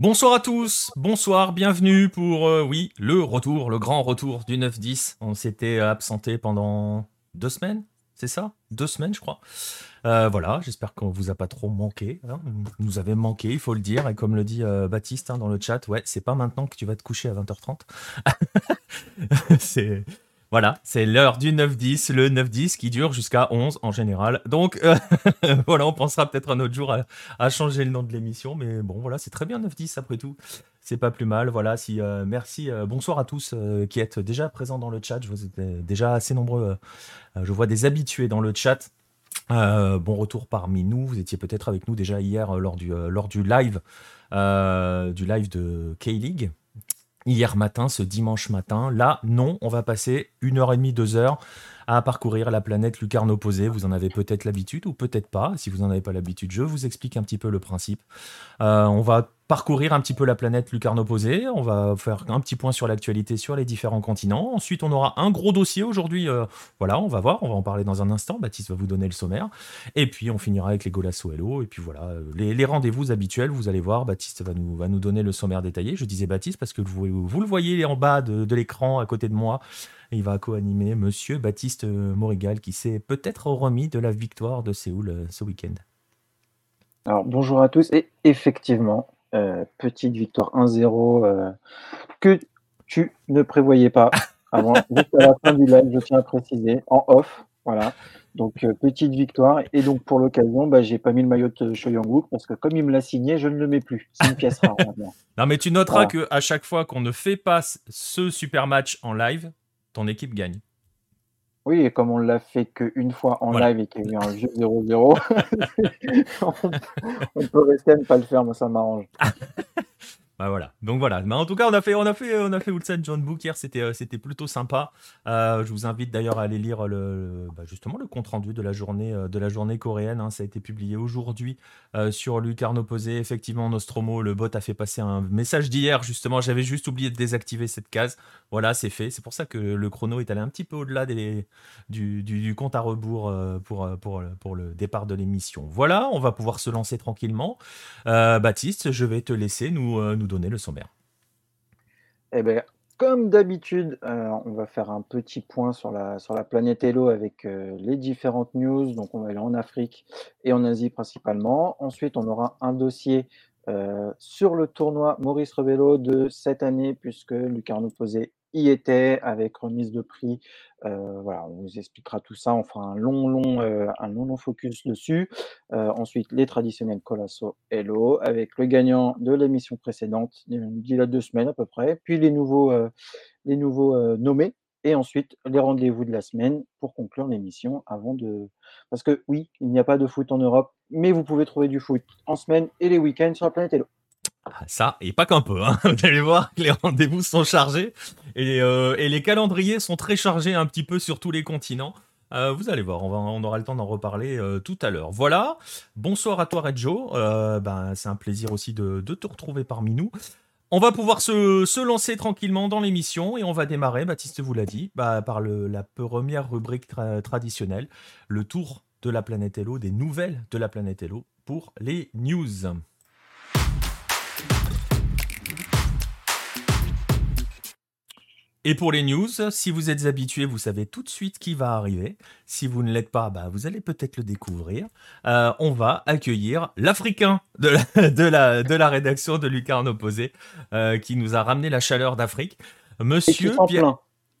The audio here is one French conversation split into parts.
Bonsoir à tous, bonsoir, bienvenue pour, euh, oui, le retour, le grand retour du 9-10. On s'était absenté pendant deux semaines, c'est ça? Deux semaines, je crois. Euh, voilà, j'espère qu'on vous a pas trop manqué. Hein. Nous avez manqué, il faut le dire. Et comme le dit euh, Baptiste hein, dans le chat, ouais, c'est pas maintenant que tu vas te coucher à 20h30. c'est voilà, c'est l'heure du 9-10, le 9-10 qui dure jusqu'à 11 en général. Donc euh, voilà, on pensera peut-être un autre jour à, changer le nom de l'émission, mais bon voilà, c'est très bien 9-10 après tout. C'est pas plus mal. Voilà, si euh, merci, euh, bonsoir à tous qui êtes déjà présents dans le chat. Je vous êtes déjà assez nombreux. je vois des habitués dans le chat. bon retour parmi nous. Vous étiez peut-être avec nous déjà hier lors du lors live du live de K-League hier matin, ce dimanche matin. Là, non, on va passer une heure et demie, deux heures à parcourir la planète lucarne opposée. Vous en avez peut-être l'habitude ou peut-être pas. Si vous n'en avez pas l'habitude, je vous explique un petit peu le principe. Euh, on va parcourir un petit peu la planète lucarne opposée. On va faire un petit point sur l'actualité sur les différents continents. Ensuite, on aura un gros dossier aujourd'hui. Euh, voilà, on va voir. On va en parler dans un instant. Baptiste va vous donner le sommaire. Et puis, on finira avec les Golasso Hello. Et puis voilà, euh, les, rendez-vous habituels. Vous allez voir, Baptiste va nous, donner le sommaire détaillé. Je disais Baptiste parce que vous, le voyez en bas de, l'écran à côté de moi il va co-animer Monsieur Baptiste Morigal qui s'est peut-être remis de la victoire de Séoul euh, ce week-end. Alors bonjour à tous et effectivement, euh, petite victoire 1-0 euh, que tu ne prévoyais pas avant, juste à la fin du live, je tiens à préciser, en off, voilà. Donc petite victoire et donc pour l'occasion, bah, j'ai pas mis le maillot de Shoyangwook parce que comme il me l'a signé, je ne le mets plus. C'est une pièce rare non mais tu noteras qu'à que à chaque fois qu'on ne fait pas ce super match en live, ton équipe gagne. Oui, et comme on l'a fait qu'une fois en live et qu'il y a eu un vieux 0-0, on, peut rester à ne pas le faire, moi ça m'arrange. Bah voilà. Donc voilà. Mais en tout cas, on a fait, on a fait, on a fait Ulsan John Book hier. C'était, euh, c'était plutôt sympa. Euh, je vous invite d'ailleurs à aller lire le, bah, justement le compte rendu de la journée, euh, de la journée coréenne. Hein. Ça a été publié aujourd'hui sur Lucarne Opposé. Effectivement, Nostromo, le bot a fait passer un message d'hier. Justement, j'avais juste oublié de désactiver cette case. Voilà, c'est fait. C'est pour ça que le chrono est allé un petit peu au-delà des, du, du, compte à rebours pour, pour, pour le départ de l'émission. Voilà, on va pouvoir se lancer tranquillement. Baptiste, je vais te laisser nous, nous donner le sommaire. Eh bien, comme d'habitude, euh, on va faire un petit point sur la, sur la planète Hello avec euh, les différentes news. Donc, on va aller en Afrique et en Asie principalement. Ensuite, on aura un dossier euh, sur le tournoi Maurice Revello de cette année, puisque Lucarno Posé y était avec remise de prix. Voilà, on vous expliquera tout ça. On fera un long, long, un long, long focus dessus. Ensuite, les traditionnels Colasso Hello avec le gagnant de l'émission précédente, d'il y a deux semaines à peu près. Puis les nouveaux, les nouveaux nommés. Et ensuite, les rendez-vous de la semaine pour conclure l'émission avant de. Parce que oui, il n'y a pas de foot en Europe, mais vous pouvez trouver du foot en semaine et les week-ends sur la planète Hello. Ah, ça, et pas qu'un peu. Hein. Vous allez voir que les rendez-vous sont chargés euh, et, les calendriers sont très chargés un petit peu sur tous les continents. Euh, vous allez voir, on, aura le temps d'en reparler euh, tout à l'heure. Voilà, bonsoir à toi Redjo, ben, c'est un plaisir aussi de, te retrouver parmi nous. On va pouvoir se, lancer tranquillement dans l'émission et on va démarrer, Baptiste vous l'a dit, bah, par la première rubrique traditionnelle, le tour de la planète Hello, des nouvelles de la planète Hello pour les news. Et pour les news, si vous êtes habitué, vous savez tout de suite qui va arriver. Si vous ne l'êtes pas, bah, vous allez peut-être le découvrir. Euh, on va accueillir l'Africain de la, de, la, de la rédaction de Lucarne Opposé, euh, qui nous a ramené la chaleur d'Afrique. Monsieur Pierre...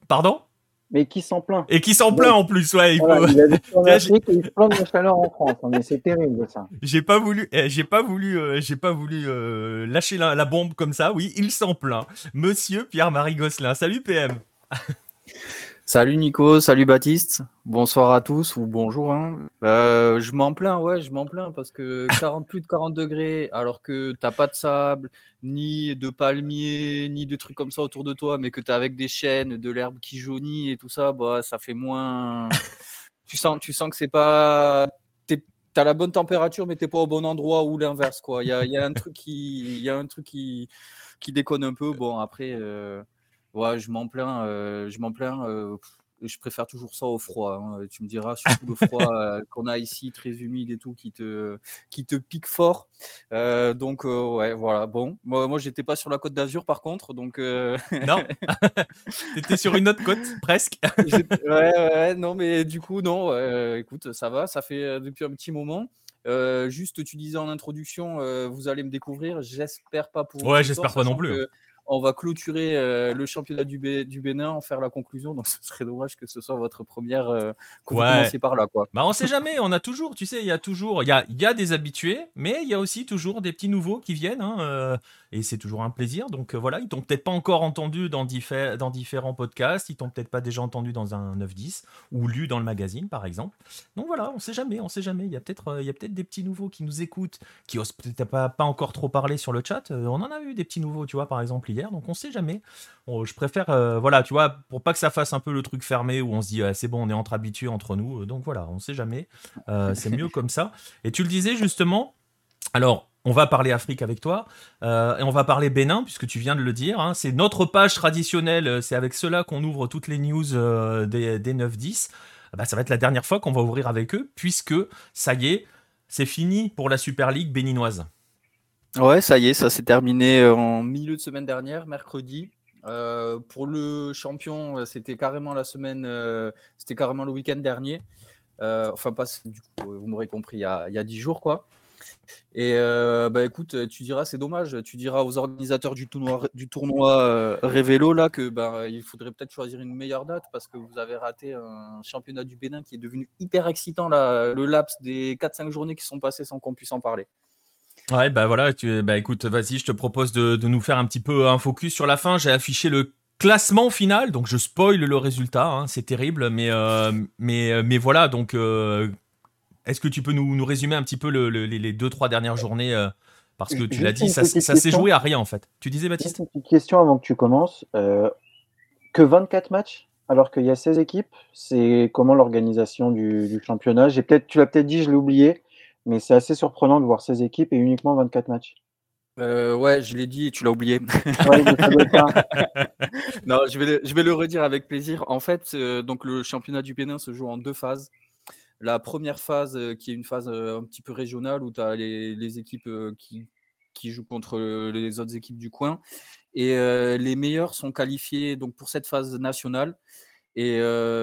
Pardon? Mais qui s'en plaint. Et qui s'en plaint en plus, ouais. Il, voilà, il a en Afrique et il se plaint de la chaleur en France. Hein, mais c'est terrible ça. J'ai pas voulu, eh, j'ai pas voulu, euh, j'ai pas voulu euh, lâcher la, la, bombe comme ça. Oui, il s'en plaint. Monsieur Pierre-Marie Gosselin. Salut PM. Salut Nico, salut Baptiste, bonsoir à tous ou bonjour. Hein. Euh, je m'en plains, ouais, je m'en plains parce que 40, plus de 40 degrés alors que t'as pas de sable, ni de palmiers, ni de trucs comme ça autour de toi, mais que tu as avec des chênes, de l'herbe qui jaunit et tout ça, bah, ça fait moins. tu, sens, tu sens que c'est pas. Tu as la bonne température, mais tu pas au bon endroit ou l'inverse. Il y a, y a, un truc, qui, y a un truc qui, qui déconne un peu. Bon, après. Euh, Ouais, je m'en plains. Euh, je m'en plains. Euh, je préfère toujours ça au froid. Hein. Tu me diras, surtout le froid euh, qu'on a ici, très humide et tout, qui te, qui te pique fort. Donc, ouais, voilà. Bon, moi, moi j'étais pas sur la côte d'Azur par contre. Donc, Non, t'étais sur une autre côte, presque. ouais, ouais, non, mais du coup, non, écoute, ça va, ça fait depuis un petit moment. juste, tu disais en introduction, vous allez me découvrir. J'espère pas pour. Ouais, j'espère pas non plus on va clôturer euh, le championnat du, Bénin, en faire la conclusion. Donc, ce serait dommage que ce soit votre première. Euh, que par là, quoi. Bah, on sait jamais. On a toujours, tu sais, il y a toujours, il y a, y a, des habitués, mais il y a aussi toujours des petits nouveaux qui viennent. Hein, euh, et c'est toujours un plaisir. Donc voilà, ils t'ont peut-être pas encore entendu dans, dans différents podcasts, ils t'ont peut-être pas déjà entendu dans un 9-10 ou lu dans le magazine, par exemple. Donc voilà, on sait jamais, on sait jamais. Il y a peut-être, il y a peut-être des petits nouveaux qui nous écoutent, qui osent peut-être pas, pas encore trop parler sur le chat. on en a eu des petits nouveaux, tu vois, par exemple hier donc on sait jamais. je préfère, euh, voilà, tu vois, pour pas que ça fasse un peu le truc fermé où on se dit c'est bon, on est entre habitués entre nous, euh, donc voilà, on sait jamais. Euh, c'est mieux comme ça. Et tu le disais justement. Alors, on va parler Afrique avec toi et on va parler Bénin puisque tu viens de le dire. Hein. c'est notre page traditionnelle. C'est avec cela qu'on ouvre toutes les news des, des 9-10. Bah, ça va être la dernière fois qu'on va ouvrir avec eux puisque ça y est, c'est fini pour la Super League béninoise. Ouais, ça y est, ça s'est terminé euh, en milieu de semaine dernière, mercredi. Euh, pour le champion, euh, c'était carrément la semaine, c'était carrément le week-end dernier. enfin, pas du coup, vous m'aurez compris, il y a dix jours, quoi. Et bah écoute, tu diras, c'est dommage. Tu diras aux organisateurs du tournoi, du tournoi Révélo là que bah, il faudrait peut-être choisir une meilleure date parce que vous avez raté un championnat du Bénin qui est devenu hyper excitant là, le laps des 4-5 journées qui sont passées sans qu'on puisse en parler. Ouais, bah voilà, tu, bah écoute, vas-y, je te propose de, nous faire un petit peu un focus sur la fin. J'ai affiché le classement final, donc je spoil le résultat, hein, c'est terrible, mais, euh, mais, euh, mais voilà, donc euh, est-ce que tu peux nous, nous, résumer un petit peu les deux, trois dernières journées Parce que tu l'as dit, ça, ça s'est joué à rien en fait. Tu disais, Baptiste? Une petite question avant que tu commences. que 24 matchs alors qu'il y a 16 équipes, c'est comment l'organisation du, du, championnat? J'ai peut-être, Tu l'as peut-être dit, je l'ai oublié, mais c'est assez surprenant de voir 16 équipes et uniquement 24 matchs. Euh, ouais, je l'ai dit et tu l'as oublié. non, je vais, le, je vais le redire avec plaisir. En fait, euh, donc le championnat du Bénin se joue en deux phases. La première phase, euh, qui est une phase un petit peu régionale, où tu as les, équipes qui, qui, jouent contre les autres équipes du coin. Et les meilleurs sont qualifiés donc, pour cette phase nationale. Et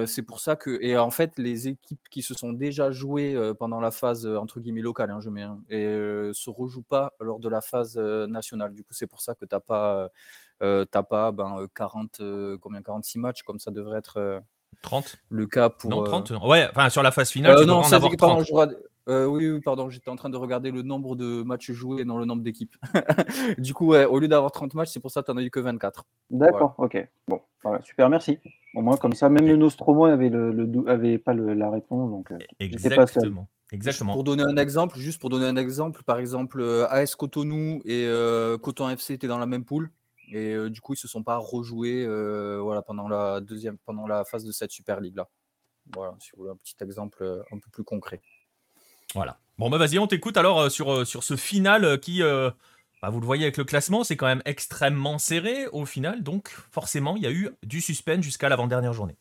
c'est pour ça que, et en fait, les équipes qui se sont déjà jouées pendant la phase entre guillemets locale, hein, je mets, hein, et se rejouent pas lors de la phase nationale. Du coup, c'est pour ça que t'as pas, t'as pas ben, 40, combien 46 matchs comme ça devrait être 30 le cas pour. Non, 30. Ouais, enfin sur la phase finale. non, en avoir 30. Oui, oui, pardon, j'étais en train de regarder le nombre de matchs joués et non le nombre d'équipes. du coup, ouais, au lieu d'avoir 30 matchs, c'est pour ça que tu n'en as eu que 24. D'accord, ok. Bon, super, merci. Au moins, comme ça, même le Nostromo avait, le, avait pas la réponse. Donc, euh, Exactement. Exactement. Pour donner un exemple, juste pour donner un exemple, par exemple, euh, AS Cotonou et euh, Coton FC étaient dans la même poule. Et du coup, ils se sont pas rejoués voilà, pendant, la deuxième, pendant la phase de cette Super League là. Voilà, si vous voulez un petit exemple un peu plus concret. Voilà. Bon, bah vas-y, on t'écoute alors sur, sur ce final qui, bah, vous le voyez avec le classement, c'est quand même extrêmement serré au final, donc forcément, il y a eu du suspense jusqu'à l'avant-dernière journée.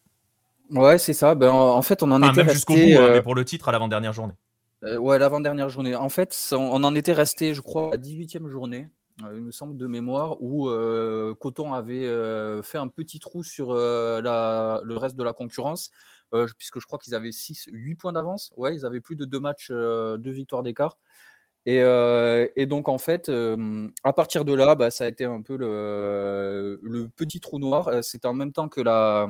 Ouais, c'est ça. Ben, en fait, on en était même jusqu'au bout, hein, euh, mais pour le titre à l'avant-dernière journée. Euh, ouais, l'avant-dernière journée. En fait, on en était resté, je crois, à la 18e journée, euh, il me semble de mémoire, où Coton avait fait un petit trou sur le reste de la concurrence, puisque je crois qu'ils avaient 6, 8 points d'avance. Ouais, ils avaient plus de deux matchs, deux victoires d'écart. Et, donc, en fait, à partir de là, bah, ça a été un peu le, petit trou noir. C'était en même temps que la,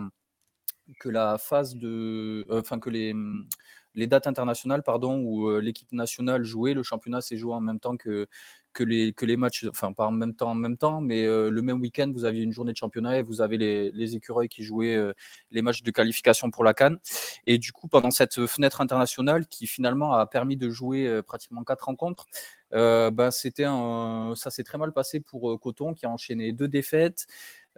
que la phase de. Enfin, que les, les dates internationales, pardon, où l'équipe nationale jouait. Le championnat s'est joué en même temps que, les, matchs, enfin pas en même temps, en même temps, mais euh, le même week-end, vous aviez une journée de championnat et vous avez les, écureuils qui jouaient euh, les matchs de qualification pour la Cannes. Et du coup, pendant cette fenêtre internationale qui finalement a permis de jouer euh, pratiquement quatre rencontres, bah, c'était ça s'est très mal passé pour Coton qui a enchaîné deux défaites.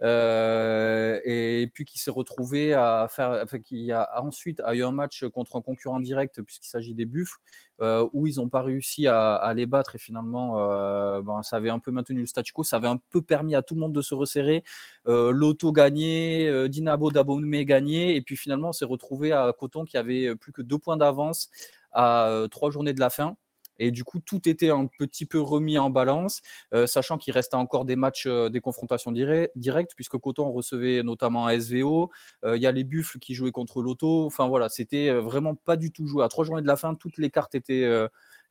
Euh, et puis qui s'est retrouvé à faire, enfin, qui a ensuite a eu un match contre un concurrent direct puisqu'il s'agit des Buffs, euh, où ils n'ont pas réussi à, les battre et finalement, euh, ben, ça avait un peu maintenu le statu quo, ça avait un peu permis à tout le monde de se resserrer. L'auto gagné, Dinabo Dabomé gagné, et puis finalement on s'est retrouvé à Coton qui avait plus que deux points d'avance à trois journées de la fin. Et du coup, tout était un petit peu remis en balance, euh, sachant qu'il restait encore des matchs, euh, des confrontations directes, puisque Coton recevait notamment SVO. Euh, il y a les Buffles qui jouaient contre l'Auto. Enfin voilà, c'était vraiment pas du tout joué. À trois journées de la fin, toutes les cartes étaient,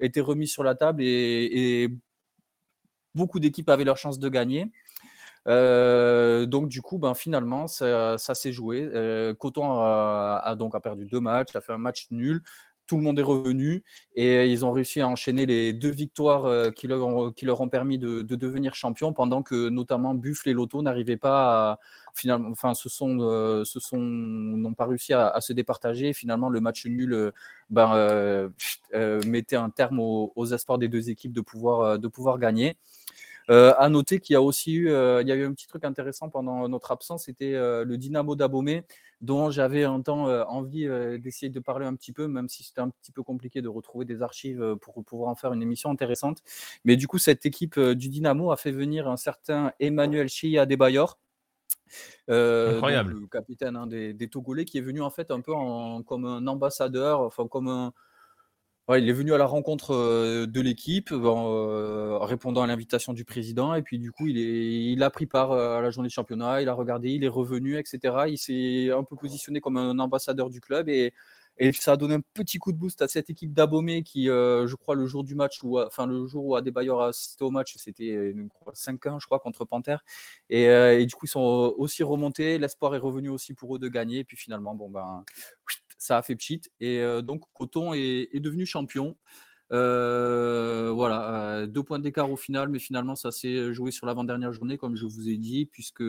étaient remises sur la table et, beaucoup d'équipes avaient leur chance de gagner. donc du coup, ben, finalement, ça, s'est joué. Coton a, a, donc a perdu deux matchs, a fait un match nul tout le monde est revenu et ils ont réussi à enchaîner les deux victoires euh, qui leur ont, permis de, devenir champions pendant que notamment Buffle et Lotto n'arrivaient pas à, finalement, enfin, se sont, euh, se sont, n'ont pas réussi à, se départager. Finalement, le match nul euh, ben, mettait un terme aux, aux, espoirs des deux équipes de pouvoir, de pouvoir gagner. Euh, à noter qu'il y a aussi eu, il y a eu un petit truc intéressant pendant notre absence, c'était le Dynamo d'Abomey dont j'avais un temps envie d'essayer de parler un petit peu, même si c'était un petit peu compliqué de retrouver des archives pour pouvoir en faire une émission intéressante. Mais du coup, cette équipe du Dynamo a fait venir un certain Emmanuel Chia. Incroyable. le capitaine hein, des, Togolais qui est venu en fait un peu comme un ambassadeur, enfin comme un, il est venu à la rencontre de l'équipe en répondant à l'invitation du président. Et puis, du coup, il, a pris part à la journée de championnat, il a regardé, il est revenu, etc. Il s'est un peu positionné comme un ambassadeur du club. Et, ça a donné un petit coup de boost à cette équipe d'Abomé qui, je crois, le jour du match, ou enfin le jour où Adebayor a assisté au match, c'était 5-1, je crois, contre Panthère. Et, et, du coup, ils sont aussi remontés. L'espoir est revenu aussi pour eux de gagner. Et puis finalement, bon, ben ça a fait pchit. Et donc, Coton est, devenu champion. voilà, deux points d'écart au final, mais finalement, ça s'est joué sur l'avant-dernière journée, comme je vous ai dit, puisque.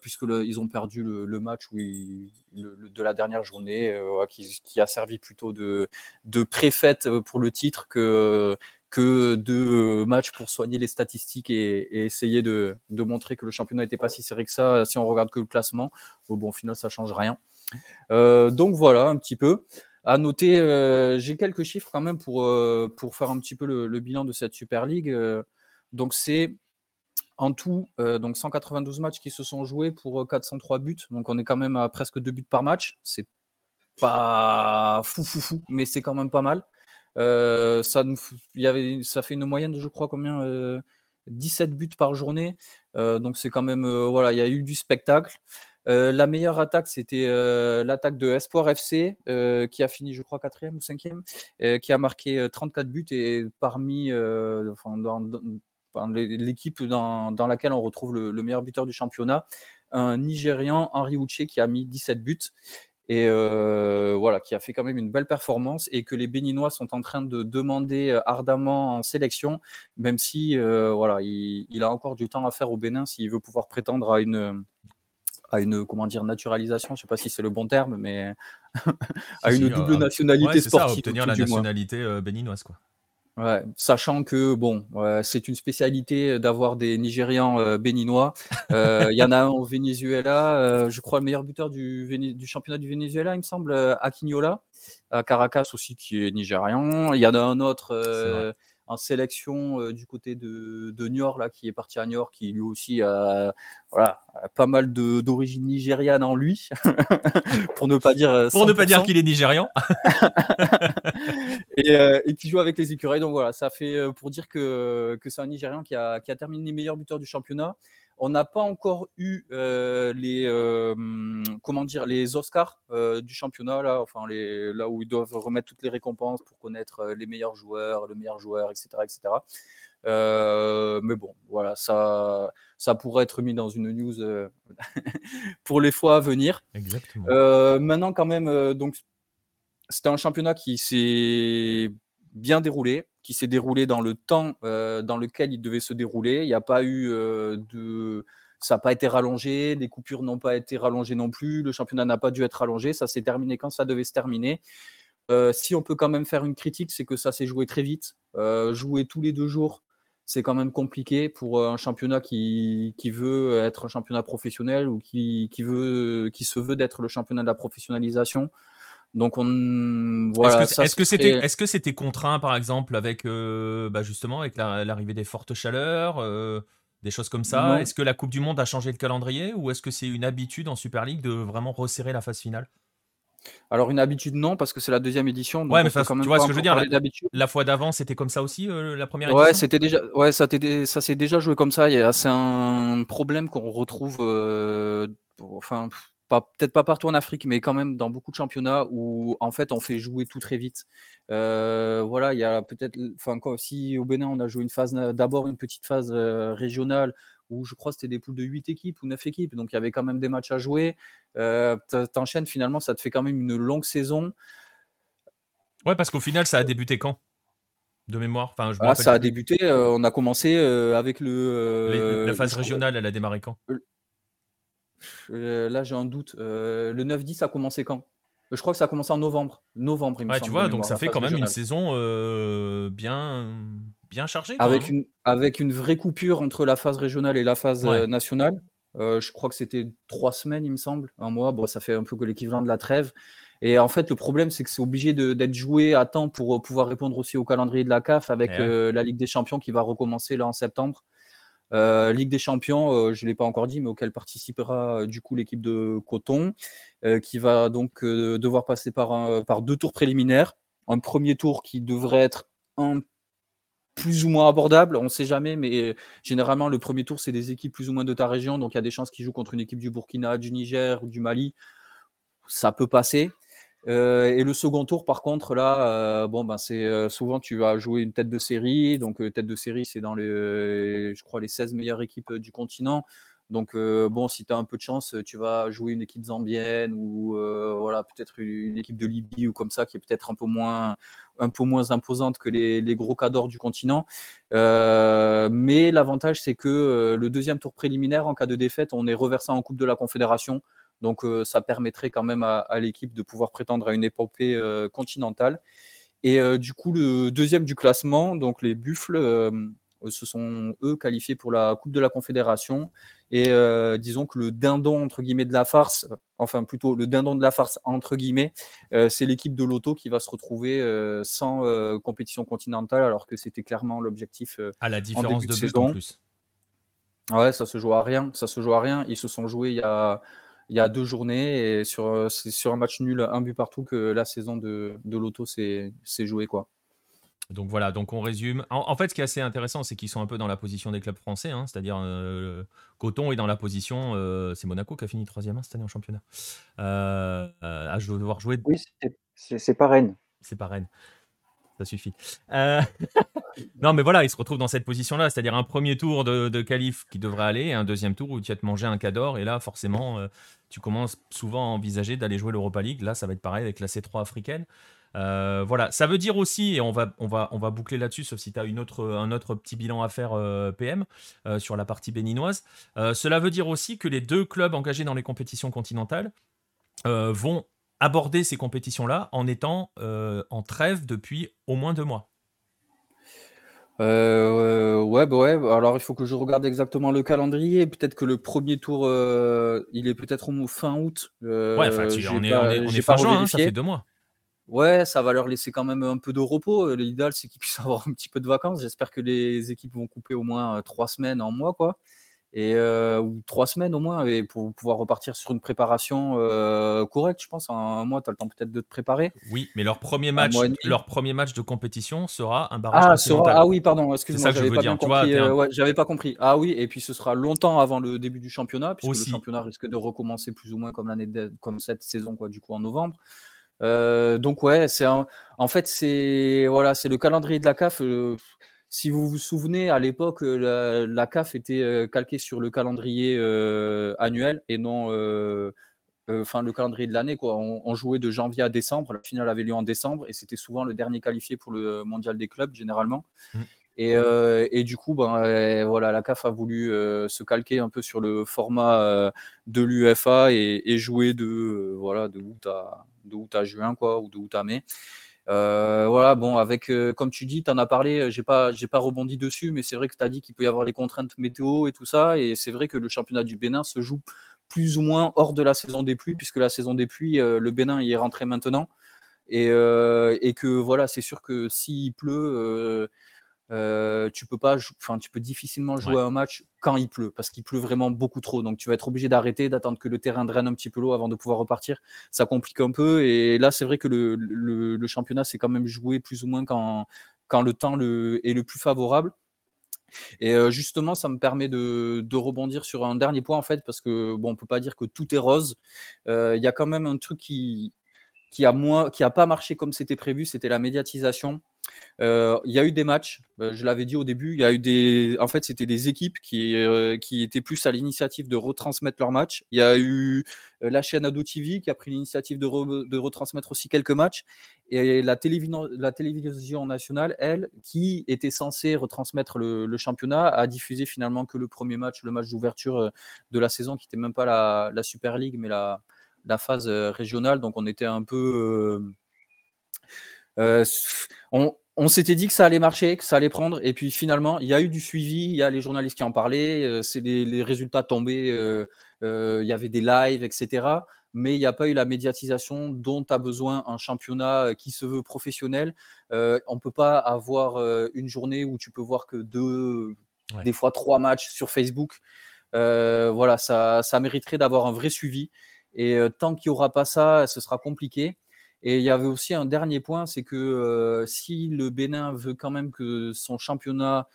puisque ils ont perdu le, match de la dernière journée, qui, a servi plutôt de, de préfète pour le titre que, que de match pour soigner les statistiques et, essayer de, montrer que le championnat n'était pas si serré que ça si on regarde que le classement. Bon, au final, ça change rien. Euh, donc voilà, un petit peu. À noter, euh, j'ai quelques chiffres quand même pour, euh, faire un petit peu le, bilan de cette Super League. donc c'est en tout donc 192 matchs qui se sont joués pour 403 buts. Donc on est quand même à presque 2 buts par match. C'est pas fou fou fou, mais c'est quand même pas mal. ça fait une moyenne de, je crois, combien 17 buts par journée. donc c'est quand même, voilà, il y a eu du spectacle. Euh, la meilleure attaque, c'était euh, l'attaque de Espoir FC, euh, qui a fini, je crois, quatrième ou cinquième, qui a marqué 34 buts et parmi l'équipe dans, laquelle on retrouve le, meilleur buteur du championnat, un Nigérian, Henri Uche, qui a mis 17 buts et voilà, qui a fait quand même une belle performance et que les Béninois sont en train de demander ardemment en sélection, même si voilà, il, a encore du temps à faire au Bénin s'il veut pouvoir prétendre à une, à une comment dire naturalisation, je ne sais pas si c'est le bon terme, mais à une double euh, nationalité sportive. Ça, obtenir la nationalité euh, béninoise, quoi. Ouais, sachant que bon, c'est une spécialité d'avoir des Nigérians euh, béninois. Il y en a un au Venezuela, je crois le meilleur buteur du, du, championnat du Venezuela, il me semble, Aquinola, à Caracas aussi qui est nigérian. Il y en a un autre en sélection euh, du côté de, de Niort, là, qui est parti à Niort, qui lui aussi a, voilà, pas mal d'origine nigériane en lui, pour ne pas dire. Euh, pour ne pas dire qu'il est nigérian. Euh, et, qui joue avec les écureuils. Donc voilà, ça fait pour dire que, que c'est un Nigérian qui a, qui a terminé meilleur buteur du championnat. On n'a pas encore eu euh, les euh, comment dire les Oscars euh, du championnat là, enfin les, là où ils doivent remettre toutes les récompenses pour connaître les meilleurs joueurs, le meilleur joueur, etc., etc. mais bon, voilà, ça, ça pourrait être mis dans une news pour les fois à venir. Exactement. maintenant, quand même, donc c'était un championnat qui s'est bien déroulé qui s'est déroulé dans le temps euh, dans lequel il devait se dérouler. Il n'y a pas eu euh, de. Ça n'a pas été rallongé, les coupures n'ont pas été rallongées non plus, le championnat n'a pas dû être rallongé, ça s'est terminé quand ça devait se terminer. Euh, si on peut quand même faire une critique, c'est que ça s'est joué très vite. joué tous les deux jours, c'est quand même compliqué pour un championnat qui, qui, veut être un championnat professionnel ou qui, qui veut, qui se veut d'être le championnat de la professionnalisation. Donc on voilà. Est-ce que c'était est-ce que c'était contraint par exemple avec euh, bah, justement avec l'arrivée des fortes chaleurs, euh, des choses comme ça? Est-ce que la Coupe du Monde a changé le calendrier ou est-ce que c'est une habitude en Super League de vraiment resserrer la phase finale? Alors une habitude non parce que c'est la deuxième édition. ouais, mais quand même tu vois ce que je veux dire. La, fois d'avant, c'était comme ça aussi euh, la première. Ouais, c'était déjà, ouais, ça, ça s'est déjà joué comme ça. C'est un problème qu'on retrouve, euh, enfin, peut-être pas partout en Afrique, mais quand même dans beaucoup de championnats où en fait on fait jouer tout très vite. Euh, voilà, il y a peut-être, enfin, si au Bénin on a joué une phase, d'abord une petite phase régionale où je crois que c'était des poules de 8 équipes ou 9 équipes, donc il y avait quand même des matchs à jouer. Euh, T'enchaînes finalement, ça te fait quand même une longue saison. Ouais, parce qu'au final, ça a débuté quand? De mémoire enfin, je ah, Ça a débuté, euh, on a commencé euh, avec le. La phase régionale, elle a démarré quand? Là, j'ai un doute. le 9-10 a commencé quand? Je crois que ça a commencé en novembre. Novembre, il me ouais, tu vois, donc ça fait quand même une saison bien bien chargé. Avec, hein. une, avec une vraie coupure entre la phase régionale et la phase euh, nationale. Euh, je crois que c'était trois semaines, il me semble, un mois. Bon, ça fait un peu l'équivalent de la trêve. Et en fait, le problème, c'est que c'est obligé d'être joué à temps pour euh, pouvoir répondre aussi au calendrier de la CAF avec la Ligue des Champions qui va recommencer là en septembre. Ligue des Champions, je ne l'ai pas encore dit, mais auquel participera du coup l'équipe de Coton, qui va donc devoir passer par, par deux tours préliminaires. Un premier tour qui devrait être un plus ou moins abordable, on ne sait jamais, mais généralement le premier tour c'est des équipes plus ou moins de ta région, donc il y a des chances qu'ils jouent contre une équipe du Burkina, du Niger ou du Mali, ça peut passer. Euh, et le second tour, par contre, là, euh, bon, ben, c'est euh, souvent tu vas jouer une tête de série. Donc, tête de série, c'est dans les, je crois, les 16 meilleures équipes du continent. Donc, bon, si tu as un peu de chance, tu vas jouer une équipe zambienne ou voilà, peut-être une équipe de Libye ou comme ça, qui est peut-être un peu moins, imposante que les, gros cadors du continent. mais l'avantage, c'est que le deuxième tour préliminaire, en cas de défaite, on est reversé en Coupe de la Confédération. Donc, ça permettrait quand même à, l'équipe de pouvoir prétendre à une épopée continentale. Et du coup, le deuxième du classement, donc les Buffles, ce sont eux qualifiés pour la Coupe de la Confédération. Et euh, disons que le dindon entre guillemets de la farce, enfin plutôt le dindon de la farce entre guillemets, euh, c'est l'équipe de l'auto qui va se retrouver euh, sans compétition continentale, alors que c'était clairement l'objectif. à la différence de, but en plus. Ouais, ça se joue à rien. Ça se joue à rien. Ils se sont joués il y a, il y a deux journées et sur, c'est sur un match nul, un but partout que la saison de, de l'auto s'est jouée quoi. Donc voilà, donc on résume. En, fait, ce qui est assez intéressant, c'est qu'ils sont un peu dans la position des clubs français, hein, c'est-à-dire euh, Coton est dans la position, euh, c'est Monaco qui a fini troisième hein, cette année en championnat. Euh, à devoir jouer. Oui, c'est pas Rennes. C'est pas Rennes. Ça suffit. non, mais voilà, ils se retrouvent dans cette position-là, c'est-à-dire un premier tour de, de qualif qui devrait aller, et un deuxième tour où tu vas te manger un cador, et là, forcément, tu commences souvent à envisager d'aller jouer l'Europa League. Là, ça va être pareil avec la C3 africaine. Euh, voilà, ça veut dire aussi, et on va, on va, on va boucler là-dessus, sauf si tu as une autre, un autre petit bilan à faire euh, PM euh, sur la partie béninoise. cela veut dire aussi que les deux clubs engagés dans les compétitions continentales vont aborder ces compétitions-là en étant en trêve depuis au moins deux mois. ouais, bah ouais, alors il faut que je regarde exactement le calendrier. Peut-être que le premier tour, il est peut-être au fin août. ouais, enfin, on, est, on, est, fin juin, hein, ça fait deux mois. Ouais, ça va leur laisser quand même un peu de repos. Euh, l'idéal, c'est qu'ils puissent avoir un petit peu de vacances. J'espère que les équipes vont couper au moins euh, trois semaines en mois, quoi. Et, euh, ou trois semaines au moins, et pour pouvoir repartir sur une préparation correcte, je pense. En un mois, tu as le temps peut-être de te préparer. Oui, mais leur premier match, leur premier match de compétition sera un barrage ah, sera, ah oui, pardon, excuse-moi, j'avais pas bien compris. pas compris. Ah oui, et puis ce sera longtemps avant le début du championnat, puisque le championnat risque de recommencer plus ou moins comme l'année comme cette saison, quoi, du coup en novembre. Euh, donc ouais, c'est en fait c'est voilà, c'est le calendrier de la CAF. Euh, si vous vous souvenez, à l'époque, euh, la, CAF était calquée sur le calendrier annuel et non, enfin le calendrier de l'année. Quoi. On, jouait de janvier à décembre. La finale avait lieu en décembre et c'était souvent le dernier qualifié pour le mondial des clubs généralement. Mmh. Euh, et, du coup, ben, euh, voilà, la CAF a voulu se calquer un peu sur le format de l'UFA et, jouer de, voilà, de, août à, de à juin quoi, ou de à mai. Euh, voilà, bon, avec, euh, comme tu dis, tu en as parlé, j'ai pas, j'ai pas rebondi dessus, mais c'est vrai que tu as dit qu'il peut y avoir les contraintes météo et tout ça, et c'est vrai que le championnat du Bénin se joue plus ou moins hors de la saison des pluies, puisque la saison des pluies, le Bénin y est rentré maintenant, et, et que voilà, c'est sûr que s'il pleut, euh, tu peux pas, enfin, tu peux difficilement jouer un match quand il pleut, parce qu'il pleut vraiment beaucoup trop. Donc, tu vas être obligé d'arrêter, d'attendre que le terrain draine un petit peu l'eau avant de pouvoir repartir. Ça complique un peu. Et là, c'est vrai que le, le, championnat, c'est quand même joué plus ou moins quand, quand le temps le, est le plus favorable. Et euh, justement, ça me permet de, de, rebondir sur un dernier point, en fait, parce que bon, on peut pas dire que tout est rose. Euh, il y a quand même un truc qui, qui a, moins, qui a pas marché comme c'était prévu, c'était la médiatisation. Euh, il y a eu des matchs, euh, je l'avais dit au début, il y a eu des. En fait, c'était des équipes qui, euh, qui étaient plus à l'initiative de retransmettre leurs matchs. Il y a eu la chaîne Ado TV qui a pris l'initiative de, de, retransmettre aussi quelques matchs. Et la, télévision, la télévision nationale, elle, qui était censée retransmettre le, championnat, a diffusé finalement que le premier match, le match d'ouverture de la saison, qui n'était même pas la, la, Super League, mais la, la phase régionale. Donc on était un peu euh, on, s'était dit que ça allait marcher, que ça allait prendre, et puis finalement, il y a eu du suivi, il y a les journalistes qui en parlaient, euh, c'est les, résultats tombaient, euh, il y avait des lives, etc. Mais il n'y a pas eu la médiatisation dont a besoin un championnat qui se veut professionnel. on ne peut pas avoir une journée où tu peux voir que deux, des fois trois matchs sur Facebook. voilà, ça, ça mériterait d'avoir un vrai suivi. Et tant qu'il n'y aura pas ça, ce sera compliqué. Et il y avait aussi un dernier point, c'est que si le Bénin veut quand même que son championnat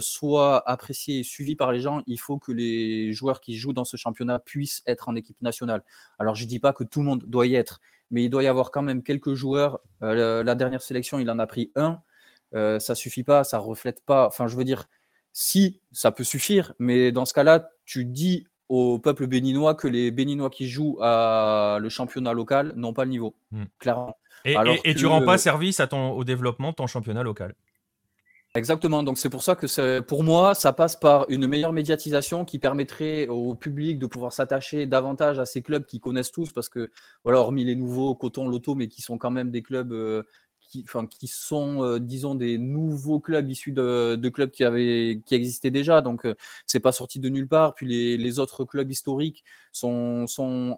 soit apprécié et suivi par les gens, il faut que les joueurs qui jouent dans ce championnat puissent être en équipe nationale. Alors je ne dis pas que tout le monde doit y être, mais il doit y avoir quand même quelques joueurs. La dernière sélection, il en a pris un. ça suffit pas, ça reflète pas. Enfin, je veux dire, si ça peut suffire, mais dans ce cas-là, tu dis au peuple béninois que les Béninois qui jouent à le championnat local n'ont pas le niveau, hmm. clairement. Et, et, tu rends pas service à ton, au développement de ton championnat local. Exactement, donc c'est pour ça que pour moi, ça passe par une meilleure médiatisation qui permettrait au public de pouvoir s'attacher davantage à ces clubs qui connaissent tous, parce que, voilà, hormis les nouveaux, Coton, Loto, mais qui sont quand même des clubs euh, qui, sont, euh, disons, des nouveaux clubs issus de, clubs qui, avaient, qui existaient déjà. Donc, euh, c'est pas sorti de nulle part. Puis les, autres clubs historiques sont,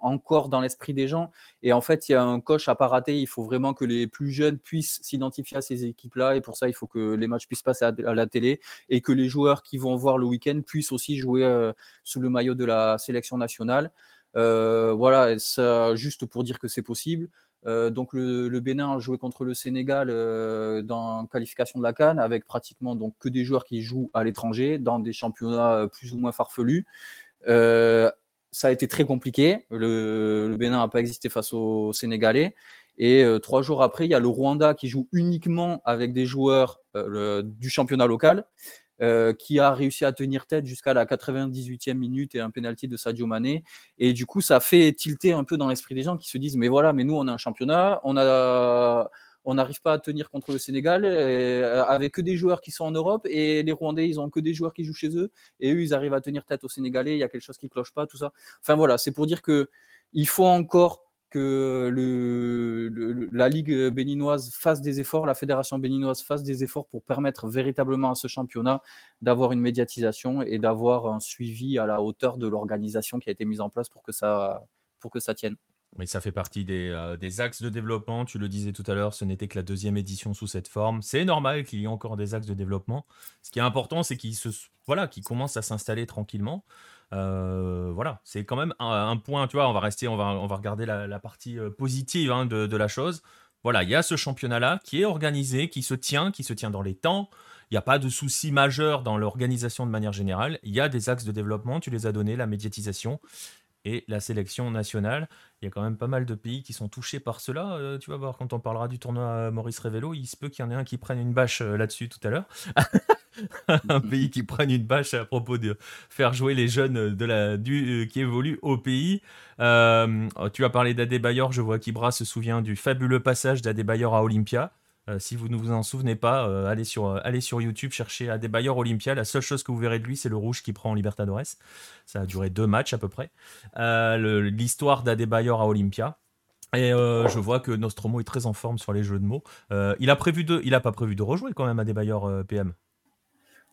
encore dans l'esprit des gens. Et en fait, il y a un coche à pas rater. Il faut vraiment que les plus jeunes puissent s'identifier à ces équipes-là. Et pour ça, il faut que les matchs puissent passer à, la télé et que les joueurs qui vont voir le week-end puissent aussi jouer euh, sous le maillot de la sélection nationale. voilà, ça, juste pour dire que c'est possible. Euh, donc le, Bénin a joué contre le Sénégal euh, dans qualification de la Cannes avec pratiquement donc que des joueurs qui jouent à l'étranger dans des championnats euh, plus ou moins farfelus. ça a été très compliqué. Le, Bénin n'a pas existé face aux Sénégalais. Et trois jours après, il y a le Rwanda qui joue uniquement avec des joueurs du championnat local. Euh, qui a réussi à tenir tête jusqu'à la 98e minute et un penalty de Sadio Mané. Et du coup, ça fait tilter un peu dans l'esprit des gens qui se disent mais voilà, mais nous on a un championnat, on a on n'arrive pas à tenir contre le Sénégal euh, avec que des joueurs qui sont en Europe et les Rwandais ils ont que des joueurs qui jouent chez eux et eux ils arrivent à tenir tête aux Sénégalais. Il y a quelque chose qui cloche pas, tout ça. Enfin voilà, c'est pour dire que il faut encore que la Ligue béninoise fasse des efforts, la Fédération béninoise fasse des efforts pour permettre véritablement à ce championnat d'avoir une médiatisation et d'avoir un suivi à la hauteur de l'organisation qui a été mise en place pour que ça, pour que ça tienne. Mais ça fait partie des, euh, des, axes de développement. Tu le disais tout à l'heure, ce n'était que la deuxième édition sous cette forme. C'est normal qu'il y ait encore des axes de développement. Ce qui est important, c'est qu'ils voilà, qu commencent à s'installer tranquillement. Euh, voilà, c'est quand même un, point, tu vois, on va rester, on va, on va regarder la, partie euh, positive hein, de, la chose. Voilà, il y a ce championnat-là qui est organisé, qui se tient, qui se tient dans les temps. Il n'y a pas de souci majeur dans l'organisation de manière générale. Il y a des axes de développement, tu les as donnés, la médiatisation et la sélection nationale. Il y a quand même pas mal de pays qui sont touchés par cela. Euh, tu vas voir, quand on parlera du tournoi Maurice Révélo, il se peut qu'il y en ait un qui prenne une bâche là-dessus tout à l'heure. un pays qui prenne une bâche à propos de faire jouer les jeunes de la, du, euh, qui évoluent au pays. Euh, tu as parlé d'Adebayor, je vois qu'Ibra se souvient du fabuleux passage d'Adebayor à Olympia. Euh, si vous ne vous en souvenez pas, allez, sur, allez sur YouTube, cherchez Adebayor Olympia. La seule chose que vous verrez de lui, c'est le rouge qui prend en Libertadores. Ça a duré deux matchs à peu près. L'histoire d'Adebayor à Olympia. Et je vois que Nostromo est très en forme sur les jeux de mots. il a prévu de, il pas prévu de rejouer quand même bailleurs PM.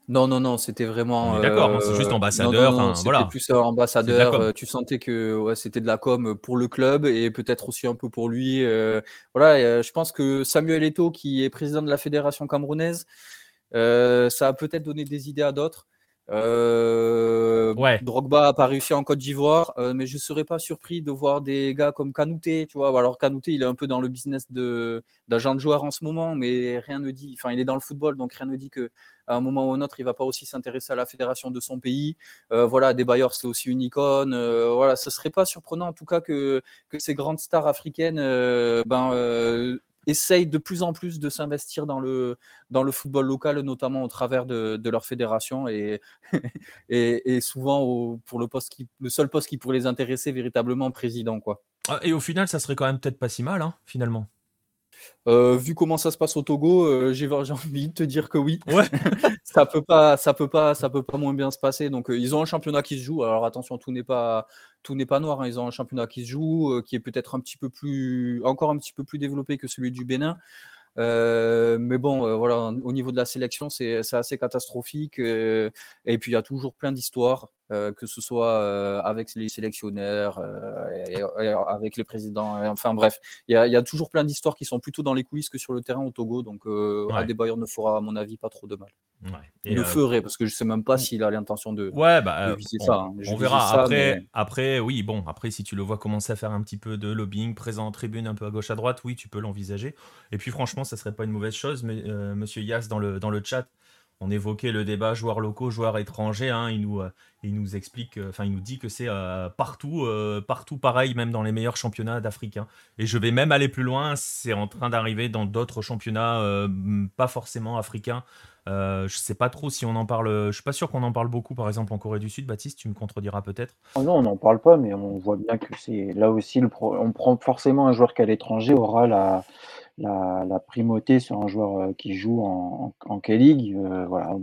Non, non, non, c'était vraiment. D'accord, hein, c'est juste ambassadeur. c'était plus ambassadeur. tu sentais que ouais, c'était de la com pour le club et peut-être aussi un peu pour lui. voilà, je pense que Samuel Eto'o, qui est président de la fédération camerounaise, ça a peut-être donné des idées à d'autres. Euh, Drogba n'a pas réussi en Côte d'Ivoire, euh, mais je ne serais pas surpris de voir des gars comme Kanouté, tu vois. Alors Kanouté, il est un peu dans le business d'agent de, joueur en ce moment, mais rien ne dit. Enfin, il est dans le football, donc rien ne dit que à un moment ou un autre, il va pas aussi s'intéresser à la fédération de son pays. Euh, voilà, des bailleurs, c'est aussi une icône. voilà, ce serait pas surprenant en tout cas que, que ces grandes stars africaines ben, essayent de plus en plus de s'investir dans le, dans le football local, notamment au travers de, leur fédération et, et, souvent pour le, poste qui, le seul poste qui pourrait les intéresser véritablement, président. Quoi. Ah, et au final, ça serait quand même peut-être pas si mal, hein, finalement. Euh, vu comment ça se passe au Togo, euh, j'ai envie de te dire que oui. ça peut pas, ça peut pas, ça peut pas moins bien se passer. Donc euh, ils ont un championnat qui se joue. Alors attention, tout n'est pas, tout n'est pas noir. Hein. Ils ont un championnat qui se joue, qui est peut-être un petit peu plus, encore un petit peu plus développé que celui du Bénin. Mais bon, voilà, au niveau de la sélection, c'est assez catastrophique. et puis il y a toujours plein d'histoires. Euh, que ce soit euh, avec les sélectionneurs, euh, avec les présidents. enfin bref, il y, a toujours plein d'histoires qui sont plutôt dans les coulisses que sur le terrain au Togo. Donc ouais. Ne fera, à mon avis, pas trop de mal. Il le ferait, parce que je ne sais même pas s'il a l'intention de, ouais, bah, viser ça. Hein. On verra. après, après, oui, bon, après, si tu le vois commencer à faire un petit peu de lobbying, présent en tribune, un peu à gauche, à droite, oui, tu peux l'envisager. Et puis franchement, ça serait pas une mauvaise chose. Mais Monsieur Yass, dans le, dans le chat, on évoquait le débat joueurs locaux, joueurs étrangers. Hein, il, nous, euh, il nous explique, euh, enfin, il nous dit que c'est euh, partout, pareil, même dans les meilleurs championnats d'Afrique. Hein. Et je vais même aller plus loin, c'est en train d'arriver dans d'autres championnats, pas forcément africains. je sais pas trop si on en parle. Je suis pas sûr qu'on en parle beaucoup, par exemple en Corée du Sud. Baptiste, tu me contrediras peut-être? Oh non, on n'en parle pas, mais on voit bien que c'est là aussi on prend forcément un joueur qui à l'étranger aura la la, primauté sur un joueur euh, qui joue en, en, K-League, euh, voilà,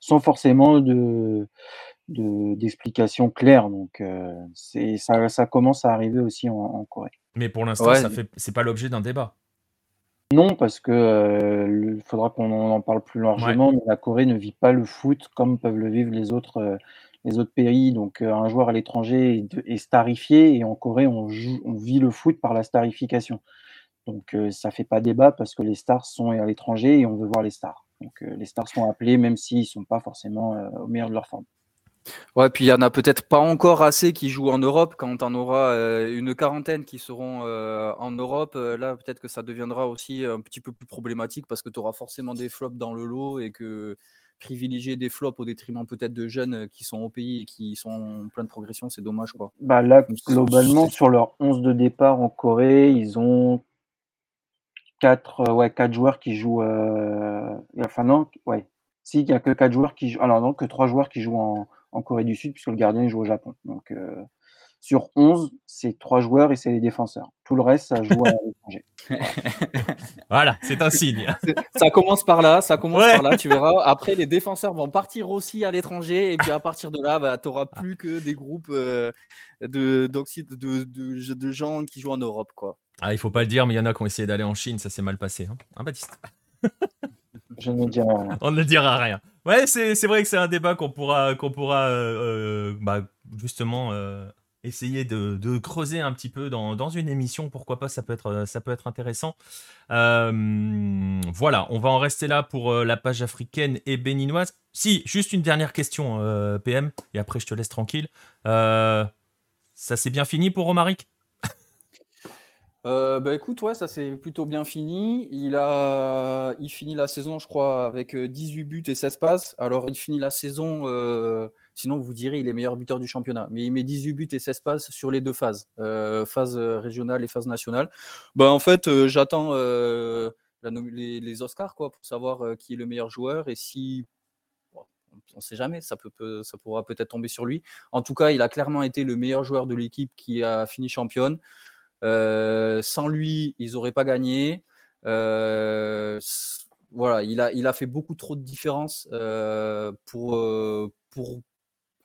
sans forcément de d'explications claires. Donc, euh, c'est ça, ça, commence à arriver aussi en, Corée. Mais pour l'instant, ça fait c'est pas l'objet d'un débat. Non, parce que il faudra qu'on en parle plus largement. Mais la Corée ne vit pas le foot comme peuvent le vivre les autres, les autres pays. Donc, un joueur à l'étranger est, starifié et en Corée, on, joue, on vit le foot par la starification. Donc ça ne fait pas débat parce que les stars sont à l'étranger et on veut voir les stars. Donc les stars sont appelés même s'ils ne sont pas forcément au meilleur de leur forme. Ouais, puis il y en a peut-être pas encore assez qui jouent en Europe. Quand on aura une quarantaine qui seront en Europe, là peut-être que ça deviendra aussi un petit peu plus problématique parce que tu auras forcément des flops dans le lot et que privilégier des flops au détriment peut-être de jeunes qui sont au pays et qui sont en pleine progression, c'est dommage. Quoi. Bah là, globalement, sur leur 11 de départ en Corée, ils ont quatre, euh, ouais, quatre joueurs qui jouent. Euh, enfin, non, ouais. Si, il n'y a que quatre joueurs qui jouent. Alors, non, que trois joueurs qui jouent en, en, Corée du Sud, puisque le gardien joue au Japon. Donc, euh, sur 11, c'est trois joueurs et c'est les défenseurs. Tout le reste, ça joue à l'étranger. Voilà, c'est un signe. ça commence par là, ça commence par là, tu verras. Après, les défenseurs vont partir aussi à l'étranger et puis à partir de là, bah, tu n'auras plus que des groupes de, de, de, de, gens qui jouent en Europe. Quoi. Ah, il faut pas le dire, mais il y en a qui ont essayé d'aller en Chine, ça s'est mal passé. Hein, hein Baptiste Je ne dirai rien. On ne dira rien. Ouais, c'est vrai que c'est un débat qu'on pourra, qu'on pourra euh, euh, bah, justement euh, essayer de, de, creuser un petit peu dans, dans, une émission. Pourquoi pas, ça peut être, ça peut être intéressant. voilà, on va en rester là pour la page africaine et béninoise. Si, juste une dernière question, PM, et après je te laisse tranquille. ça s'est bien fini pour Romaric euh, bah, écoute, ouais, ça s'est plutôt bien fini. Il a il finit la saison, je crois, avec, 18 buts et 16 passes. Alors il finit la saison, sinon vous direz il est meilleur buteur du championnat, mais il met 18 buts et 16 passes sur les deux phases, phase, régionale et phase nationale. Bah, en fait, j'attends, les Oscars quoi, pour savoir, qui est le meilleur joueur et si on ne sait jamais, ça pourra peut-être tomber sur lui. En tout cas, il a clairement été le meilleur joueur de l'équipe qui a fini championne. Euh, sans lui, ils n'auraient pas gagné. Euh, voilà, il a, il a fait beaucoup trop de différence euh, pour, pour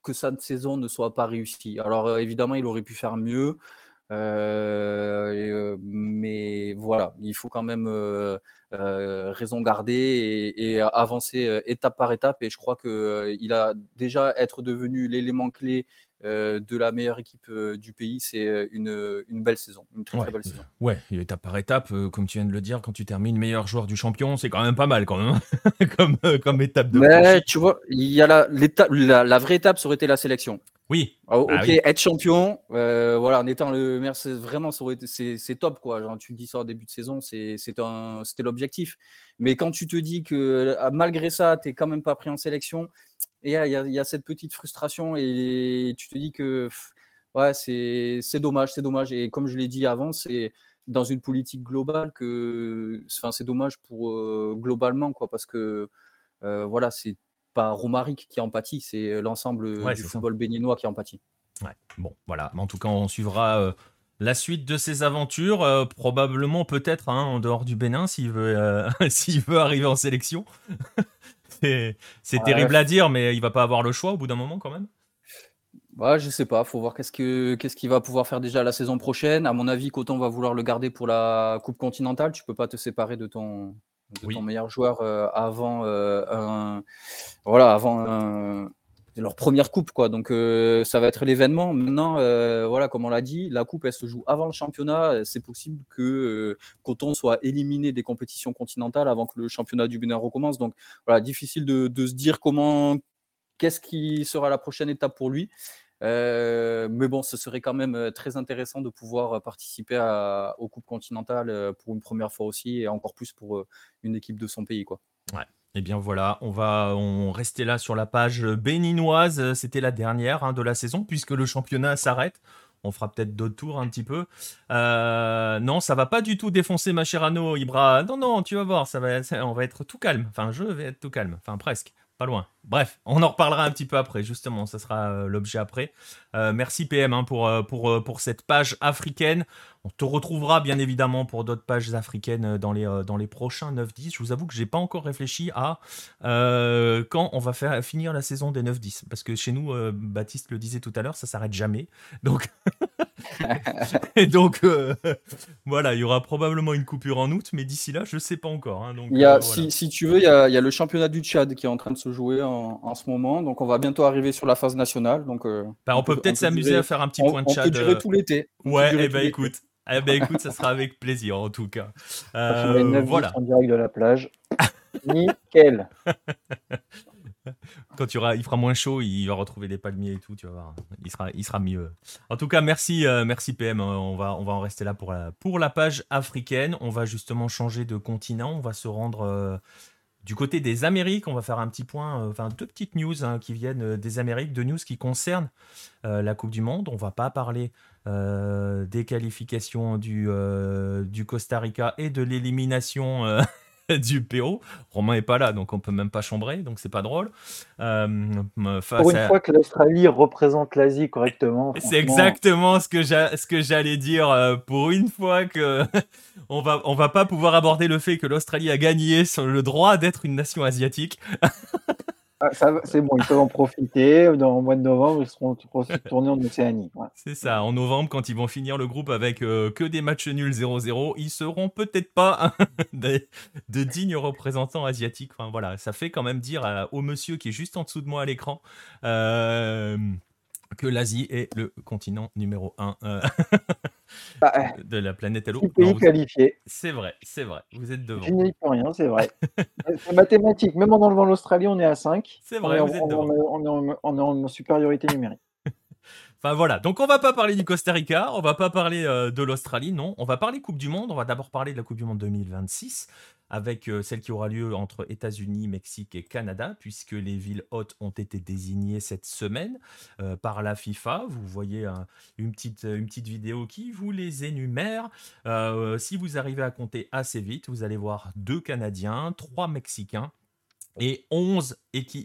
que sa saison ne soit pas réussie. Alors évidemment, il aurait pu faire mieux. mais voilà, il faut quand même raison garder et, avancer étape par étape. Et je crois qu'il a déjà être devenu l'élément clé de la meilleure équipe euh, du pays, c'est euh, une, une, belle saison, une très, ouais. très belle saison. Ouais, étape par étape, comme tu viens de le dire, quand tu termines meilleur joueur du champion, c'est quand même pas mal quand même, hein, comme, comme étape de Mais tu vois, il y a la, la, la, vraie étape, ça aurait été la sélection. Oui. Ah, ok, ah être champion, voilà, en étant le meilleur, vraiment, c'est top quoi. Genre, tu dis ça au début de saison, c'était l'objectif. Mais quand tu te dis que malgré ça, tu n'es quand même pas pris en sélection, il y, a cette petite frustration et tu te dis que ouais, c'est dommage, c'est dommage. Et comme je l'ai dit avant, c'est dans une politique globale que c'est dommage pour euh, globalement quoi parce que euh, voilà c'est pas Romaric qui empathie c'est l'ensemble du football béninois qui empathie ouais bon voilà. En tout cas on suivra euh, la suite de ses aventures probablement peut-être hein, en dehors du Bénin s'il veut s'il veut arriver en sélection c'est terrible à dire, mais il va pas avoir le choix au bout d'un moment quand même. Bah, je sais pas, faut voir qu'est-ce que qu'est-ce qu'il va pouvoir faire déjà la saison prochaine. À mon avis, Coton va vouloir le garder pour la Coupe continentale. Tu peux pas te séparer de ton, ton meilleur joueur euh, avant euh, un, voilà, avant un, leur première coupe, quoi. Donc euh, ça va être l'événement. Maintenant, euh, voilà, comme on l'a dit, la coupe elle se joue avant le championnat. C'est possible que euh, Coton soit éliminé des compétitions continentales avant que le championnat du Bénin recommence. Donc voilà, difficile de, se dire comment, qu'est-ce qui sera la prochaine étape pour lui. mais bon, ce serait quand même très intéressant de pouvoir participer à, aux coupes continentales pour une première fois aussi, et encore plus pour une équipe de son pays, quoi. Eh bien voilà, on va on rester là sur la page béninoise. C'était la dernière hein, de la saison puisque le championnat s'arrête. On fera peut-être d'autres tours un petit peu. Euh, non, ça va pas du tout défoncer ma chère Anno, Ibra. Non, non, tu vas voir, ça va, on va être tout calme. Enfin, je vais être tout calme. Enfin, presque. Pas loin. Bref, on en reparlera un petit peu après, justement, ça sera euh, l'objet après. Euh, merci PM hein, pour, cette page africaine. On te retrouvera bien évidemment pour d'autres pages africaines dans les, dans les prochains 9-10. Je vous avoue que j'ai pas encore réfléchi à quand on va faire, finir la saison des 9-10. Parce que chez nous, Baptiste le disait tout à l'heure, ça s'arrête jamais. Donc, et donc voilà, il y aura probablement une coupure en août, mais d'ici là, je sais pas encore. Hein. donc, il y a, si, si, tu veux, il y, a, il y, a, le championnat du Tchad qui est en train de se jouer en, en, ce moment. Donc, on va bientôt arriver sur la phase nationale. Donc, euh, bah, on, peut peut-être s'amuser à faire un petit point de chat. On peut durer tout l'été. Ouais, et eh ben écoute. Eh ben écoute, ça sera avec plaisir en tout cas. Euh, voilà. En direct de la plage. Nickel. Quand il, aura, il fera moins chaud, il va retrouver des palmiers et tout, tu vas voir. Il sera, il sera mieux. En tout cas, merci, euh, merci PM. On va, on va en rester là pour la, pour la page africaine. On va justement changer de continent. On va se rendre du côté des Amériques, on va faire un petit point, euh, enfin deux petites news hein, qui viennent euh, des Amériques, deux news qui concernent euh, la Coupe du Monde. On va pas parler des qualifications du, du Costa Rica et de l'élimination du PO. Romain est pas là, donc on peut même pas chambrer, donc c'est pas drôle. Euh, Pour une fois que l'Australie représente l'Asie correctement. C'est exactement ce que j'allais dire. Euh, pour une fois que on va on va pas pouvoir aborder le fait que l'Australie a gagné sur le droit d'être une nation asiatique. Ah, c'est bon, ils peuvent en profiter. Dans le mois de novembre, ils seront tournés en Océanie. C'est ça. En novembre, quand ils vont finir le groupe avec euh, que des matchs nuls 0-0, ils seront peut-être pas de, dignes représentants asiatiques. Enfin, voilà, ça fait quand même dire au monsieur qui est juste en dessous de moi à l'écran. Euh, que l'Asie est le continent numéro 1 euh, bah, de la planète. Pays qualifié. C'est vrai, c'est vrai. Vous êtes devant. Je n'y pour rien, c'est vrai. c'est mathématique. Même en enlevant l'Australie, on est à 5. C'est vrai, on vous est, êtes on, devant. On est, en supériorité numérique. Enfin voilà, donc on va pas parler du Costa Rica, on va pas parler euh, de l'Australie, non, on va parler Coupe du Monde, on va d'abord parler de la Coupe du Monde 2026 avec euh, celle qui aura lieu entre États-Unis, Mexique et Canada, puisque les villes hôtes ont été désignées cette semaine euh, par la FIFA. Vous voyez une, petite, une petite vidéo qui vous les énumère. Euh, si vous arrivez à compter assez vite, vous allez voir deux Canadiens, trois Mexicains et 11,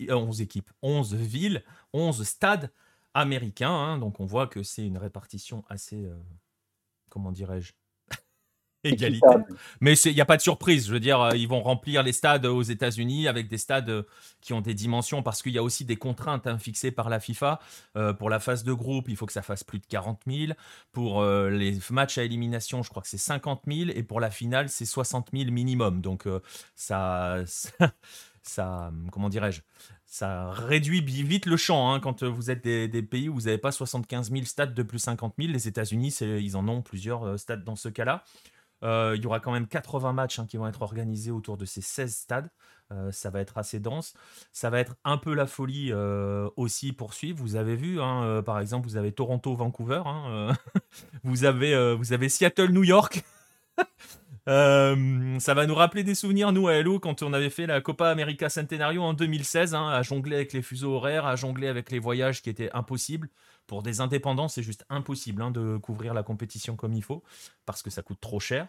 11 équipes, 11 villes, 11 stades américains. Hein. donc on voit que c'est une répartition assez, comment dirais-je, égalité. Mais il n'y a pas de surprise. Je veux dire, euh, ils vont remplir les stades aux États-Unis avec des stades euh, qui ont des dimensions parce qu'il y a aussi des contraintes hein, fixées par la FIFA. Euh, pour la phase de groupe, il faut que ça fasse plus de 40 000. Pour les matchs à élimination, je crois que c'est 50 000. Et pour la finale, c'est 60 000 minimum. Donc, ça, ça, comment dirais-je? Ça réduit vite le champ hein, quand vous êtes des, pays où vous n'avez pas 75 000 stades de plus 50 000. Les États-Unis, ils en ont plusieurs stades dans ce cas-là. Euh, il y aura quand même 80 matchs hein, qui vont être organisés autour de ces 16 stades. Euh, ça va être assez dense. Ça va être un peu la folie euh, aussi pour suivre. Vous avez vu, hein, par exemple, vous avez Toronto-Vancouver. Hein, vous, avez, avez Seattle-New York. ça va nous rappeler des souvenirs, nous, à Hello, quand on avait fait la Copa América Centenario en 2016, à jongler avec les fuseaux horaires, à jongler avec les voyages qui étaient impossibles pour des indépendants, c'est juste impossible hein, de couvrir la compétition comme il faut parce que ça coûte trop cher.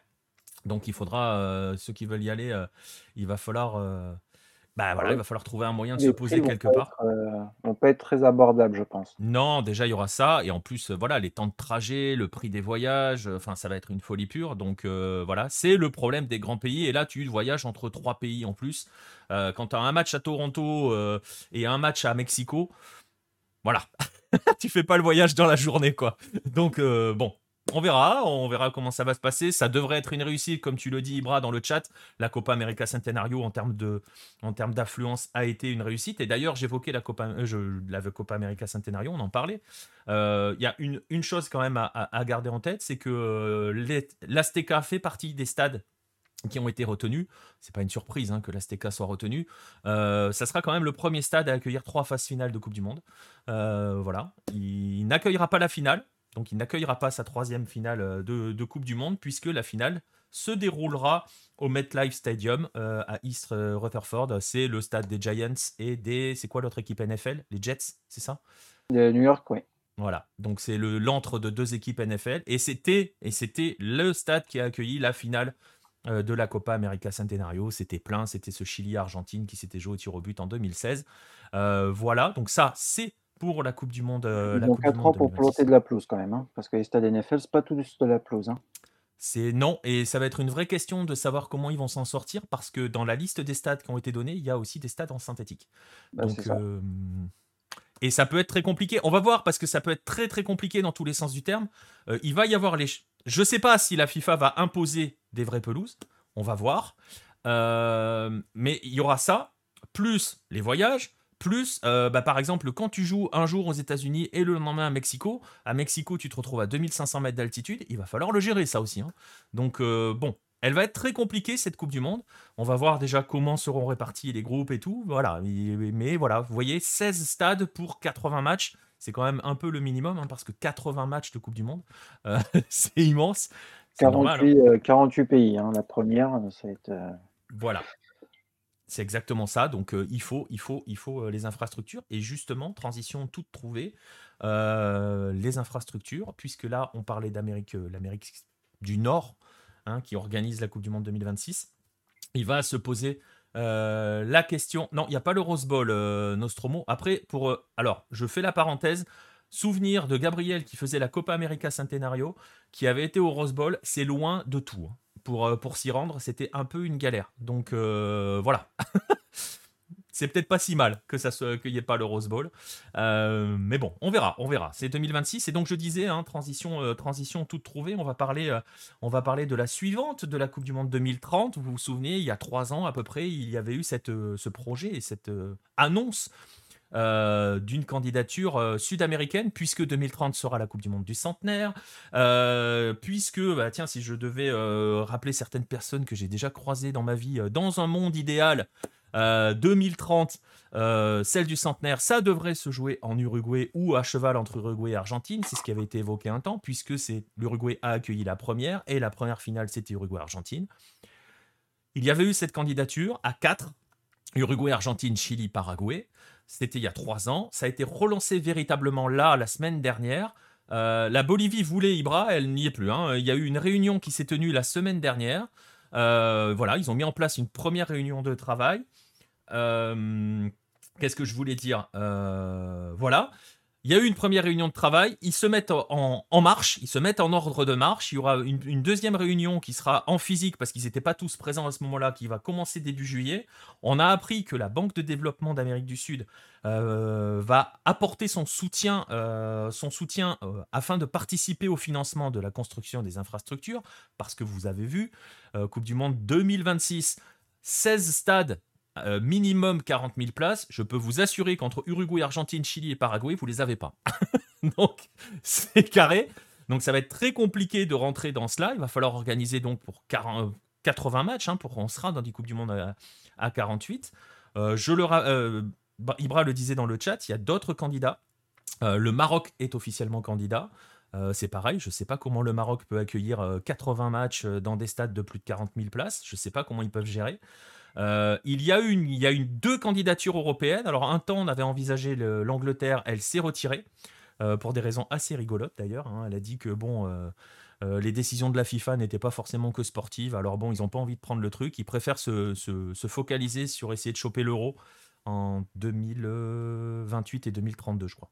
Donc il faudra, euh, ceux qui veulent y aller, euh, il va falloir, euh, bah, voilà, il va falloir trouver un moyen de se poser quelque part. on peut être très abordable, je pense. Non, déjà il y aura ça et en plus voilà les temps de trajet, le prix des voyages, enfin ça va être une folie pure. Donc voilà, c'est le problème des grands pays et là tu voyages entre trois pays en plus. quand tu as un match à Toronto et un match à Mexico, voilà. tu fais pas le voyage dans la journée, quoi. Donc, euh, bon, on verra, on verra comment ça va se passer. Ça devrait être une réussite, comme tu le dis, Ibra, dans le chat. La Copa América Centenario, en termes d'affluence, a été une réussite. Et d'ailleurs, j'évoquais la Copa, euh, Copa América Centenario, on en parlait. Euh, il y a une, une, chose quand même à, garder en tête, c'est que l'Azteca fait partie des stades qui ont été retenus. C'est pas une surprise hein, que l'Azteca soit retenu. Euh, ça sera quand même le premier stade à accueillir trois phases finales de Coupe du Monde. Euh, voilà. Il n'accueillera pas la finale, donc il n'accueillera pas sa troisième finale euh, de, Coupe du Monde, puisque la finale se déroulera au MetLife Stadium à East Rutherford. C'est le stade des Giants et des. C'est quoi l'autre équipe NFL Les Jets, c'est ça? De New York, oui. Voilà, donc c'est le l'antre de deux équipes NFL et c'était et c'était le stade qui a accueilli la finale euh, de la Copa América Centenario. C'était plein, c'était ce Chili-Argentine qui s'était joué au tir au but en 2016. Euh, voilà, donc ça, c'est pour la Coupe du Monde. Euh, Ils ont 4 ans pour ploter de la pelouse quand même, hein, parce que les stades NFL, c'est pas tout juste de la pelouse. Hein. C'est non, et ça va être une vraie question de savoir comment ils vont s'en sortir, parce que dans la liste des stades qui ont été donnés, il y a aussi des stades en synthétique. Bah, donc, et ça peut être très compliqué. On va voir, parce que ça peut être très très compliqué dans tous les sens du terme. il va y avoir les, je ne sais pas si la FIFA va imposer des vraies pelouses. On va voir. Euh, mais il y aura ça, plus les voyages, plus, euh, bah, par exemple, quand tu joues un jour aux États-Unis et le lendemain à Mexico, à Mexico, tu te retrouves à 2500 mètres d'altitude, il va falloir le gérer, ça aussi. Hein. Donc, euh, bon, elle va être très compliquée, cette Coupe du Monde. On va voir déjà comment seront répartis les groupes et tout. Voilà. Mais voilà, vous voyez, 16 stades pour 80 matchs c'est quand même un peu le minimum, hein, parce que 80 matchs de Coupe du Monde, euh, c'est immense. 48, 48, hein. euh, pays, hein, la première, ça va être... Euh, voilà. C'est exactement ça. Donc il faut, il faut, il faut les infrastructures. Et justement, transition toute trouvée, les infrastructures, puisque là, on parlait d'Amérique, l'Amérique du Nord, qui organise la Coupe du Monde 2026. Il va se poser euh, la question. Non, il n'y a pas le Rose Bowl, euh, Nostromo. Après, pour. Euh, alors, je fais la parenthèse. Souvenir de Gabriel qui faisait la Copa América Centenario, qui avait été au Rose Bowl, c'est loin de tout. Hein. Pour, pour s'y rendre, c'était un peu une galère. Donc voilà. c'est peut-être pas si mal que ça qu'il n'y ait pas le Rose Bowl. Euh, mais bon, on verra, on verra. C'est 2026 et donc je disais, hein, transition, euh, transition toute trouvée. On va parler, euh, on va parler de la suivante de la Coupe du Monde 2030. Vous vous souvenez, il y a trois ans à peu près, il y avait eu cette, ce projet et cette annonce. d'une candidature sud-américaine, puisque 2030 sera la Coupe du Monde du centenaire, puisque, bah, tiens, si je devais rappeler certaines personnes que j'ai déjà croisées dans ma vie, dans un monde idéal, 2030, euh, euh, celle du centenaire, ça devrait se jouer en Uruguay ou à cheval entre Uruguay et Argentine. C'est ce qui avait été évoqué un temps, puisque l'Uruguay a accueilli la première et la première finale c'était Uruguay-Argentine. Il y avait eu cette candidature à 4, Uruguay, Argentine, Chili, Paraguay. C'était il y a trois ans. Ça a été relancé véritablement là la semaine dernière. Euh, la Bolivie voulait Ibra, elle n'y est plus. Hein. Il y a eu une réunion qui s'est tenue la semaine dernière. voilà, ils ont mis en place une première réunion de travail. Euh, qu'est-ce que je voulais dire? Euh, Voilà. il y a eu une première réunion de travail, ils se mettent en, marche, ils se mettent en ordre de marche. Il y aura une, deuxième réunion qui sera en physique parce qu'ils n'étaient pas tous présents à ce moment-là, qui va commencer début juillet. On a appris que la Banque de développement d'Amérique du Sud euh, va apporter son soutien, son soutien afin de participer au financement de la construction des infrastructures, parce que vous avez vu, Coupe du Monde 2026, 16 stades euh, minimum 40 000 places, je peux vous assurer qu'entre Uruguay, Argentine, Chili et Paraguay, vous les avez pas. donc, c'est carré. Donc, ça va être très compliqué de rentrer dans cela. Il va falloir organiser donc pour 40, 80 matchs. Hein, pour, on sera dans des Coupes du Monde à, 48. Euh, je le, euh, Ibra le disait dans le chat, il y a d'autres candidats. le Maroc est officiellement candidat. c'est pareil, je ne sais pas comment le Maroc peut accueillir 80 matchs dans des stades de plus de 40 000 places. Je ne sais pas comment ils peuvent gérer. Euh, il y a eu il y a deux candidatures européennes. Alors un temps, on avait envisagé l'Angleterre, elle s'est retirée euh, pour des raisons assez rigolotes d'ailleurs. Hein. Elle a dit que bon. Euh, les décisions de la FIFA n'étaient pas forcément que sportives. Alors bon, ils n'ont pas envie de prendre le truc. Ils préfèrent se, se focaliser sur essayer de choper l'euro en 2028 et 2032, je crois.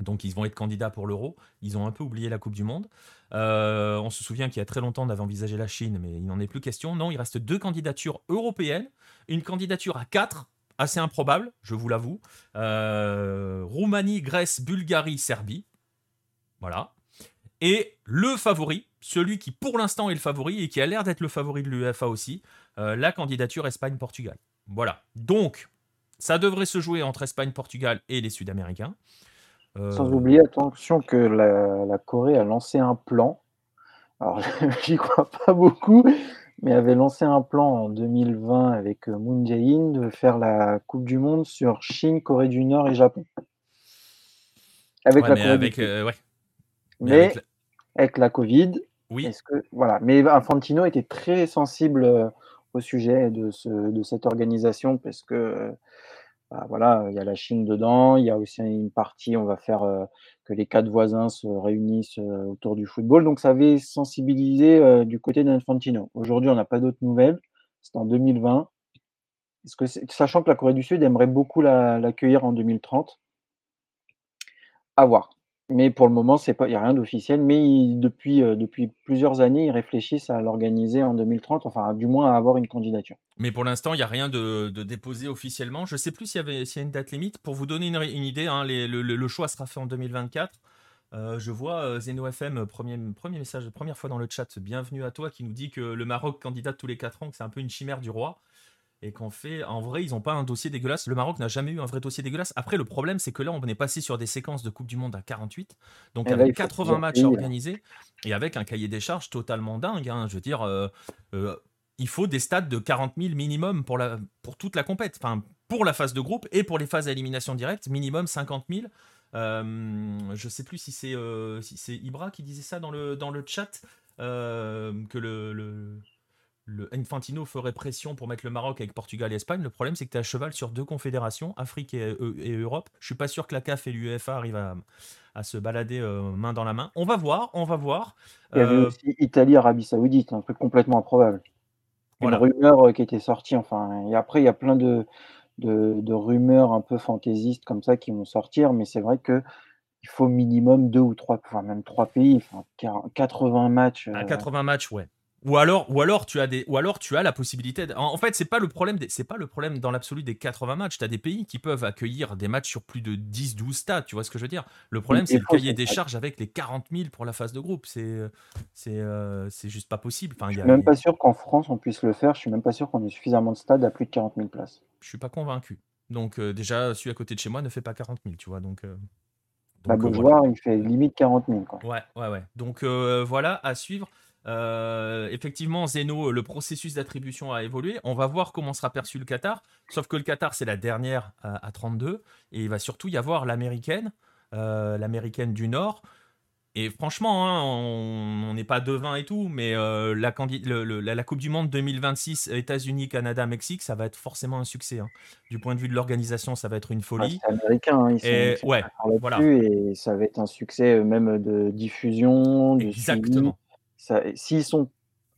Donc ils vont être candidats pour l'euro. Ils ont un peu oublié la Coupe du Monde. Euh, on se souvient qu'il y a très longtemps, on avait envisagé la Chine, mais il n'en est plus question. Non, il reste deux candidatures européennes. Une candidature à quatre, assez improbable, je vous l'avoue. Euh, Roumanie, Grèce, Bulgarie, Serbie. Voilà. Et le favori, celui qui pour l'instant est le favori et qui a l'air d'être le favori de l'UEFA aussi, euh, la candidature Espagne-Portugal. Voilà. Donc, ça devrait se jouer entre Espagne, Portugal et les Sud-Américains. Sans euh, oublier, attention, que la, Corée a lancé un plan. Alors, j'y crois pas beaucoup, mais avait lancé un plan en 2020 avec euh, Moon Jae-in de faire la Coupe du Monde sur Chine, Corée du Nord et Japon. Avec la mais euh, Mais, avec, la... Covid. Oui. Que, voilà. Mais Infantino était très sensible au sujet de, ce, de cette organisation parce que bah, voilà, il y a la Chine dedans, il y a aussi une partie, on va faire que les quatre voisins se réunissent autour du football. Donc ça avait sensibilisé du côté d'Infantino. Aujourd'hui, on n'a pas d'autres nouvelles. C'est en 2020. Est-ce que sachant que la Corée du Sud aimerait beaucoup l'accueillir en 2030, à voir. Mais pour le moment, il n'y a rien d'officiel. Mais depuis, euh, depuis plusieurs années, ils réfléchissent à l'organiser en 2030, enfin, du moins à avoir une candidature. Mais pour l'instant, il n'y a rien de, déposé officiellement. Je ne sais plus s'il y, y, a une date limite. Pour vous donner une, idée, hein, le, choix sera fait en 2024. Euh, je vois euh, Zeno FM, premier, premier message, première fois dans le chat, bienvenue à toi, qui nous dit que le Maroc candidate tous les 4 ans, que c'est un peu une chimère du roi et qu'en fait, en vrai, ils n'ont pas un dossier dégueulasse. Le Maroc n'a jamais eu un vrai dossier dégueulasse. Après, le problème, c'est que là, on est passé sur des séquences de Coupe du Monde à 48, donc eh avec 80 matchs organisés et avec un cahier des charges totalement dingue. Hein. Je veux dire, euh, euh, il faut des stades de 40 000 minimum pour, la, pour toute la compète. Enfin, pour la phase de groupe et pour les phases d'élimination directe, minimum 50 000. Euh, je sais plus si c'est si c'est Ibra qui disait ça dans le, dans le chat, que le le Infantino ferait pression pour mettre le Maroc avec Portugal et Espagne. Le problème, c'est que tu es à cheval sur deux confédérations, Afrique et, euh, Europe. Je suis pas sûr que la CAF et l'UEFA arrivent à, se balader euh, main dans la main. On va voir, on va voir. Il y avait euh, aussi Italie, Arabie Saoudite, un truc complètement improbable. Une rumeur qui était sortie, enfin, et après, il y a plein de, de, rumeurs un peu fantaisistes comme ça qui vont sortir, mais c'est vrai que il faut minimum deux ou trois, enfin même trois pays, enfin 80 matchs. À 80 matchs, ouais. Ou alors, ou alors tu as des, ou alors tu as la possibilité. En, fait, c'est pas le problème. C'est pas le problème dans l'absolu des 80 matchs. Tu as des pays qui peuvent accueillir des matchs sur plus de 10-12 stades. Tu vois ce que je veux dire? Le problème, c'est le cahier des charges avec les 40 000 pour la phase de groupe. C'est, c'est, euh, c'est juste pas possible. Enfin, je suis même pas sûr qu'en France on puisse le faire. Je suis même pas sûr qu'on ait suffisamment de stades à plus de 40 000 places. Je suis pas convaincu. Donc euh, déjà, celui à côté de chez moi ne fait pas 40 000. Tu vois donc. Euh, bah, Beaujoire, il fait limite 40 000. Quoi. Ouais, ouais, ouais. Donc voilà, à suivre. Euh, effectivement, Zeno, le processus d'attribution a évolué. On va voir comment sera perçu le Qatar. Sauf que le Qatar, c'est la dernière à, 32. Et il va surtout y avoir l'américaine, euh, l'américaine du Nord. Et franchement, hein, on n'est pas devin et tout, mais euh, la, la, Coupe du Monde 2026, États-Unis, Canada, Mexique, ça va être forcément un succès. Hein. Du point de vue de l'organisation, ça va être une folie. c'est américain, hein, et, ouais, voilà. et ça va être un succès même de diffusion, de Exactement s'ils sont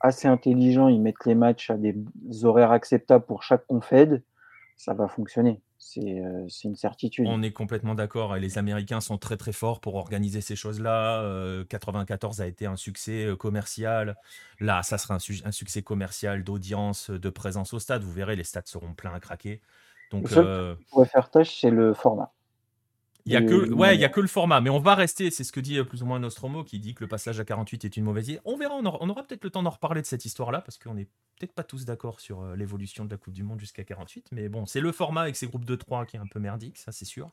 assez intelligents, ils mettent les matchs à des horaires acceptables pour chaque confed, ça va fonctionner. C'est une certitude. On est complètement d'accord. Et les Américains sont très très forts pour organiser ces choses-là. 94 a été un succès commercial. Là, ça sera un, un succès commercial d'audience, de présence au stade. Vous verrez, les stades seront pleins à craquer. Donc, le seul qui pourrait faire tâche, c'est le format. Il y a que, ouais, il y a que le format, mais on va rester. C'est ce que dit plus ou moins Nostromo, qui dit que le passage à 48 est une mauvaise idée. On verra, on aura, peut-être le temps d'en reparler de cette histoire-là, parce qu'on n'est peut-être pas tous d'accord sur euh, l'évolution de la Coupe du Monde jusqu'à 48. Mais bon, c'est le format avec ces groupes de 3 qui est un peu merdique, ça c'est sûr.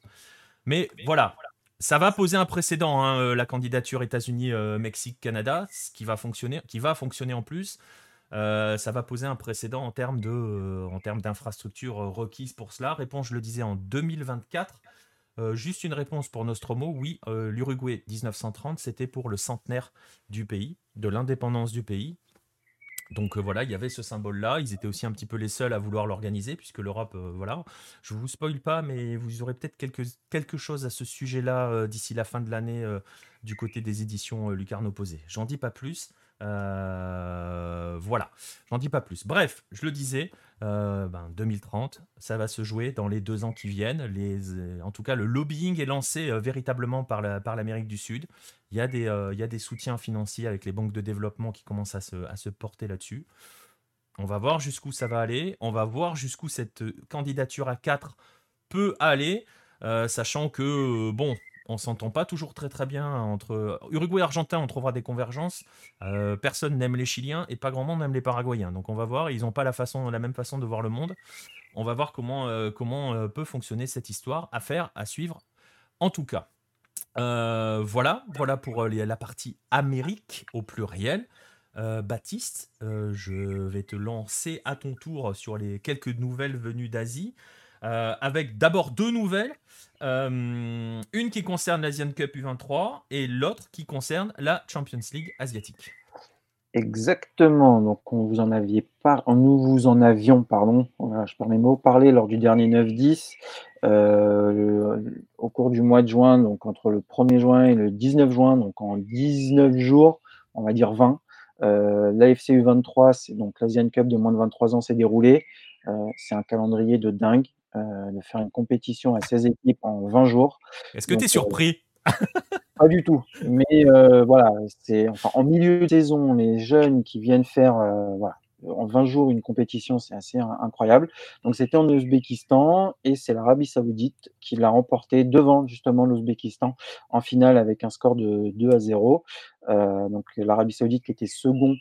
Mais voilà, ça va poser un précédent, hein, euh, la candidature États-Unis, euh, Mexique, Canada, ce qui va fonctionner, qui va fonctionner en plus. ça va poser un précédent en termes de, en termes d'infrastructures requises pour cela. Réponse, je le disais, en 2024. Euh, juste une réponse pour Nostromo. Oui, euh, l'Uruguay 1930, c'était pour le centenaire du pays, de l'indépendance du pays. Donc euh, voilà, il y avait ce symbole-là. Ils étaient aussi un petit peu les seuls à vouloir l'organiser, puisque l'Europe, voilà. Je vous spoil pas, mais vous aurez peut-être quelque, quelque chose à ce sujet-là d'ici la fin de l'année du côté des éditions Lucarne Opposé. J'en dis pas plus. Euh, voilà, j'en dis pas plus. Bref, je le disais, euh, ben, 2030, ça va se jouer dans les deux ans qui viennent. Euh, en tout cas, le lobbying est lancé véritablement par l'Amérique du Sud. Il y, a des, il y a des soutiens financiers avec les banques de développement qui commencent à se, à se porter là-dessus. On va voir jusqu'où ça va aller. On va voir jusqu'où cette candidature à 4 peut aller. sachant que, bon, on s'entend pas toujours très très bien entre Uruguay et Argentin. On trouvera des convergences. Euh, personne n'aime les Chiliens et pas grand monde n'aime les Paraguayens. Donc on va voir. Ils n'ont pas la façon, la même façon de voir le monde. On va voir comment euh, euh, peut fonctionner cette histoire. À faire, à suivre. En tout cas, voilà, voilà pour la partie Amérique au pluriel. Baptiste, je vais te lancer à ton tour sur les quelques nouvelles venues d'Asie. Euh, avec d'abord deux nouvelles. Euh, une qui concerne l'Asian Cup U23 et l'autre qui concerne la Champions League asiatique. Exactement. Donc, on vous en aviez nous vous en avions, pardon, je perds mes mots, parlé lors du dernier 9-10 euh, au cours du mois de juin, donc entre le 1er juin et le 19 juin, donc en 19 jours, on va dire 20. Euh, L'AFC U23, c'est donc l'Asian Cup de moins de 23 ans, s'est déroulé. c'est un calendrier de dingue. Euh, de faire une compétition à 16 équipes en 20 jours. Est-ce que tu es euh, surpris? Pas du tout. Mais euh, voilà, c'est enfin, en milieu de saison, les jeunes qui viennent faire voilà, en 20 jours une compétition, c'est assez incroyable. Donc c'était en Ouzbékistan et c'est l'Arabie Saoudite qui l'a remporté devant justement l'Ouzbékistan en finale avec un score de 2 à 0. donc l'Arabie Saoudite qui était second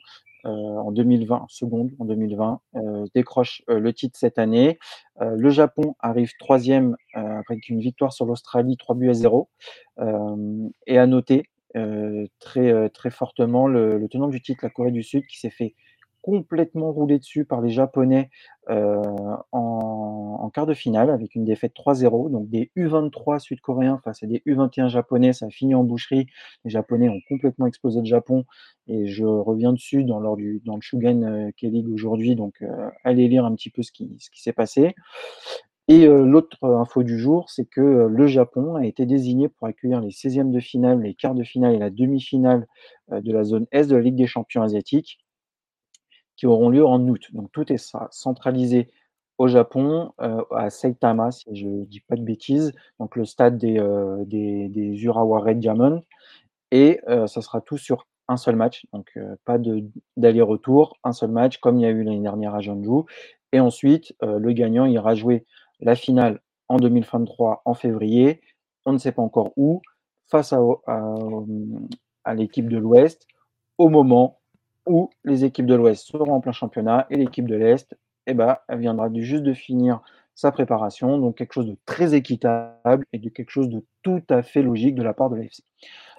en 2020, seconde en 2020, euh, décroche euh, le titre cette année. le Japon arrive troisième avec une victoire sur l'Australie, 3 buts à 0. et à noter très, fortement le, tenant du titre, la Corée du Sud, qui s'est fait complètement roulé dessus par les Japonais euh, en, quart de finale avec une défaite 3-0. Donc des U23 sud-coréens face à des U21 japonais, ça a fini en boucherie. Les Japonais ont complètement explosé le Japon et je reviens dessus dans, lors du, dans le Shugen euh, K-League aujourd'hui. Donc euh, allez lire un petit peu ce qui, s'est passé. Et l'autre info du jour, c'est que le Japon a été désigné pour accueillir les 16e de finale, les quarts de finale et la demi-finale de la zone Est de la Ligue des champions asiatiques qui auront lieu en août. Donc tout est centralisé au Japon, euh, à Saitama, si je ne dis pas de bêtises, donc le stade des, euh, Urawa Red Diamond. Et euh, ça sera tout sur un seul match, donc pas d'aller-retour, un seul match, comme il y a eu l'année dernière à Jeonju. Et ensuite, le gagnant ira jouer la finale en 2023, en février, on ne sait pas encore où, face à, à l'équipe de l'Ouest, au moment où les équipes de l'Ouest seront en plein championnat et l'équipe de l'Est, eh ben, elle viendra juste de finir sa préparation, donc quelque chose de très équitable et de quelque chose de tout à fait logique de la part de l'AFC.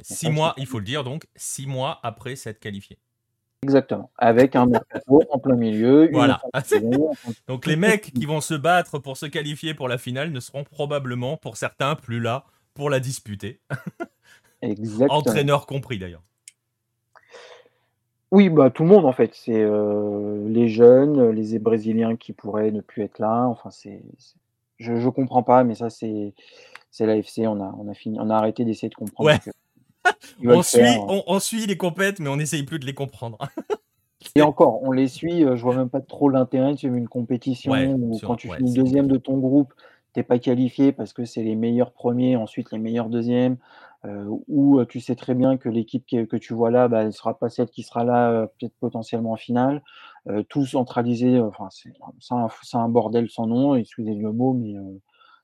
Six mois, il faut le dire, donc six mois après s'être qualifié. Exactement, avec un mercato en plein milieu. Voilà. donc les mecs qui vont se battre pour se qualifier pour la finale ne seront probablement, pour certains, plus là pour la disputer. Exactement. Entraîneur compris d'ailleurs. Oui, bah, tout le monde en fait. C'est, euh, les jeunes, les brésiliens qui pourraient ne plus être là. Enfin, c'est je je comprends pas, mais ça c'est c'est l'AFC. On a on a fini on a arrêté d'essayer de comprendre Ouais. On suit on suit les compètes, mais on n'essaye plus de les comprendre. Et encore, on les suit, euh, je vois même pas trop l'intérêt de suivre une compétition où quand tu finis deuxième de ton groupe, tu pas qualifié parce que c'est les meilleurs premiers, ensuite les meilleurs deuxièmes, euh, ou tu sais très bien que l'équipe que tu vois là, bah, elle sera pas celle qui sera là, peut-être potentiellement en finale. tout centralisé, enfin c'est un bordel sans nom, excusez le mot, mais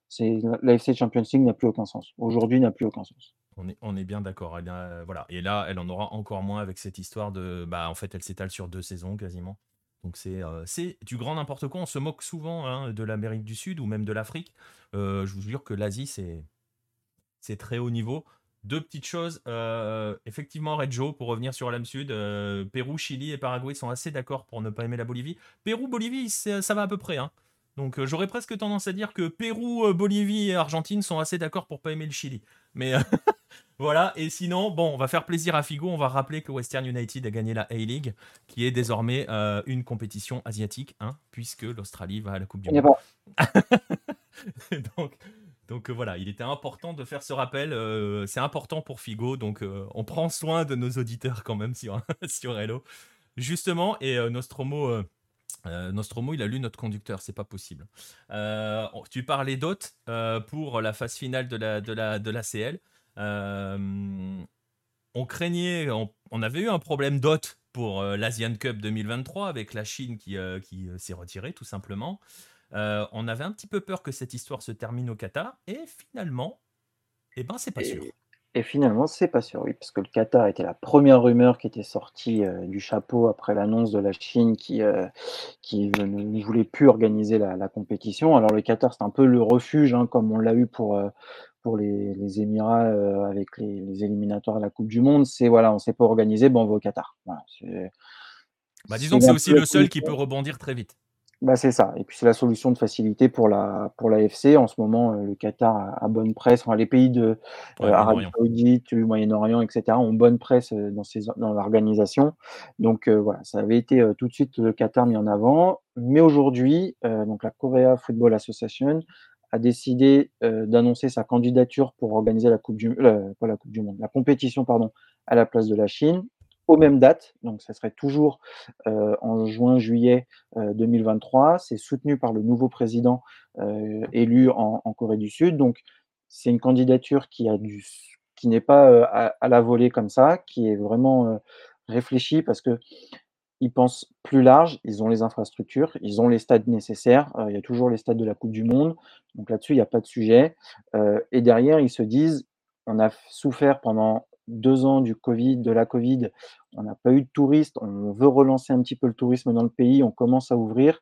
c'est l'AFC Champions League n'a plus aucun sens. Aujourd'hui, n'a plus aucun sens. On est, bien d'accord. voilà. Et là, elle en aura encore moins avec cette histoire de. Bah, en fait, elle s'étale sur deux saisons quasiment. Donc c'est du grand n'importe quoi. On se moque souvent hein, de l'Amérique du Sud ou même de l'Afrique. je vous jure que l'Asie, c'est très haut niveau. Deux petites choses. effectivement, Red Joe, pour revenir sur l'âme sud, Pérou, Chili et Paraguay sont assez d'accord pour ne pas aimer la Bolivie. Pérou, Bolivie, ça va à peu près. Hein. Donc euh, j'aurais presque tendance à dire que Pérou, euh, Bolivie et Argentine sont assez d'accord pour pas aimer le Chili. Mais euh, voilà, et sinon, bon, on va faire plaisir à Figo, on va rappeler que Western United a gagné la A-League, qui est désormais une compétition asiatique, hein, puisque l'Australie va à la Coupe du Monde. donc, donc voilà, il était important de faire ce rappel. c'est important pour Figo, donc on prend soin de nos auditeurs quand même sur, sur Hello. Justement, et Nostromo euh, Nostromo, il a lu notre conducteur, c'est pas possible. Euh, tu parlais d'hôtes euh, pour la phase finale de la, de la, de la CL. on craignait, on, avait eu un problème d'hôtes pour l'Asian Cup 2023 avec la Chine qui, qui s'est retirée tout simplement. On avait un petit peu peur que cette histoire se termine au Qatar et finalement, eh ben c'est pas sûr. Et finalement, c'est pas sûr, oui, parce que le Qatar était la première rumeur qui était sortie euh, du chapeau après l'annonce de la Chine qui, euh, qui ne voulait plus organiser la, compétition. Alors le Qatar, c'est un peu le refuge, hein, comme on l'a eu pour, euh, pour les, Émirats avec les, éliminatoires de la Coupe du Monde. C'est voilà, on ne s'est pas organisé, bon, on va au Qatar. Voilà, bah, disons que c'est aussi le seul qui peut rebondir très vite. Bah, c'est ça. Et puis c'est la solution de facilité pour la pour l'AFC. En ce moment, euh, le Qatar a, bonne presse. Enfin, les pays de euh, Arabie Saoudite, du Moyen-Orient, etc. ont bonne presse euh, dans ces dans l'organisation. Donc voilà, ça avait été tout de suite le Qatar mis en avant. Mais aujourd'hui, donc la Korea Football Association a décidé d'annoncer sa candidature pour organiser la coupe du pas la coupe du monde, la compétition pardon, à la place de la Chine aux mêmes dates, donc ça serait toujours euh, en juin-juillet 2023. Euh, c'est soutenu par le nouveau président euh, élu en, Corée du Sud. Donc c'est une candidature qui a du, qui n'est pas à, la volée comme ça, qui est vraiment réfléchie parce que ils pensent plus large, ils ont les infrastructures, ils ont les stades nécessaires. il y a toujours les stades de la Coupe du Monde, donc là-dessus il n'y a pas de sujet. et derrière ils se disent, on a souffert pendant deux ans du Covid, de la Covid, on n'a pas eu de touristes, on veut relancer un petit peu le tourisme dans le pays, on commence à ouvrir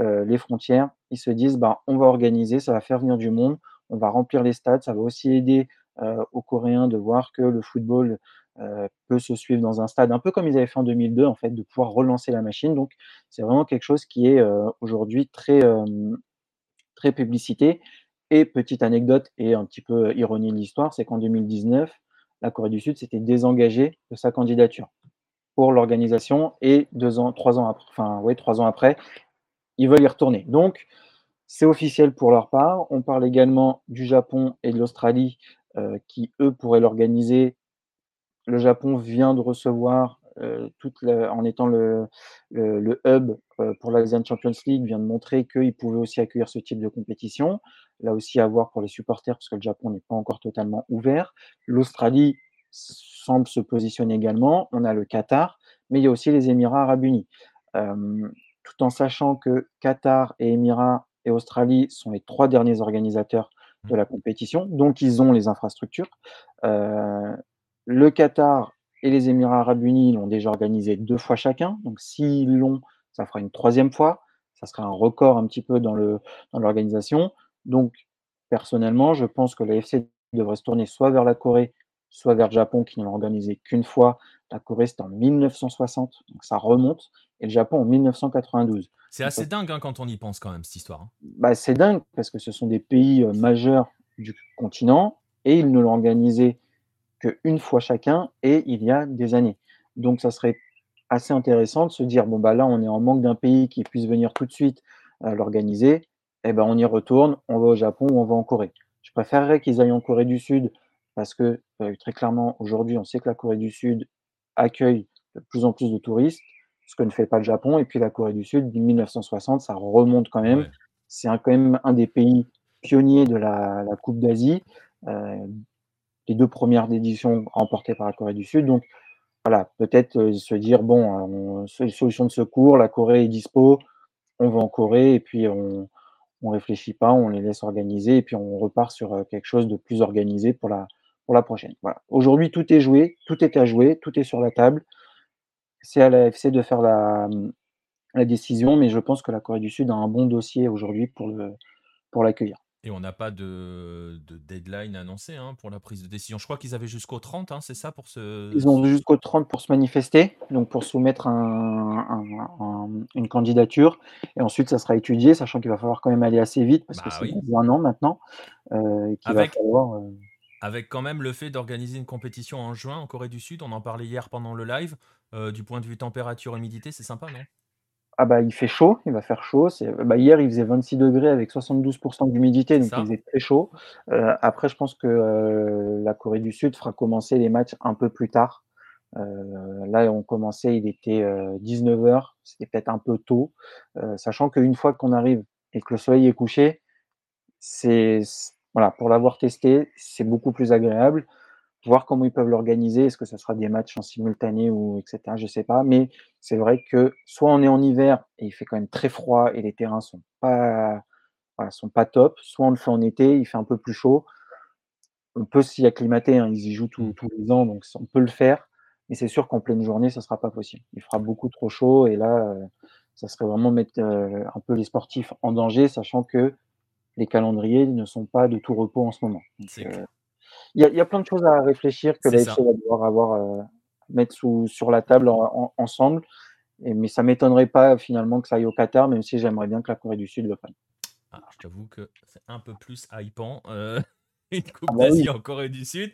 euh, les frontières. Ils se disent, bah, on va organiser, ça va faire venir du monde, on va remplir les stades, ça va aussi aider euh, aux Coréens de voir que le football euh, peut se suivre dans un stade, un peu comme ils avaient fait en 2002, en fait, de pouvoir relancer la machine. Donc, c'est vraiment quelque chose qui est aujourd'hui très, très publicité. Et petite anecdote et un petit peu ironie de l'histoire, c'est qu'en 2019, la Corée du Sud s'était désengagée de sa candidature pour l'organisation et deux ans, trois ans après, enfin ouais, trois ans après, ils veulent y retourner. Donc c'est officiel pour leur part. On parle également du Japon et de l'Australie euh, qui eux pourraient l'organiser. Le Japon vient de recevoir euh, toute en étant le, le, hub euh, pour l'Asian Champions League, vient de montrer qu'il pouvait aussi accueillir ce type de compétition. Là aussi à voir pour les supporters, parce que le Japon n'est pas encore totalement ouvert. L'Australie semble se positionner également. On a le Qatar, mais il y a aussi les Émirats arabes unis. Euh, tout en sachant que Qatar et Émirats et Australie sont les trois derniers organisateurs de la compétition, donc ils ont les infrastructures. le Qatar et les Émirats arabes unis l'ont déjà organisé deux fois chacun. Donc s'ils l'ont, ça fera une troisième fois. Ça sera un record un petit peu dans l'organisation. Dans Donc personnellement, je pense que la FC devrait se tourner soit vers la Corée, soit vers le Japon qui ne l'a organisé qu'une fois. La Corée, c'était en 1960, donc ça remonte, et le Japon en 1992. C'est assez dingue hein, quand on y pense quand même, cette histoire. Hein. Bah, c'est dingue, parce que ce sont des pays euh, majeurs du continent, et ils ne l'ont organisé qu'une fois chacun et il y a des années. Donc ça serait assez intéressant de se dire bon bah là on est en manque d'un pays qui puisse venir tout de suite euh, l'organiser, et eh ben on y retourne, on va au Japon ou on va en Corée. Je préférerais qu'ils aillent en Corée du Sud parce que euh, très clairement aujourd'hui on sait que la Corée du Sud accueille de plus en plus de touristes, ce que ne fait pas le Japon. Et puis la Corée du Sud, 1960, ça remonte quand même. C'est quand même un des pays pionniers de la, Coupe d'Asie. Les deux premières éditions remportées par la Corée du Sud. Donc, voilà, peut-être se dire, bon, solution de secours, la Corée est dispo, on va en Corée et puis on ne réfléchit pas, on les laisse organiser et puis on repart sur quelque chose de plus organisé pour la, pour la prochaine. Voilà. Aujourd'hui, tout est joué, tout est à jouer, tout est sur la table. C'est à l'AFC de faire la, la décision, mais je pense que la Corée du Sud a un bon dossier aujourd'hui pour l'accueillir. Et on n'a pas de, de, deadline annoncé hein, pour la prise de décision. Je crois qu'ils avaient jusqu'au 30, hein, c'est ça pour ce. Ils ont jusqu'au 30 pour se manifester, donc pour soumettre un, une candidature. Et ensuite, ça sera étudié, sachant qu'il va falloir quand même aller assez vite parce que bah c'est un an maintenant. Euh, Avec... Va falloir, euh, avec quand même le fait d'organiser une compétition en juin en Corée du Sud, on en parlait hier pendant le live, euh, du point de vue température, humidité, c'est sympa, non? Ah bah il fait chaud, il va faire chaud. Bah, hier il faisait 26 degrés avec 72% d'humidité, donc il faisait très chaud. Euh, après je pense que euh, la Corée du Sud fera commencer les matchs un peu plus tard. là on commençait, il était 19h, c'était peut-être un peu tôt, sachant qu'une fois qu'on arrive et que le soleil est couché, c'est voilà, pour l'avoir testé, c'est beaucoup plus agréable. Voir comment ils peuvent l'organiser, est-ce que ce sera des matchs en simultané ou etc. Je sais pas, mais c'est vrai que soit on est en hiver et il fait quand même très froid et les terrains sont pas sont pas top, soit on le fait en été, il fait un peu plus chaud. On peut s'y acclimater, hein, ils y jouent mmh. tous les ans, donc on peut le faire, mais c'est sûr qu'en pleine journée, ça sera pas possible. Il fera beaucoup trop chaud et là, euh, ça serait vraiment mettre euh, un peu les sportifs en danger, sachant que les calendriers ne sont pas de tout repos en ce moment. Euh, il y, a plein de choses à réfléchir que l'AFC va devoir avoir, euh, mettre sous, sur la table ensemble. Et, mais ça ne m'étonnerait pas finalement que ça aille au Qatar, même si j'aimerais bien que la Corée du Sud le fasse. Ah, je t'avoue que c'est un peu plus hypant euh, une Coupe ah bah d'Asie en Corée du Sud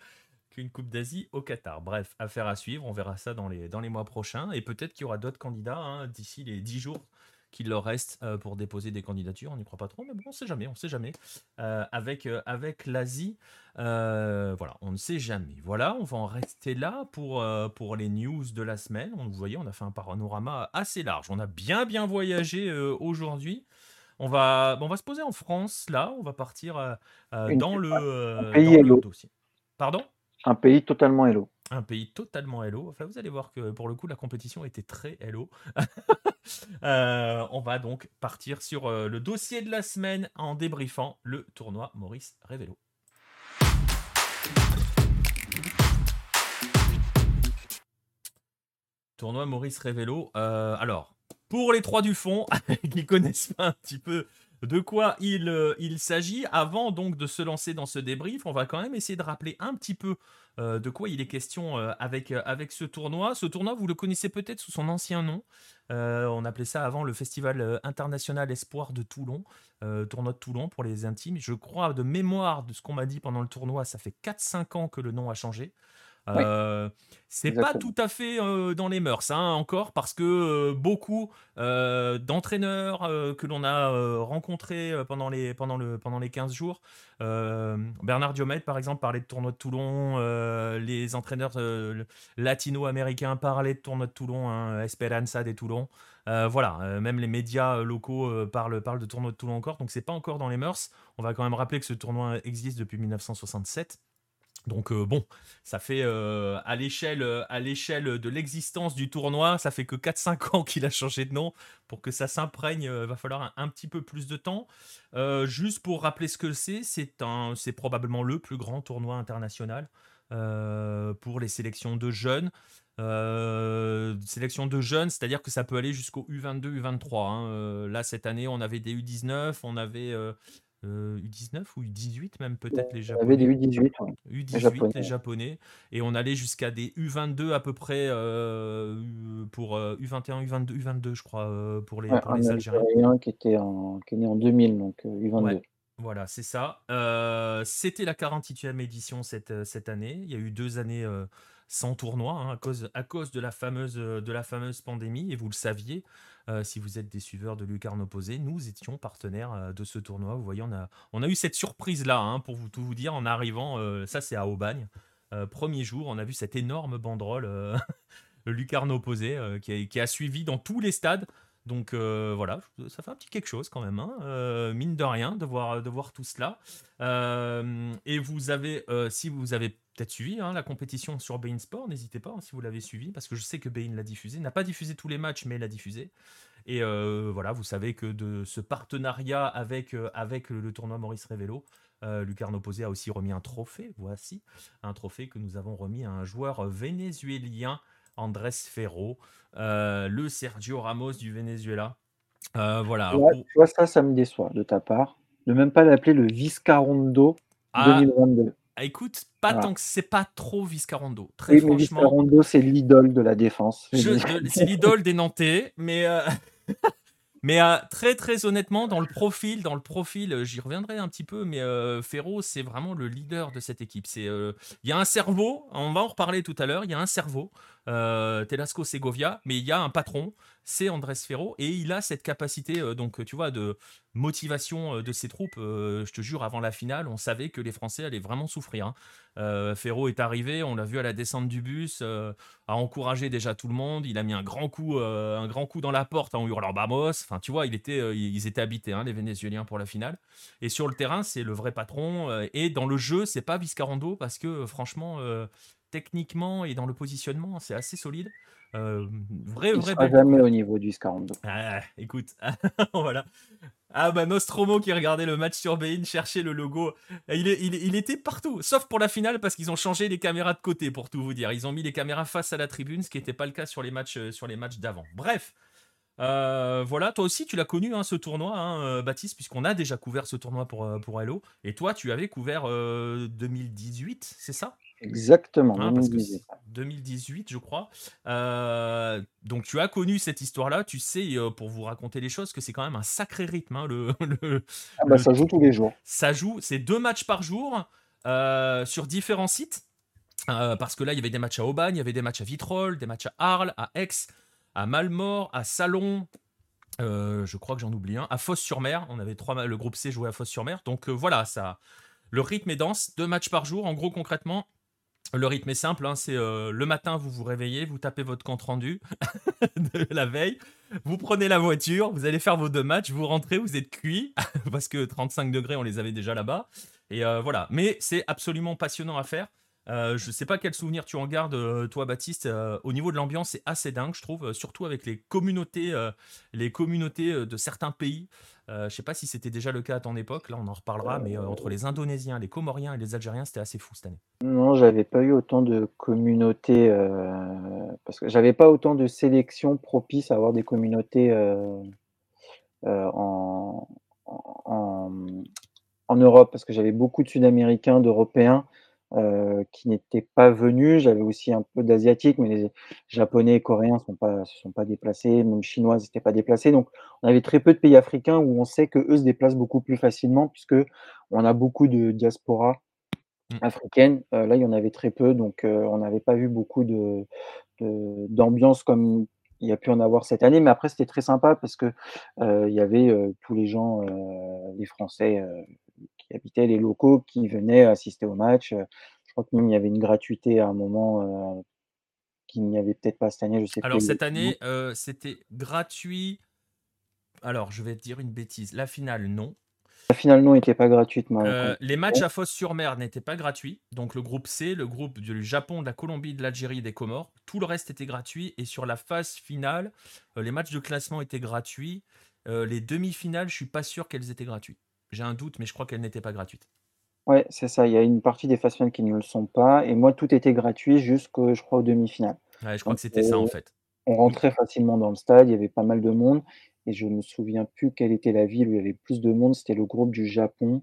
qu'une Coupe d'Asie au Qatar. Bref, affaire à suivre, on verra ça dans les, dans les mois prochains. Et peut-être qu'il y aura d'autres candidats hein, d'ici les 10 jours qu'il leur reste euh, pour déposer des candidatures. On n'y croit pas trop, mais bon, on ne sait jamais, on sait jamais. Euh, avec euh, avec l'Asie, voilà, on ne sait jamais. Voilà, on va en rester là pour, pour les news de la semaine. Vous voyez, on a fait un panorama assez large. On a bien bien voyagé aujourd'hui. On va, on va se poser en France, là, on va partir dans le, pays dans le dossier. Pardon? Un pays totalement hello un pays totalement hello. Enfin, vous allez voir que pour le coup, la compétition était très hello. Euh, on va donc partir sur euh, le dossier de la semaine en débriefant le tournoi Maurice Révélo. Tournoi Maurice Révélo. Euh, alors, pour les trois du fond qui connaissent pas un petit peu de quoi il, il s'agit, avant donc de se lancer dans ce débrief, on va quand même essayer de rappeler un petit peu euh, de quoi il est question euh, avec, euh, avec ce tournoi. Ce tournoi, vous le connaissez peut-être sous son ancien nom. on appelait ça avant le Festival international Espoir de Toulon, tournoi de Toulon pour les intimes. Je crois de mémoire de ce qu'on m'a dit pendant le tournoi, ça fait 4-5 ans que le nom a changé. Euh, c'est pas tout à fait euh, dans les mœurs hein, encore parce que euh, beaucoup d'entraîneurs que l'on a rencontrés pendant les, pendant, le, pendant les 15 jours, Bernard Diomède par exemple parlait de tournoi de Toulon, les entraîneurs latino-américains parlaient de tournoi de Toulon, hein, Esperanza des Toulon. voilà, même les médias locaux parlent, parlent de tournoi de Toulon encore, donc c'est pas encore dans les mœurs. On va quand même rappeler que ce tournoi existe depuis 1967. Donc euh, bon, ça fait euh, à l'échelle euh, à l'échelle de l'existence du tournoi, ça fait que 4-5 ans qu'il a changé de nom. Pour que ça s'imprègne, il va falloir un, petit peu plus de temps. juste pour rappeler ce que c'est, c'est probablement le plus grand tournoi international pour les sélections de jeunes. sélection de jeunes, c'est-à-dire que ça peut aller jusqu'au U22, U23. Hein. là, cette année, on avait des U19, on avait U19 euh, ou U18 même peut-être les Japonais. avait des U18. U18 les Japonais. Et on allait jusqu'à des U22 à peu près euh, pour U21, U22, U22 je crois pour les, pour les Algériens. qui était en, qui est né en 2000 donc U22. voilà, c'est ça. C'était la 48e édition cette, cette année. Il y a eu deux années sans tournoi hein, à, cause, à cause de la, fameuse, de la fameuse pandémie, et vous le saviez, euh, si vous êtes des suiveurs de Lucarne Opposé, nous étions partenaires euh, de ce tournoi. Vous voyez, on a, eu cette surprise-là, hein, pour vous tout vous dire, en arrivant, euh, ça c'est à Aubagne, premier jour, on a vu cette énorme banderole, le Lucarne Opposé, qui a, qui, a, suivi dans tous les stades Donc voilà, ça fait un petit quelque chose quand même, hein, mine de rien, de voir, de voir tout cela. et vous avez, si vous avez peut-être suivi hein, la compétition sur Bein Sport, n'hésitez pas hein, si vous l'avez suivi, parce que je sais que Bein l'a diffusé, n'a pas diffusé tous les matchs, mais l'a diffusé. Et voilà, vous savez que de ce partenariat avec, avec le, tournoi Maurice Révélo, Lucarno Posé a aussi remis un trophée, voici, un trophée que nous avons remis à un joueur vénézuélien Andrés Ferro, euh, le Sergio Ramos du Venezuela. Euh, voilà. tu vois, ça, ça me déçoit de ta part. De même pas l'appeler le Viscarondo 2022. Ah, écoute, pas tant que c'est pas trop Viscarondo. Très franchement. Viscarondo, c'est l'idole de la défense. c'est l'idole des Nantais, mais. Euh, mais très très honnêtement, dans le profil, dans le profil, j'y reviendrai un petit peu, mais Ferro, c'est vraiment le leader de cette équipe. C'est, il y a un cerveau, on va en reparler tout à l'heure. Il y a un cerveau, euh, Telasco Segovia, mais il y a un patron, c'est Andrés Ferro, et il a cette capacité, euh, donc tu vois, de motivation euh, de ses troupes. je te jure, avant la finale, on savait que les Français allaient vraiment souffrir. Hein. Ferro est arrivé, on l'a vu à la descente du bus, a encouragé déjà tout le monde. Il a mis un grand coup, un grand coup dans la porte en hurlant Bamos. Enfin, tu vois, il était, ils étaient habités, hein, les Vénézuéliens pour la finale. Et sur le terrain, c'est le vrai patron. et dans le jeu, c'est pas Viscarando parce que franchement techniquement et dans le positionnement, c'est assez solide. Euh, vrai, Il vrai. Sera jamais au niveau du 42. Ah, écoute, voilà. Ah bah Nostromo qui regardait le match sur Bein cherchait le logo. Il, il, était partout, sauf pour la finale parce qu'ils ont changé les caméras de côté pour tout vous dire. Ils ont mis les caméras face à la tribune, ce qui n'était pas le cas sur les matchs, euh, sur les matchs d'avant. Bref. Euh, voilà, toi aussi tu l'as connu hein, ce tournoi, hein, euh, Baptiste, puisqu'on a déjà couvert ce tournoi pour, pour Hello. Et toi, tu avais couvert 2018, c'est ça? Exactement, 2018. Hein, je crois. Euh, donc tu as connu cette histoire-là, tu sais, euh, pour vous raconter les choses, que c'est quand même un sacré rythme. Hein, le, ah bah, ça joue tous les jours. Ça joue, c'est deux matchs par jour euh, sur différents sites. parce que là, il y avait des matchs à Aubagne, il y avait des matchs à Vitrolles, des matchs à Arles, à Aix, à Malmort, à Salon. je crois que j'en oublie un. À Fosse-sur-Mer, on avait trois. Le groupe C jouait à Fosse-sur-Mer. Donc voilà, ça. Le rythme est dense, deux matchs par jour. En gros, concrètement, le rythme est simple, hein, c'est euh, le matin, vous vous réveillez, vous tapez votre compte rendu de la veille, vous prenez la voiture, vous allez faire vos deux matchs, vous rentrez, vous êtes cuit, parce que 35 degrés, on les avait déjà là-bas. Et euh, voilà, mais c'est absolument passionnant à faire. Euh, je ne sais pas quel souvenir tu en gardes, toi, Baptiste. au niveau de l'ambiance, c'est assez dingue, je trouve, surtout avec les communautés, les communautés de certains pays. Euh, je ne sais pas si c'était déjà le cas à ton époque, là on en reparlera, mais euh, entre les Indonésiens, les Comoriens et les Algériens, c'était assez fou cette année. Non, j'avais pas eu autant de communautés, euh, parce que j'avais pas autant de sélections propices à avoir des communautés en, Europe, parce que j'avais beaucoup de Sud-Américains, d'Européens euh, qui n'étaient pas venus. J'avais aussi un peu d'asiatiques, mais les japonais et coréens ne se sont pas déplacés, même chinois n'étaient pas déplacés. Donc, on avait très peu de pays africains où on sait qu'eux se déplacent beaucoup plus facilement, puisque on a beaucoup de diaspora mmh. africaine. Euh, là, il y en avait très peu, donc euh, on n'avait pas vu beaucoup de, d'ambiance comme il y a pu en avoir cette année. Mais après, c'était très sympa parce que il y avait tous les gens, les Français qui habitaient, les locaux qui venaient assister au match. Je crois que même il y avait une gratuité à un moment qu'il n'y avait peut-être pas cette année. Je sais Alors cette année, c'était gratuit. Alors je vais te dire une bêtise. La finale, non. La finale, non, n'était pas gratuite. les matchs à Fosse-sur-Mer n'étaient pas gratuits. Donc le groupe C, le groupe du Japon, de la Colombie, de l'Algérie, des Comores, tout le reste était gratuit. Et sur la phase finale, les matchs de classement étaient gratuits. les demi-finales, je suis pas sûr qu'elles étaient gratuites. J'ai un doute, mais je crois qu'elle n'était pas gratuite. Ouais, c'est ça. Il y a une partie des phases finales qui ne le sont pas. Et moi, tout était gratuit jusqu'au, je crois, aux demi-finales. Ouais, je crois que c'était ça, en fait. On rentrait facilement dans le stade. Il y avait pas mal de monde. Et je me souviens plus quelle était la ville où il y avait plus de monde. C'était le groupe du Japon.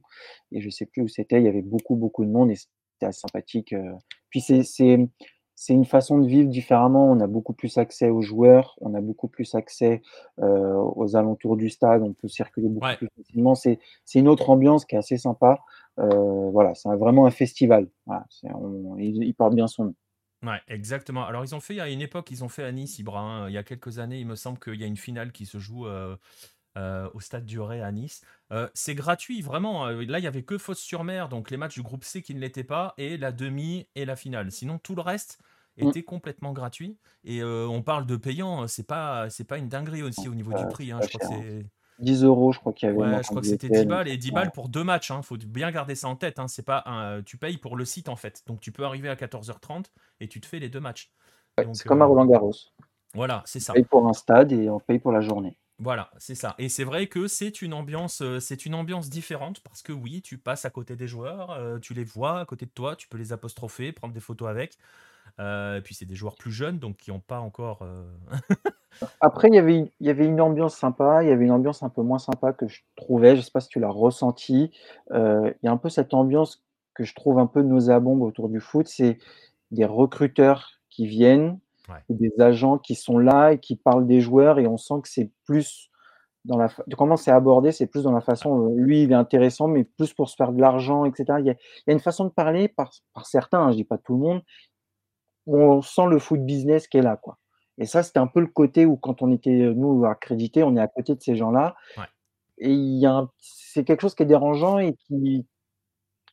Et je sais plus où c'était. Il y avait beaucoup, beaucoup de monde. Et c'était sympathique. Euh. Puis c'est, c'est une façon de vivre différemment. On a beaucoup plus accès aux joueurs, on a beaucoup plus accès euh, aux alentours du stade, on peut circuler beaucoup plus facilement. C'est une autre ambiance qui est assez sympa. Euh, voilà, c'est vraiment un festival. il, porte bien son nom. Ouais, exactement. Alors, ils ont fait à une époque, ils ont fait à Nice, Ibra. Hein. il y a quelques années, il me semble qu'il y a une finale qui se joue euh, au stade du Ré à Nice. c'est gratuit, vraiment. Là, il y avait que Fosse-sur-Mer, donc les matchs du groupe C qui ne l'étaient pas, et la demi et la finale. Sinon, tout le reste, mmh. était complètement gratuit. Et on parle de payant, c'est pas, c'est pas une dinguerie aussi au niveau du prix. Hein, je crois que c'est. 10 euros, je crois qu'il y avait. Ouais, je crois que c'était 10 balles et 10 balles pour deux matchs. Hein. Faut bien garder ça en tête. Hein. C'est pas un... tu payes pour le site en fait. Donc tu peux arriver à 14h30 et tu te fais les deux matchs. c'est comme à Roland Garros. Voilà, c'est ça. On paye pour un stade et on paye pour la journée. Voilà, c'est ça. Et c'est vrai que c'est une ambiance, c'est une ambiance différente parce que oui, tu passes à côté des joueurs, tu les vois à côté de toi, tu peux les apostropher, prendre des photos avec. et puis c'est des joueurs plus jeunes, donc qui n'ont pas encore. Après, il y avait, il y avait une ambiance sympa, il y avait une ambiance un peu moins sympa que je trouvais. Je ne sais pas si tu l'as ressenti. il y a un peu cette ambiance que je trouve un peu nauséabonde autour du foot. C'est des recruteurs qui viennent, des agents qui sont là et qui parlent des joueurs et on sent que c'est plus dans la comment c'est abordé, c'est plus dans la façon lui il est intéressant, mais plus pour se faire de l'argent, etc. Il y, a, une façon de parler par, par certains, hein, je dis pas tout le monde, où on sent le foot business qui est là, quoi. Et ça, c'était un peu le côté où quand on était nous accrédités, on est à côté de ces gens-là. Et il y a c'est quelque chose qui est dérangeant et qui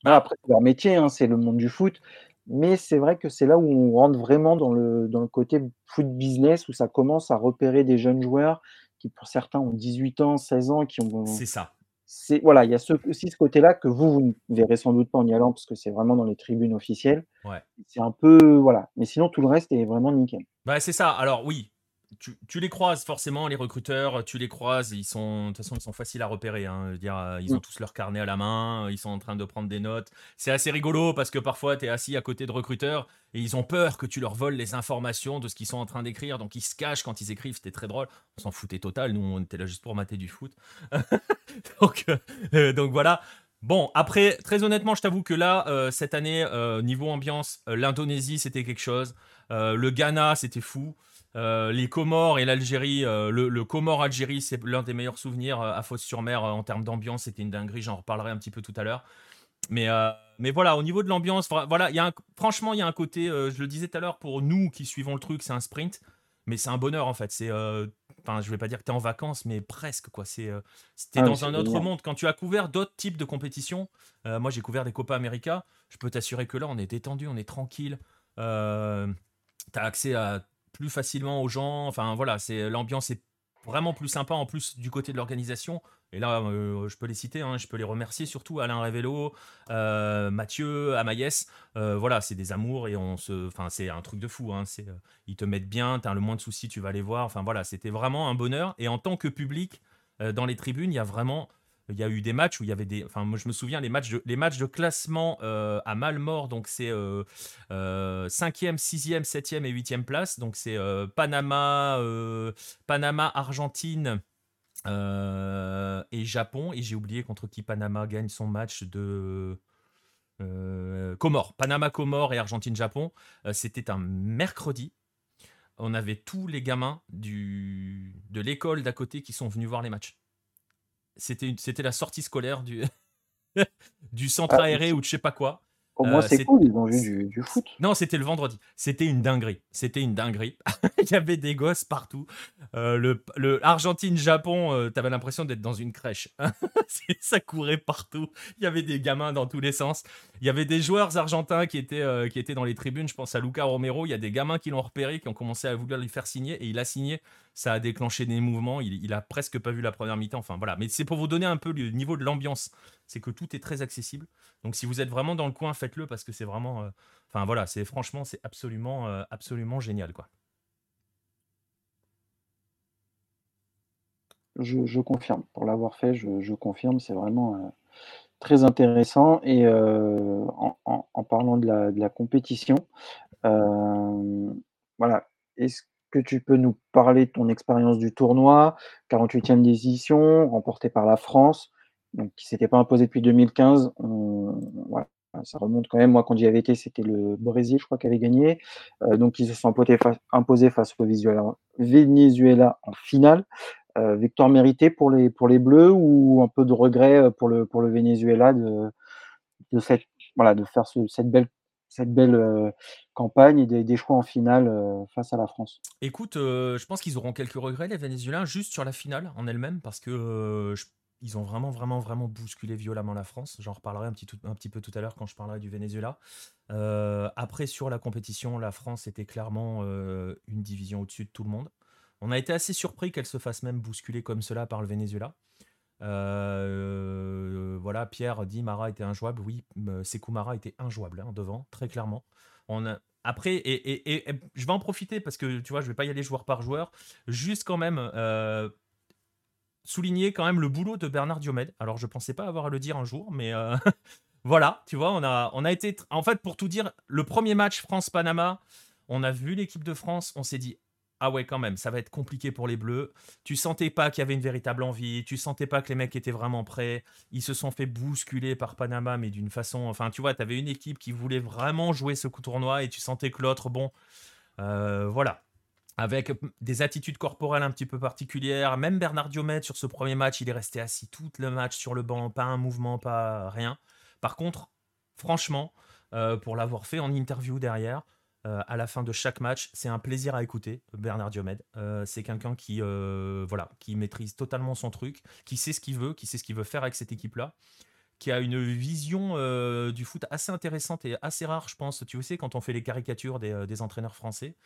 après c'est leur métier, hein, c'est le monde du foot, mais c'est vrai que c'est là où on rentre vraiment dans le, dans le côté foot business, où ça commence à repérer des jeunes joueurs qui, pour certains, ont 18 ans, 16 ans, qui ont. C'est ça. C'est, voilà, il y a ce, aussi ce côté-là que vous, vous ne verrez sans doute pas en y allant, parce que c'est vraiment dans les tribunes officielles. Ouais. C'est un peu. Voilà. Mais sinon, tout le reste est vraiment nickel. Bah, c'est ça. Alors, oui, tu, les croises forcément, les recruteurs, tu les croises, ils sont, de toute façon, ils sont faciles à repérer. Hein, dire, euh, ils ont mm. tous leur carnet à la main, ils sont en train de prendre des notes. C'est assez rigolo parce que parfois, tu es assis à côté de recruteurs et ils ont peur que tu leur voles les informations de ce qu'ils sont en train d'écrire. Donc, ils se cachent quand ils écrivent. C'était très drôle. On s'en foutait total. Nous, on était là juste pour mater du foot. donc, euh, donc, voilà. Bon, après, très honnêtement, je t'avoue que là, euh, cette année, niveau ambiance, l'Indonésie, c'était quelque chose. le Ghana, c'était fou. Euh, les Comores et l'Algérie, euh, le, le Comore-Algérie, c'est l'un des meilleurs souvenirs euh, à Fos-sur-Mer en termes d'ambiance. C'était une dinguerie, j'en reparlerai un petit peu tout à l'heure. Mais, mais voilà, au niveau de l'ambiance, voilà, y a franchement, il y a un côté, je le disais tout à l'heure, pour nous qui suivons le truc, c'est un sprint, mais c'est un bonheur en fait. C'est, enfin, je vais pas dire que tu es en vacances, mais presque quoi. C'est, c'était ah dans un autre monde. Quand tu as couvert d'autres types de compétitions, moi j'ai couvert des Copa América, je peux t'assurer que là, on est détendu, on est tranquille. tu as accès à plus facilement aux gens. Enfin voilà, c'est l'ambiance est vraiment plus sympa en plus du côté de l'organisation. Et là, euh, je peux les citer, hein, je peux les remercier surtout Alain Révélo, euh, Mathieu, Amaïs. Euh, voilà, c'est des amours et on se, enfin c'est un truc de fou. Hein, c'est, ils te mettent bien, t'as le moins de soucis, tu vas les voir. Enfin voilà, c'était vraiment un bonheur. Et en tant que public dans les tribunes, il y a vraiment il y a eu des matchs où il y avait des. Enfin, moi, je me souviens, les matchs de, classement euh, à Malmort, donc c'est 5e, 6e, 7e et 8e place. Donc c'est euh, Panama, euh, Panama, Argentine et Japon. Et j'ai oublié contre qui Panama gagne son match de. Comores, Panama, Comores et Argentine, Japon. C'était un mercredi. On avait tous les gamins de l'école d'à côté qui sont venus voir les matchs c'était c'était la sortie scolaire du du centre ah, aéré ou de je sais pas quoi. Au moins, euh, c'est cool, ils ont vu du, foot. Non, c'était le vendredi. C'était une dinguerie. C'était une dinguerie. Il y avait des gosses partout. Euh, le, le Argentine-Japon, euh, t'avais l'impression d'être dans une crèche. ça courait partout. Il y avait des gamins dans tous les sens. Il y avait des joueurs argentins qui étaient, qui étaient dans les tribunes. Je pense à Luca Romero. Il y a des gamins qui l'ont repéré, qui ont commencé à vouloir lui faire signer. Et il a signé. Ça a déclenché des mouvements. Il, a presque pas vu la première mi-temps. Enfin, voilà. Mais c'est pour vous donner un peu le niveau de l'ambiance. C'est que tout est très accessible. Donc, si vous êtes vraiment dans le coin, faites-le parce que c'est vraiment. Euh, enfin, voilà, c'est franchement, c'est absolument, euh, absolument génial, quoi. Je, confirme. Pour l'avoir fait, je, confirme. C'est vraiment euh, très intéressant. Et en, parlant de la, compétition, voilà. Est-ce que tu peux nous parler de ton expérience du tournoi 48e édition, remportée par la France, donc qui s'était pas imposé depuis 2015. voilà, ça remonte quand même. Moi, quand j'y avais été, c'était le Brésil, je crois, qui avait gagné. Euh, donc, ils se sont imposés face au Venezuela, en finale. Euh, victoire méritée pour les, pour les Bleus ou un peu de regret euh, pour le, pour le Venezuela de, cette, voilà, de faire cette belle, cette belle campagne et des, choix en finale face à la France Écoute, je pense qu'ils auront quelques regrets, les Vénézuéliens, juste sur la finale en elle-même, parce que ils ont vraiment, vraiment, vraiment bousculé violemment la France. J'en reparlerai un petit, un petit peu tout à l'heure quand je parlerai du Venezuela. après, sur la compétition, la France était clairement une division au-dessus de tout le monde. On a été assez surpris qu'elle se fasse même bousculer comme cela par le Venezuela. Voilà, Pierre dit Mara était injouable. Oui, Sekou Mara était injouable hein, devant, très clairement. On a, après, et, je vais en profiter parce que tu vois, je vais pas y aller joueur par joueur. Juste quand même euh, souligner quand même le boulot de Bernard Diomède. Alors, je pensais pas avoir à le dire un jour, mais euh, voilà, tu vois, on a, on a été. En fait, pour tout dire, le premier match France-Panama, on a vu l'équipe de France, on s'est dit ah ouais, quand même, ça va être compliqué pour les Bleus. Tu sentais pas qu'il y avait une véritable envie, tu sentais pas que les mecs étaient vraiment prêts. Ils se sont fait bousculer par Panama, mais d'une façon. Enfin, tu vois, tu avais une équipe qui voulait vraiment jouer ce coup tournoi et tu sentais que l'autre, bon, euh, voilà. Avec des attitudes corporelles un petit peu particulières. Même Bernard Diomède, sur ce premier match, il est resté assis tout le match sur le banc, pas un mouvement, pas rien. Par contre, franchement, euh, pour l'avoir fait en interview derrière, à la fin de chaque match. C'est un plaisir à écouter, Bernard Diomède. Euh, c'est quelqu'un qui, euh, voilà, qui maîtrise totalement son truc, qui sait ce qu'il veut, qui sait ce qu'il veut faire avec cette équipe-là, qui a une vision du foot assez intéressante et assez rare, je pense. Tu sais, quand on fait les caricatures des, entraîneurs français,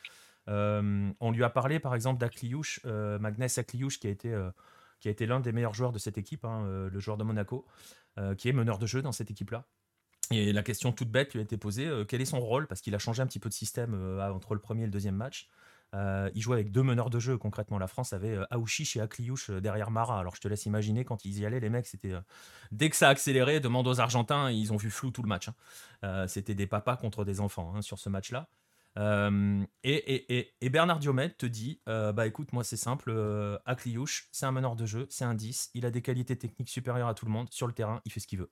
on lui a parlé par exemple d'Akliouche, Magnès Akliouche, qui a été qui a été l'un des meilleurs joueurs de cette équipe, hein, le joueur de Monaco, qui est meneur de jeu dans cette équipe-là. Et la question toute bête lui a été posée euh, quel est son rôle? Parce qu'il a changé un petit peu de système euh, entre le premier et le deuxième match. Euh, il jouait avec deux meneurs de jeu concrètement. La France avait Aouchiche et Akliouche derrière Mara. Alors je te laisse imaginer quand ils y allaient, les mecs, c'était dès que ça a accéléré, demande aux Argentins, ils ont vu flou tout le match. Hein. c'était des papas contre des enfants hein, sur ce match-là. Et, Bernard Diomède te dit bah écoute, moi c'est simple, Akliouche, c'est un meneur de jeu, c'est un 10, il a des qualités techniques supérieures à tout le monde. Sur le terrain, il fait ce qu'il veut.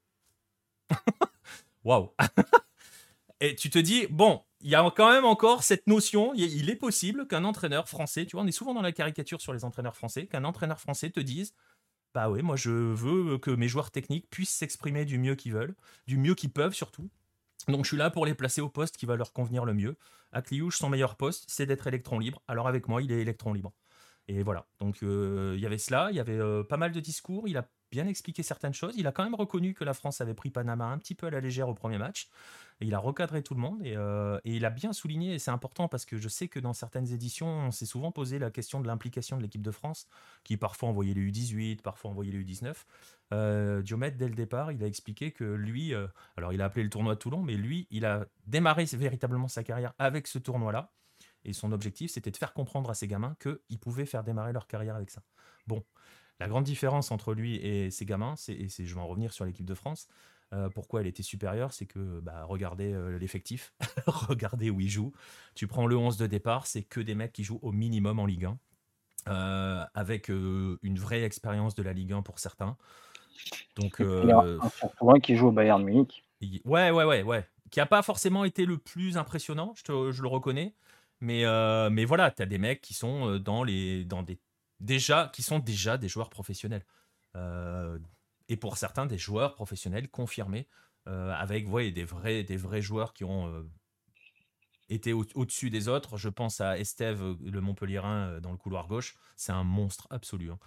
Waouh Et tu te dis, bon, il y a quand même encore cette notion, il est possible qu'un entraîneur français, tu vois, on est souvent dans la caricature sur les entraîneurs français, qu'un entraîneur français te dise, bah oui, moi je veux que mes joueurs techniques puissent s'exprimer du mieux qu'ils veulent, du mieux qu'ils peuvent surtout. Donc je suis là pour les placer au poste qui va leur convenir le mieux. À Cliouche, son meilleur poste, c'est d'être électron libre. Alors avec moi, il est électron libre. Et voilà. Donc euh, il y avait cela, il y avait euh, pas mal de discours. Il a bien expliqué certaines choses. Il a quand même reconnu que la France avait pris Panama un petit peu à la légère au premier match. Et il a recadré tout le monde et, euh, il a bien souligné, et c'est important parce que je sais que dans certaines éditions, on s'est souvent posé la question de l'implication de l'équipe de France, qui parfois envoyait les U18, parfois envoyait les U19. Euh, Diomède, dès le départ, il a expliqué que lui, euh, alors il a appelé le tournoi de Toulon, mais lui, il a démarré véritablement sa carrière avec ce tournoi-là. Et son objectif, c'était de faire comprendre à ses gamins qu'ils pouvaient faire démarrer leur carrière avec ça. Bon, la grande différence entre lui et ses gamins, c'est, et je vais en revenir sur l'équipe de France, euh, pourquoi elle était supérieure, c'est que bah, regardez euh, l'effectif, regardez où il joue. Tu prends le 11 de départ, c'est que des mecs qui jouent au minimum en Ligue 1, euh, avec une vraie expérience de la Ligue 1 pour certains. Donc, un qui joue au Bayern Munich. Ouais, ouais, ouais, ouais. Qui n'a pas forcément été le plus impressionnant, je, je le reconnais. Mais, mais voilà, tu as des mecs qui sont dans, les, dans des déjà, qui sont déjà des joueurs professionnels. Euh, et pour certains, des joueurs professionnels confirmés, euh, avec ouais, des, vrais, des vrais joueurs qui ont euh, été au-dessus des autres. Je pense à Estève, le Montpellierin, dans le couloir gauche. C'est un monstre absolu. Hein.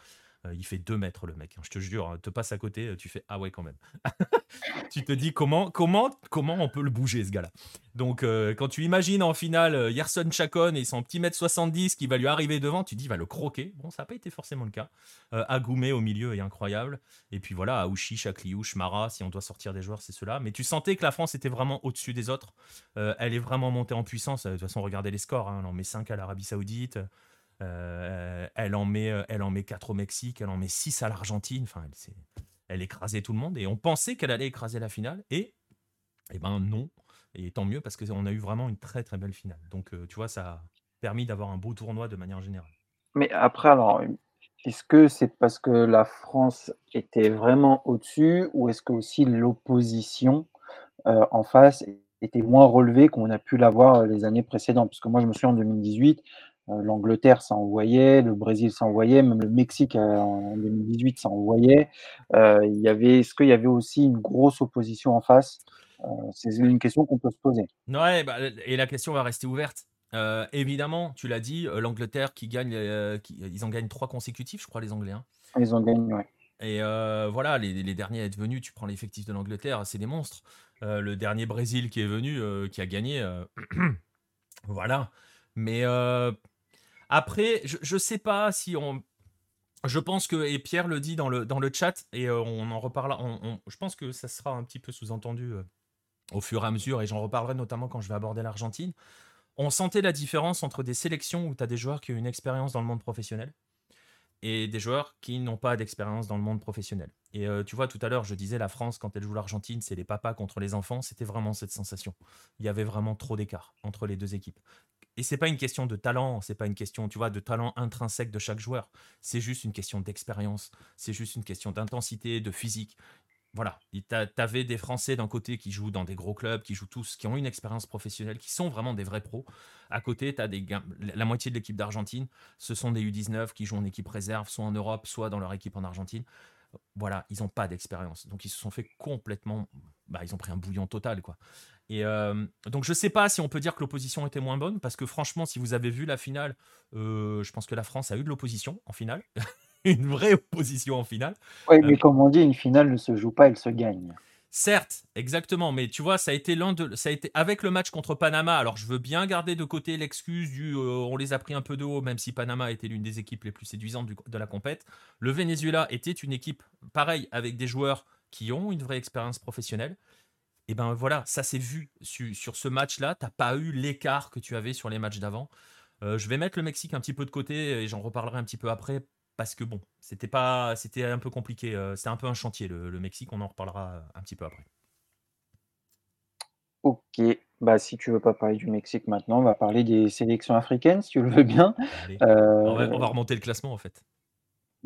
Euh, il fait 2 mètres le mec, hein, je te jure, hein, te passe à côté, tu fais ah ouais quand même. tu te dis comment, comment, comment on peut le bouger ce gars-là? Donc euh, quand tu imagines en finale euh, Yerson Chacon et son petit mètre 70 qui va lui arriver devant, tu dis il va le croquer. Bon, ça n'a pas été forcément le cas. Agoumé au milieu est incroyable. Et puis voilà, Aouchi, Chakliou, Mara, si on doit sortir des joueurs, c'est cela. Mais tu sentais que la France était vraiment au-dessus des autres. elle est vraiment montée en puissance. De toute façon, regardez les scores. Hein. on en met 5 à l'Arabie Saoudite. Euh, elle, en met, euh, elle en met 4 au Mexique, elle en met 6 à l'Argentine. Enfin, elle, écrasait tout le monde et on pensait qu'elle allait écraser la finale et, eh ben non. Et tant mieux parce qu'on a eu vraiment une très très belle finale. Donc euh, tu vois, ça a permis d'avoir un beau tournoi de manière générale. Mais après, alors, est-ce que c'est parce que la France était vraiment au-dessus ou est-ce que aussi l'opposition en face était moins relevée qu'on a pu l'avoir les années précédentes? Parce que moi, je me souviens en 2018, euh, L'Angleterre s'envoyait, le Brésil s'envoyait, même le Mexique euh, en 2018 s'envoyait. Euh, il y avait, est-ce qu'il y avait aussi une grosse opposition en face? C'est une question qu'on peut se poser. Ouais, bah, et la question va rester ouverte. évidemment, tu l'as dit, l'Angleterre qui gagne, ils en gagnent trois consécutifs, je crois, les Anglais. Hein. Ils en gagnent, ouais. Et voilà, les, derniers à être venus, tu prends l'effectif de l'Angleterre, c'est des monstres. le dernier Brésil qui est venu, qui a gagné, voilà. Mais après, je, ne sais pas si on. Je pense que, et Pierre le dit dans le, chat, et on en reparlera, je pense que ça sera un petit peu sous-entendu au fur et à mesure, et j'en reparlerai notamment quand je vais aborder l'Argentine. On sentait la différence entre des sélections où tu as des joueurs qui ont une expérience dans le monde professionnel et des joueurs qui n'ont pas d'expérience dans le monde professionnel. Et euh, tu vois, tout à l'heure, je disais la France, quand elle joue l'Argentine, c'est les papas contre les enfants. C'était vraiment cette sensation. Il y avait vraiment trop d'écart entre les deux équipes. Et c'est pas une question de talent, c'est pas une question, tu vois, de talent intrinsèque de chaque joueur. C'est juste une question d'expérience. C'est juste une question d'intensité, de physique voilà, t'avais des Français d'un côté qui jouent dans des gros clubs, qui jouent tous, qui ont une expérience professionnelle, qui sont vraiment des vrais pros. À côté, t'as des la moitié de l'équipe d'Argentine, ce sont des U19 qui jouent en équipe réserve, soit en Europe, soit dans leur équipe en Argentine. Voilà, ils n'ont pas d'expérience, donc ils se sont fait complètement, bah, ils ont pris un bouillon total, quoi. Et euh, donc je sais pas si on peut dire que l'opposition était moins bonne, parce que franchement, si vous avez vu la finale, euh, je pense que la France a eu de l'opposition en finale. une vraie opposition en finale. Oui, mais euh, comme on dit, une finale ne se joue pas, elle se gagne. Certes, exactement, mais tu vois, ça a été l'un de, ça a été avec le match contre Panama. Alors, je veux bien garder de côté l'excuse du, euh, on les a pris un peu de haut, même si Panama était l'une des équipes les plus séduisantes de la compète. Le Venezuela était une équipe pareil avec des joueurs qui ont une vraie expérience professionnelle. Et ben voilà, ça s'est vu sur ce match-là. T'as pas eu l'écart que tu avais sur les matchs d'avant. Euh, je vais mettre le Mexique un petit peu de côté et j'en reparlerai un petit peu après parce que bon, c'était pas, c'était un peu compliqué. Euh, c'était un peu un chantier le, Mexique. On en reparlera un petit peu après. Ok, bah si tu veux pas parler du Mexique maintenant, on va parler des sélections africaines, si tu le veux bien. Euh, on, va, remonter le classement en fait.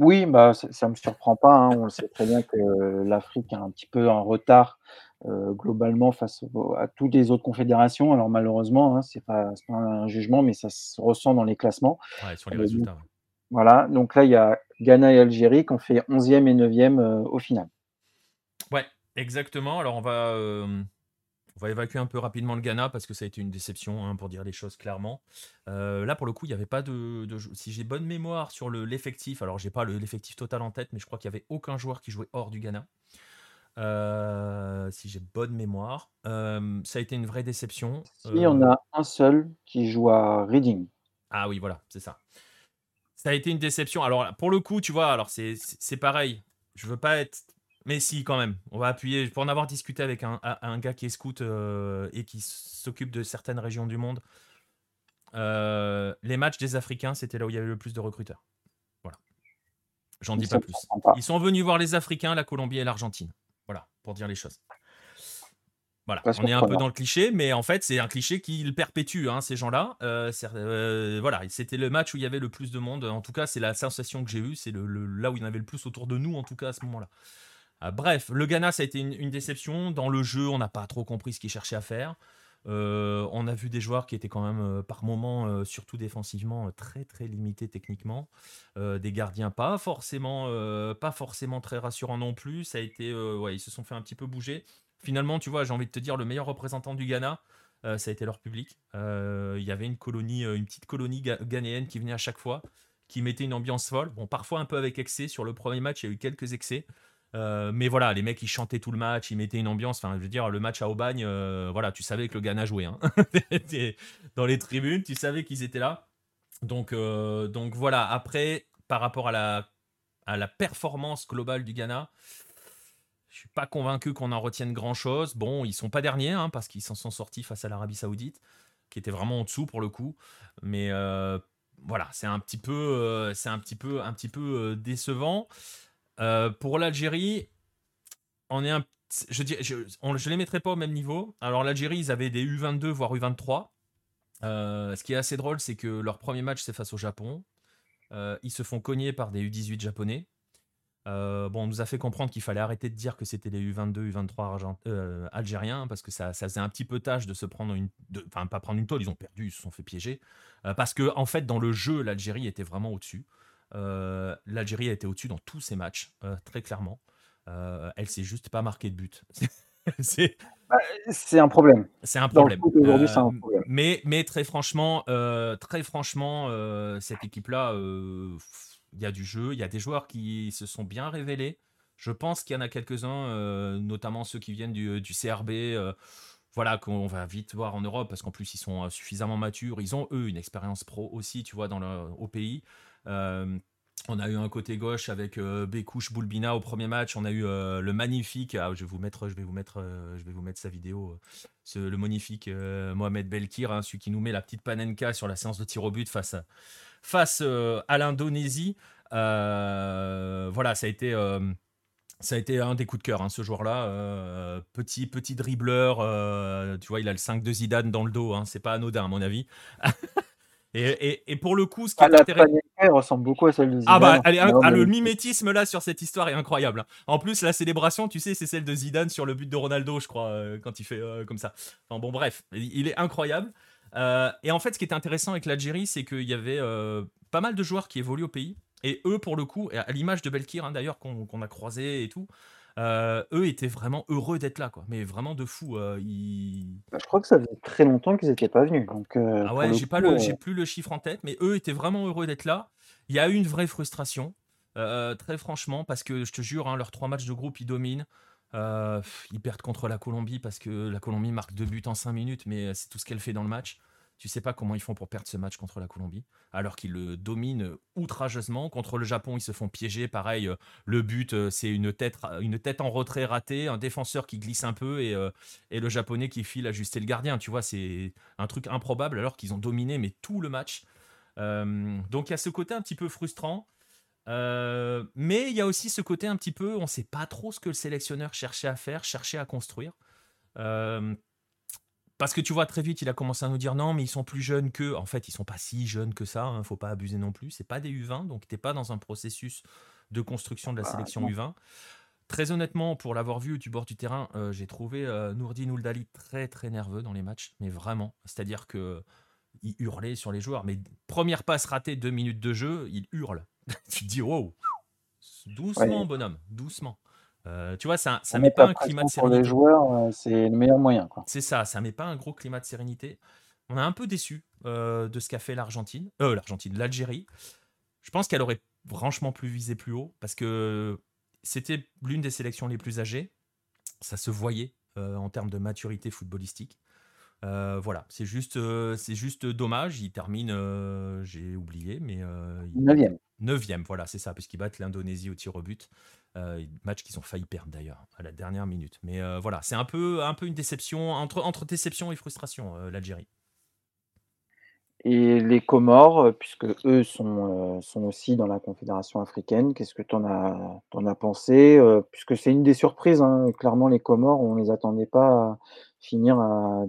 Oui, bah ça, ne me surprend pas. Hein. On sait très bien que l'Afrique a un petit peu un retard euh, globalement face à toutes les autres confédérations. Alors malheureusement, hein, c'est pas, pas, un jugement, mais ça se ressent dans les classements. Ouais, sur les résultats. Voilà, donc là, il y a Ghana et Algérie qui ont fait 11e et 9e euh, au final. Ouais, exactement. Alors, on va, euh, va évacuer un peu rapidement le Ghana parce que ça a été une déception, hein, pour dire les choses clairement. Euh, là, pour le coup, il n'y avait pas de. si j'ai bonne mémoire sur l'effectif, alors j'ai pas l'effectif total en tête, mais je crois qu'il n'y avait aucun joueur qui jouait hors du Ghana. si j'ai bonne mémoire. ça a été une vraie déception. Il y en a un seul qui joue à Reading. Ah oui, voilà, c'est ça. Ça a été une déception. Alors, pour le coup, tu vois, alors c'est pareil. Je veux pas être. Mais si, quand même. On va appuyer. Pour en avoir discuté avec un, un gars qui est scout euh, et qui s'occupe de certaines régions du monde, euh, les matchs des Africains, c'était là où il y avait le plus de recruteurs. Voilà. J'en dis pas plus. Ils sont venus voir les Africains, la Colombie et l'Argentine. Voilà, pour dire les choses. Voilà, on est un peu dans le cliché, mais en fait, c'est un cliché qui perpétue hein, ces gens-là. Euh, euh, voilà, c'était le match où il y avait le plus de monde. En tout cas, c'est la sensation que j'ai eue. C'est le, là où il y en avait le plus autour de nous, en tout cas à ce moment-là. Ah, bref, le Ghana, ça a été une, déception. Dans le jeu, on n'a pas trop compris ce qu'il cherchait à faire. Euh, on a vu des joueurs qui étaient quand même par moments, surtout défensivement, très très limités techniquement. des gardiens pas forcément, très rassurants non plus. Ça a été, ouais, ils se sont fait un petit peu bouger finalement, tu vois, j'ai envie de te dire, le meilleur représentant du Ghana, euh, ça a été leur public. Euh, il y avait une colonie, euh, une petite colonie ghanéenne qui venait à chaque fois, qui mettait une ambiance folle. Bon, parfois un peu avec excès. Sur le premier match, il y a eu quelques excès. Mais voilà, les mecs ils chantaient tout le match, ils mettaient une ambiance. Enfin, je veux dire, le match à Aubagne, voilà, tu savais que le Ghana jouait. Hein. Dans les tribunes, tu savais qu'ils étaient là. Donc, donc voilà. Après, par rapport à la, à la performance globale du Ghana, je suis pas convaincu qu'on en retienne grand chose. Bon, ils sont pas derniers hein, parce qu'ils s'en sont sortis face à l'Arabie Saoudite, qui était vraiment en dessous pour le coup. Mais euh, voilà, c'est un petit peu, euh, c'est un petit peu, un petit peu euh, pour l'Algérie, on est un, je, dis, je, je les mettrai pas au même niveau. Alors l'Algérie, ils avaient des U22 voire U23. ce qui est assez drôle, c'est que leur premier match c'est face au Japon. ils se font cogner par des U18 japonais. Euh, bon, on nous a fait comprendre qu'il fallait arrêter de dire que c'était les U22, U23 euh, algériens, parce que ça, faisait un petit peu tâche de se prendre une. Enfin, pas prendre une tôle, ils ont perdu, ils se sont fait piéger. Euh, parce que, en fait, dans le jeu, l'Algérie était vraiment au-dessus. L'Algérie a été au-dessus dans tous ses matchs, très clairement. elle s'est juste pas marquée de but. Bah, c'est un problème. C'est un problème. Aujourd'hui, c'est un problème. Mais, mais très franchement, très franchement, cette équipe-là il y a du jeu, il y a des joueurs qui se sont bien révélés. Je pense qu'il y en a quelques-uns, notamment ceux qui viennent du, du CRB voilà, qu'on va vite voir en Europe parce qu'en plus ils sont suffisamment matures. Ils ont eux une expérience pro aussi, tu vois, dans le, au pays. On a eu un côté gauche avec euh, Boulbina au premier match. On a eu le magnifique. Ah, je vais vous mettre, je vais vous mettre, je vais vous mettre sa vidéo. le magnifique Mohamed Belkir, hein, celui qui nous met la petite panenka sur la séance de tir au but face à, face à l'Indonésie. voilà, ça a été ça a été un des coups de cœur, hein, ce joueur-là. Euh, petit, petit dribbleur. Euh, tu vois, il a le 5 de Zidane dans le dos. Hein, c'est pas anodin, à mon avis. et, pour le coup, ce qui ah, est intéressant. ressemble beaucoup à celle de Zidane. Ah, bah, ah, le mimétisme là sur cette histoire est incroyable. Hein. En plus, la célébration, tu sais, c'est celle de Zidane sur le but de Ronaldo, je crois, euh, quand il fait comme ça. Enfin, bon, bref, il est incroyable. et en fait, ce qui était intéressant avec l'Algérie, c'est qu'il y avait pas mal de joueurs qui évoluent au pays. Et eux, pour le coup, à l'image de Belkir, hein, d'ailleurs, qu'on a croisé et tout, euh, eux étaient vraiment heureux d'être là, quoi. Mais vraiment de fou. Euh, bah, je crois que ça faisait très longtemps qu'ils n'étaient pas venus. Donc, euh, ah ouais, j'ai pas le, j'ai plus le chiffre en tête, mais eux étaient vraiment heureux d'être là. Il y a eu une vraie frustration, très franchement, parce que je te jure, hein, leurs trois matchs de groupe, ils dominent. ils perdent contre la Colombie parce que la Colombie marque deux buts en cinq minutes, mais c'est tout ce qu'elle fait dans le match. Tu sais pas comment ils font pour perdre ce match contre la Colombie, alors qu'ils le dominent outrageusement. Contre le Japon, ils se font piéger. Pareil, euh, le but, euh, c'est une tête, une tête en retrait ratée, un défenseur qui glisse un peu et, euh, et le japonais qui file ajuster le gardien. Tu vois, c'est un truc improbable alors qu'ils ont dominé mais tout le match. donc il y a ce côté un petit peu frustrant. mais il y a aussi ce côté un petit peu, on ne sait pas trop ce que le sélectionneur cherchait à faire, cherchait à construire. Parce que tu vois, très vite, il a commencé à nous dire non, mais ils sont plus jeunes que. En fait, ils sont pas si jeunes que ça, hein, faut pas abuser non plus. C'est pas des U20, donc t'es pas dans un processus de construction de la ah, sélection U20. Très honnêtement, pour l'avoir vu du bord du terrain, euh, j'ai trouvé euh, Nourdine Ouldali très très nerveux dans les matchs, mais vraiment. C'est-à-dire que il hurlait sur les joueurs. Mais première passe ratée, deux minutes de jeu, il hurle. tu te dis wow, doucement bonhomme, doucement. Euh, tu vois, ça, ça met pas un climat de sérénité. Pour les joueurs, euh, c'est le meilleur moyen. C'est ça, ça met pas un gros climat de sérénité. On est un peu déçu euh, de ce qu'a fait l'Argentine, l'Argentine, l'Algérie. Je pense qu'elle aurait franchement plus visé plus haut parce que c'était l'une des sélections les plus âgées. Ça se voyait en termes de maturité footballistique. voilà, c'est juste, c'est juste dommage. Il termine, j'ai oublié, mais. 9 Neuvième, voilà, c'est ça, puisqu'ils battent l'Indonésie au tir au but. Euh, match qu'ils ont failli perdre d'ailleurs, à la dernière minute. Mais euh, voilà, c'est un peu, un peu une déception, entre, entre déception et frustration, euh, l'Algérie. Et les Comores, puisque eux sont, sont aussi dans la Confédération africaine, qu'est-ce que tu en as, as pensé Puisque c'est une des surprises, hein, clairement, les Comores, on ne les attendait pas finir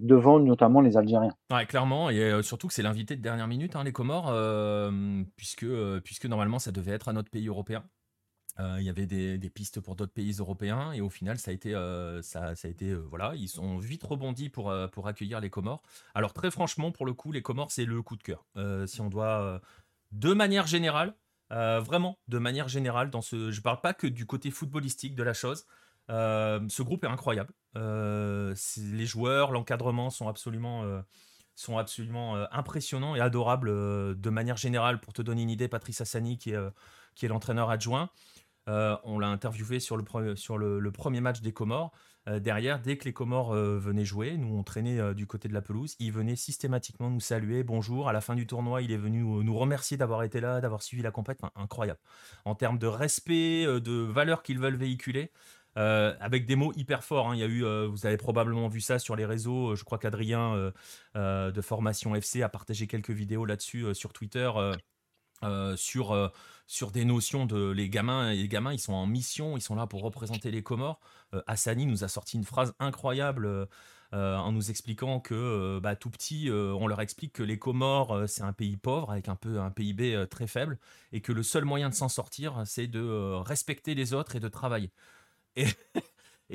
devant notamment les Algériens. Ouais, clairement, et euh, surtout que c'est l'invité de dernière minute, hein, les Comores, euh, puisque, euh, puisque normalement ça devait être un autre pays européen. Il y avait des, pistes pour d'autres pays européens et au final ça a été, ça, ça, a été voilà, ils ont vite rebondi pour, pour accueillir les Comores. Alors très franchement, pour le coup, les Comores c'est le coup de cœur. si on doit, de manière générale, vraiment de manière générale, dans ce, je parle pas que du côté footballistique de la chose. Euh, ce groupe est incroyable. Euh, les joueurs, l'encadrement sont absolument, euh, sont absolument impressionnants et adorables de manière générale. Pour te donner une idée, Patrice Hassani, qui est, qui est l'entraîneur adjoint, on l'a interviewé sur, le, premier match des Comores. derrière, dès que les Comores venaient jouer, nous on traînait du côté de la pelouse, il venait systématiquement nous saluer, bonjour. À la fin du tournoi, il est venu nous remercier d'avoir été là, d'avoir suivi la compétition. incroyable. En termes de respect, de valeurs qu'ils veulent véhiculer, euh, avec des mots hyper forts. Hein. Il y a eu, euh, vous avez probablement vu ça sur les réseaux. Je crois qu'Adrien euh, de Formation FC a partagé quelques vidéos là-dessus sur Twitter. sur, sur des notions de les gamins les gamins ils sont en mission ils sont là pour représenter les Comores Hassani nous a sorti une phrase incroyable en nous expliquant que bah, tout petit on leur explique que les Comores c'est un pays pauvre avec un peu un PIB très faible et que le seul moyen de s'en sortir c'est de respecter les autres et de travailler et,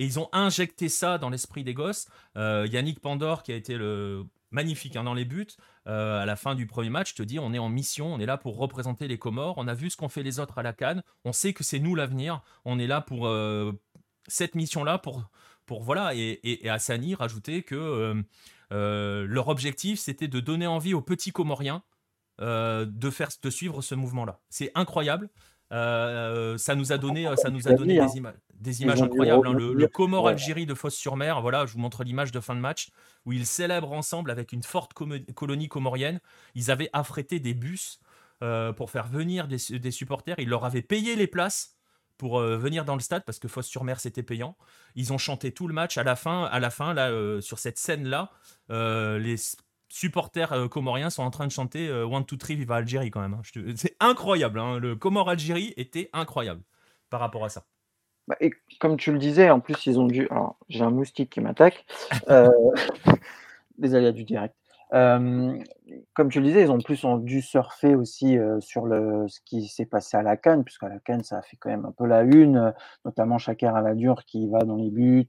ils ont injecté ça dans l'esprit des gosses. Euh, Yannick Pandore, qui a été le magnifique hein, dans les buts, euh, à la fin du premier match, te dit on est en mission, on est là pour représenter les Comores, on a vu ce qu'ont fait les autres à la Cannes, on sait que c'est nous l'avenir, on est là pour euh, cette mission-là, pour, pour voilà, et, et, Hassani rajoutait que leur objectif c'était de donner envie aux petits Comoriens de faire de suivre ce mouvement-là. C'est incroyable. Ça nous a donné, ça nous a donné hein. des, images des images incroyables. Hein. Le, Comore-Algérie de Fosse-sur-Mer, voilà, je vous montre l'image de fin de match où ils célèbrent ensemble avec une forte colonie comorienne. Ils avaient affrété des bus pour faire venir des, supporters. Ils leur avaient payé les places pour venir dans le stade parce que Fosse-sur-Mer c'était payant. Ils ont chanté tout le match à la fin, à la fin là sur cette scène là, les supporters comoriens sont en train de chanter One Two Three Viva Algérie quand même. Hein. C'est incroyable, hein. le Comore Algérie était incroyable par rapport à ça. Bah, et comme tu le disais, en plus ils ont dû. J'ai un moustique qui m'attaque. Euh... Désolé du direct. Euh, comme tu le disais, ils ont plus dû surfer aussi euh, sur ce qui s'est passé à la Cannes, puisqu'à la Cannes, ça a fait quand même un peu la une, euh, notamment Chaker à dure qui va dans les buts,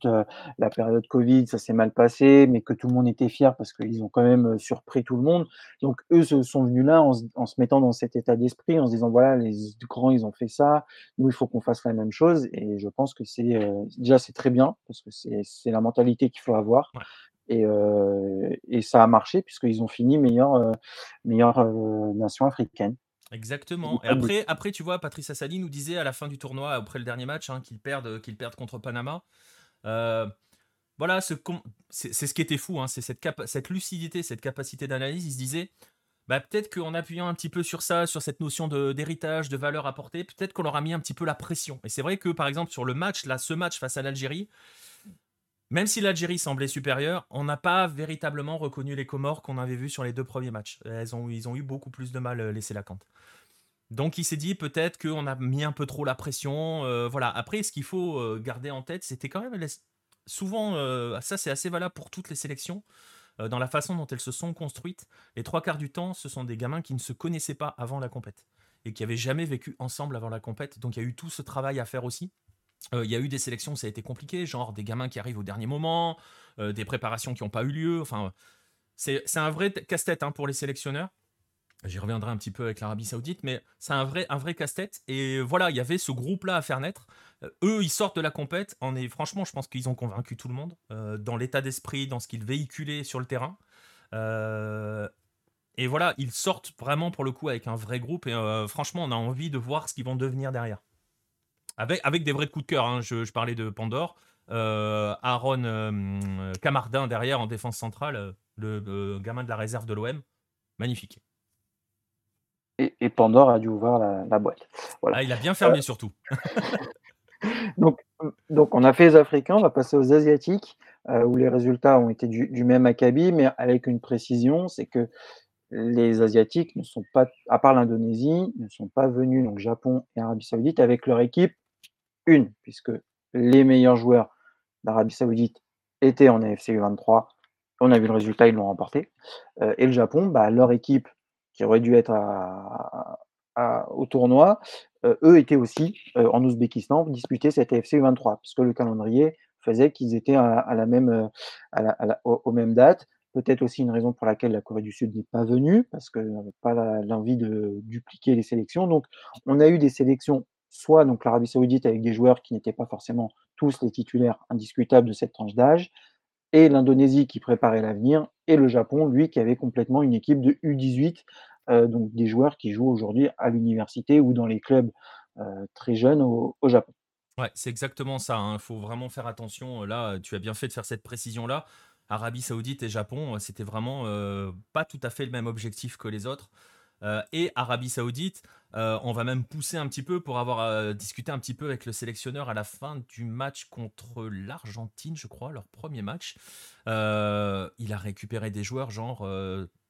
la période Covid, ça s'est mal passé, mais que tout le monde était fier parce qu'ils ont quand même surpris tout le monde. Donc eux se sont venus là en, en se mettant dans cet état d'esprit, en se disant voilà, les grands, ils ont fait ça, nous, il faut qu'on fasse la même chose. Et je pense que c'est déjà, c'est très bien, parce que c'est la mentalité qu'il faut avoir. Et, et, ça a marché puisqu'ils ont fini meilleure, meilleure nation africaine. Exactement. Et après, après, tu vois, Patrice Assali nous disait à la fin du tournoi, après le dernier match, hein, qu'ils perdent, qu'ils perdent contre Panama. voilà, c'est ce, ce qui était fou, hein, c'est cette, cette lucidité, cette capacité d'analyse. Il se disait, bah, peut-être qu'en appuyant un petit peu sur ça, sur cette notion d'héritage, de, de, valeur apportée, peut-être qu'on leur a mis un petit peu la pression. Et c'est vrai que, par exemple, sur le match, là, ce match face à l'Algérie, même si l'Algérie semblait supérieure, on n'a pas véritablement reconnu les Comores qu'on avait vus sur les deux premiers matchs. Ils ont eu beaucoup plus de mal à euh, laisser la cante. Donc il s'est dit peut-être qu'on a mis un peu trop la pression. Euh, voilà. Après, ce qu'il faut euh, garder en tête, c'était quand même souvent, ça c'est assez valable pour toutes les sélections, dans la façon dont elles se sont construites. Les trois quarts du temps, ce sont des gamins qui ne se connaissaient pas avant la compète et qui avaient jamais vécu ensemble avant la compète. Donc il y a eu tout ce travail à faire aussi. Euh, il y a eu des sélections ça a été compliqué, genre des gamins qui arrivent au dernier moment, euh, des préparations qui n'ont pas eu lieu. Enfin, c'est un vrai casse-tête hein, pour les sélectionneurs. J'y reviendrai un petit peu avec l'Arabie Saoudite, mais c'est un vrai, un vrai casse-tête. Et voilà, il y avait ce groupe-là à faire naître. Euh, eux, ils sortent de la compète. On est, franchement, je pense qu'ils ont convaincu tout le monde dans l'état d'esprit, dans ce qu'ils véhiculaient sur le terrain. et voilà, ils sortent vraiment pour le coup avec un vrai groupe. Et franchement, on a envie de voir ce qu'ils vont devenir derrière. Avec, des vrais coups de cœur. Hein. Je, parlais de Pandore. Euh, Aaron euh, Camardin derrière en défense centrale, euh, le gamin de la réserve de l'OM. Magnifique. Et, et, Pandore a dû ouvrir la, boîte. Voilà. Ah, il a bien fermé surtout. donc, donc, on a fait les Africains, on va passer aux Asiatiques, où les résultats ont été du, du même acabit, mais avec une précision, c'est que les Asiatiques ne sont pas, à part l'Indonésie, ne sont pas venus, donc Japon et Arabie Saoudite, avec leur équipe une, puisque les meilleurs joueurs d'Arabie Saoudite étaient en AFC U23. On a vu le résultat, ils l'ont remporté. Euh, et le Japon, bah, leur équipe, qui aurait dû être au tournoi, euh, eux étaient aussi euh, en Ouzbékistan pour disputer cette AFC U23, puisque le calendrier faisait qu'ils étaient à, la même, aux, mêmes dates. Peut-être aussi une raison pour laquelle la Corée du Sud n'est pas venue, parce qu'elle n'avait pas l'envie de dupliquer les sélections. Donc, on a eu des sélections soit donc l'Arabie Saoudite avec des joueurs qui n'étaient pas forcément tous les titulaires indiscutables de cette tranche d'âge, et l'Indonésie qui préparait l'avenir, et le Japon, lui, qui avait complètement une équipe de U18, euh, donc des joueurs qui jouent aujourd'hui à l'université ou dans les clubs euh, très jeunes au, Japon. Ouais, c'est exactement ça. Il hein. faut vraiment faire attention. Là, tu as bien fait de faire cette précision-là. Arabie Saoudite et Japon, c'était vraiment euh, pas tout à fait le même objectif que les autres. Euh, et Arabie Saoudite. Euh, on va même pousser un petit peu pour avoir euh, discuté un petit peu avec le sélectionneur à la fin du match contre l'Argentine, je crois, leur premier match. il a récupéré des joueurs, genre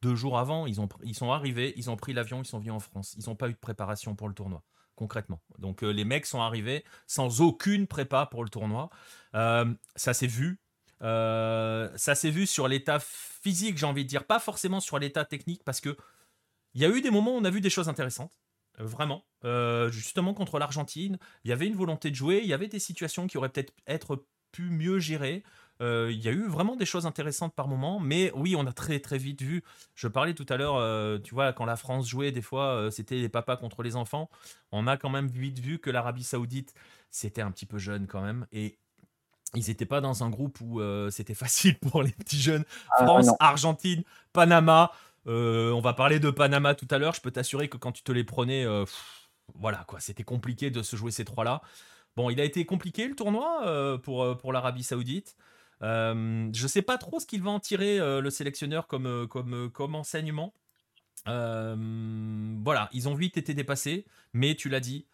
deux jours avant, ils, ont, ils sont arrivés, ils ont pris l'avion, ils sont venus en France. Ils n'ont pas eu de préparation pour le tournoi concrètement. Donc les mecs sont arrivés sans aucune prépa pour le tournoi. ça s'est vu. ça s'est vu sur l'état physique, j'ai envie de dire, pas forcément sur l'état technique, parce que il y a eu des moments où on a vu des choses intéressantes. Euh, vraiment. Euh, justement, contre l'Argentine, il y avait une volonté de jouer, il y avait des situations qui auraient peut-être être pu mieux gérées. Euh, il y a eu vraiment des choses intéressantes par moment, mais oui, on a très très vite vu. Je parlais tout à l'heure, tu vois, quand la France jouait, des fois, c'était les papas contre les enfants. On a quand même vite vu que l'Arabie Saoudite, c'était un petit peu jeune quand même, et ils n'étaient pas dans un groupe où c'était facile pour les petits jeunes. Ah, France, Argentine, Panama. On va parler de Panama tout à l'heure. Je peux t'assurer que quand tu te les prenais, voilà quoi, c'était compliqué de se jouer ces trois-là. Bon, il a été compliqué le tournoi pour, pour l'Arabie Saoudite. je sais pas trop ce qu'il va en tirer le sélectionneur comme, comme, comme enseignement. voilà, ils ont vite été dépassés, mais tu l'as dit,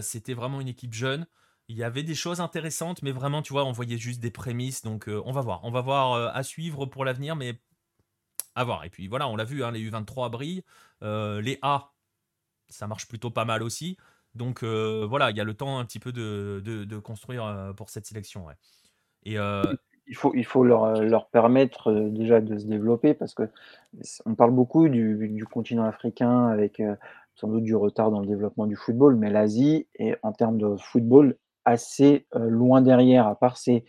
c'était vraiment une équipe jeune. Il y avait des choses intéressantes, mais vraiment, tu vois, on voyait juste des prémices. Donc, on va voir. On va voir à suivre pour l'avenir, mais à voir. Et puis voilà, on l'a vu, hein, les U23 brillent. les A, ça marche plutôt pas mal aussi. Donc voilà, il y a le temps un petit peu de, construire pour cette sélection. Il faut, il faut leur, leur permettre déjà de se développer parce que on parle beaucoup du, du continent africain avec sans doute du retard dans le développement du football, mais l'Asie est en termes de football assez loin derrière, à part ces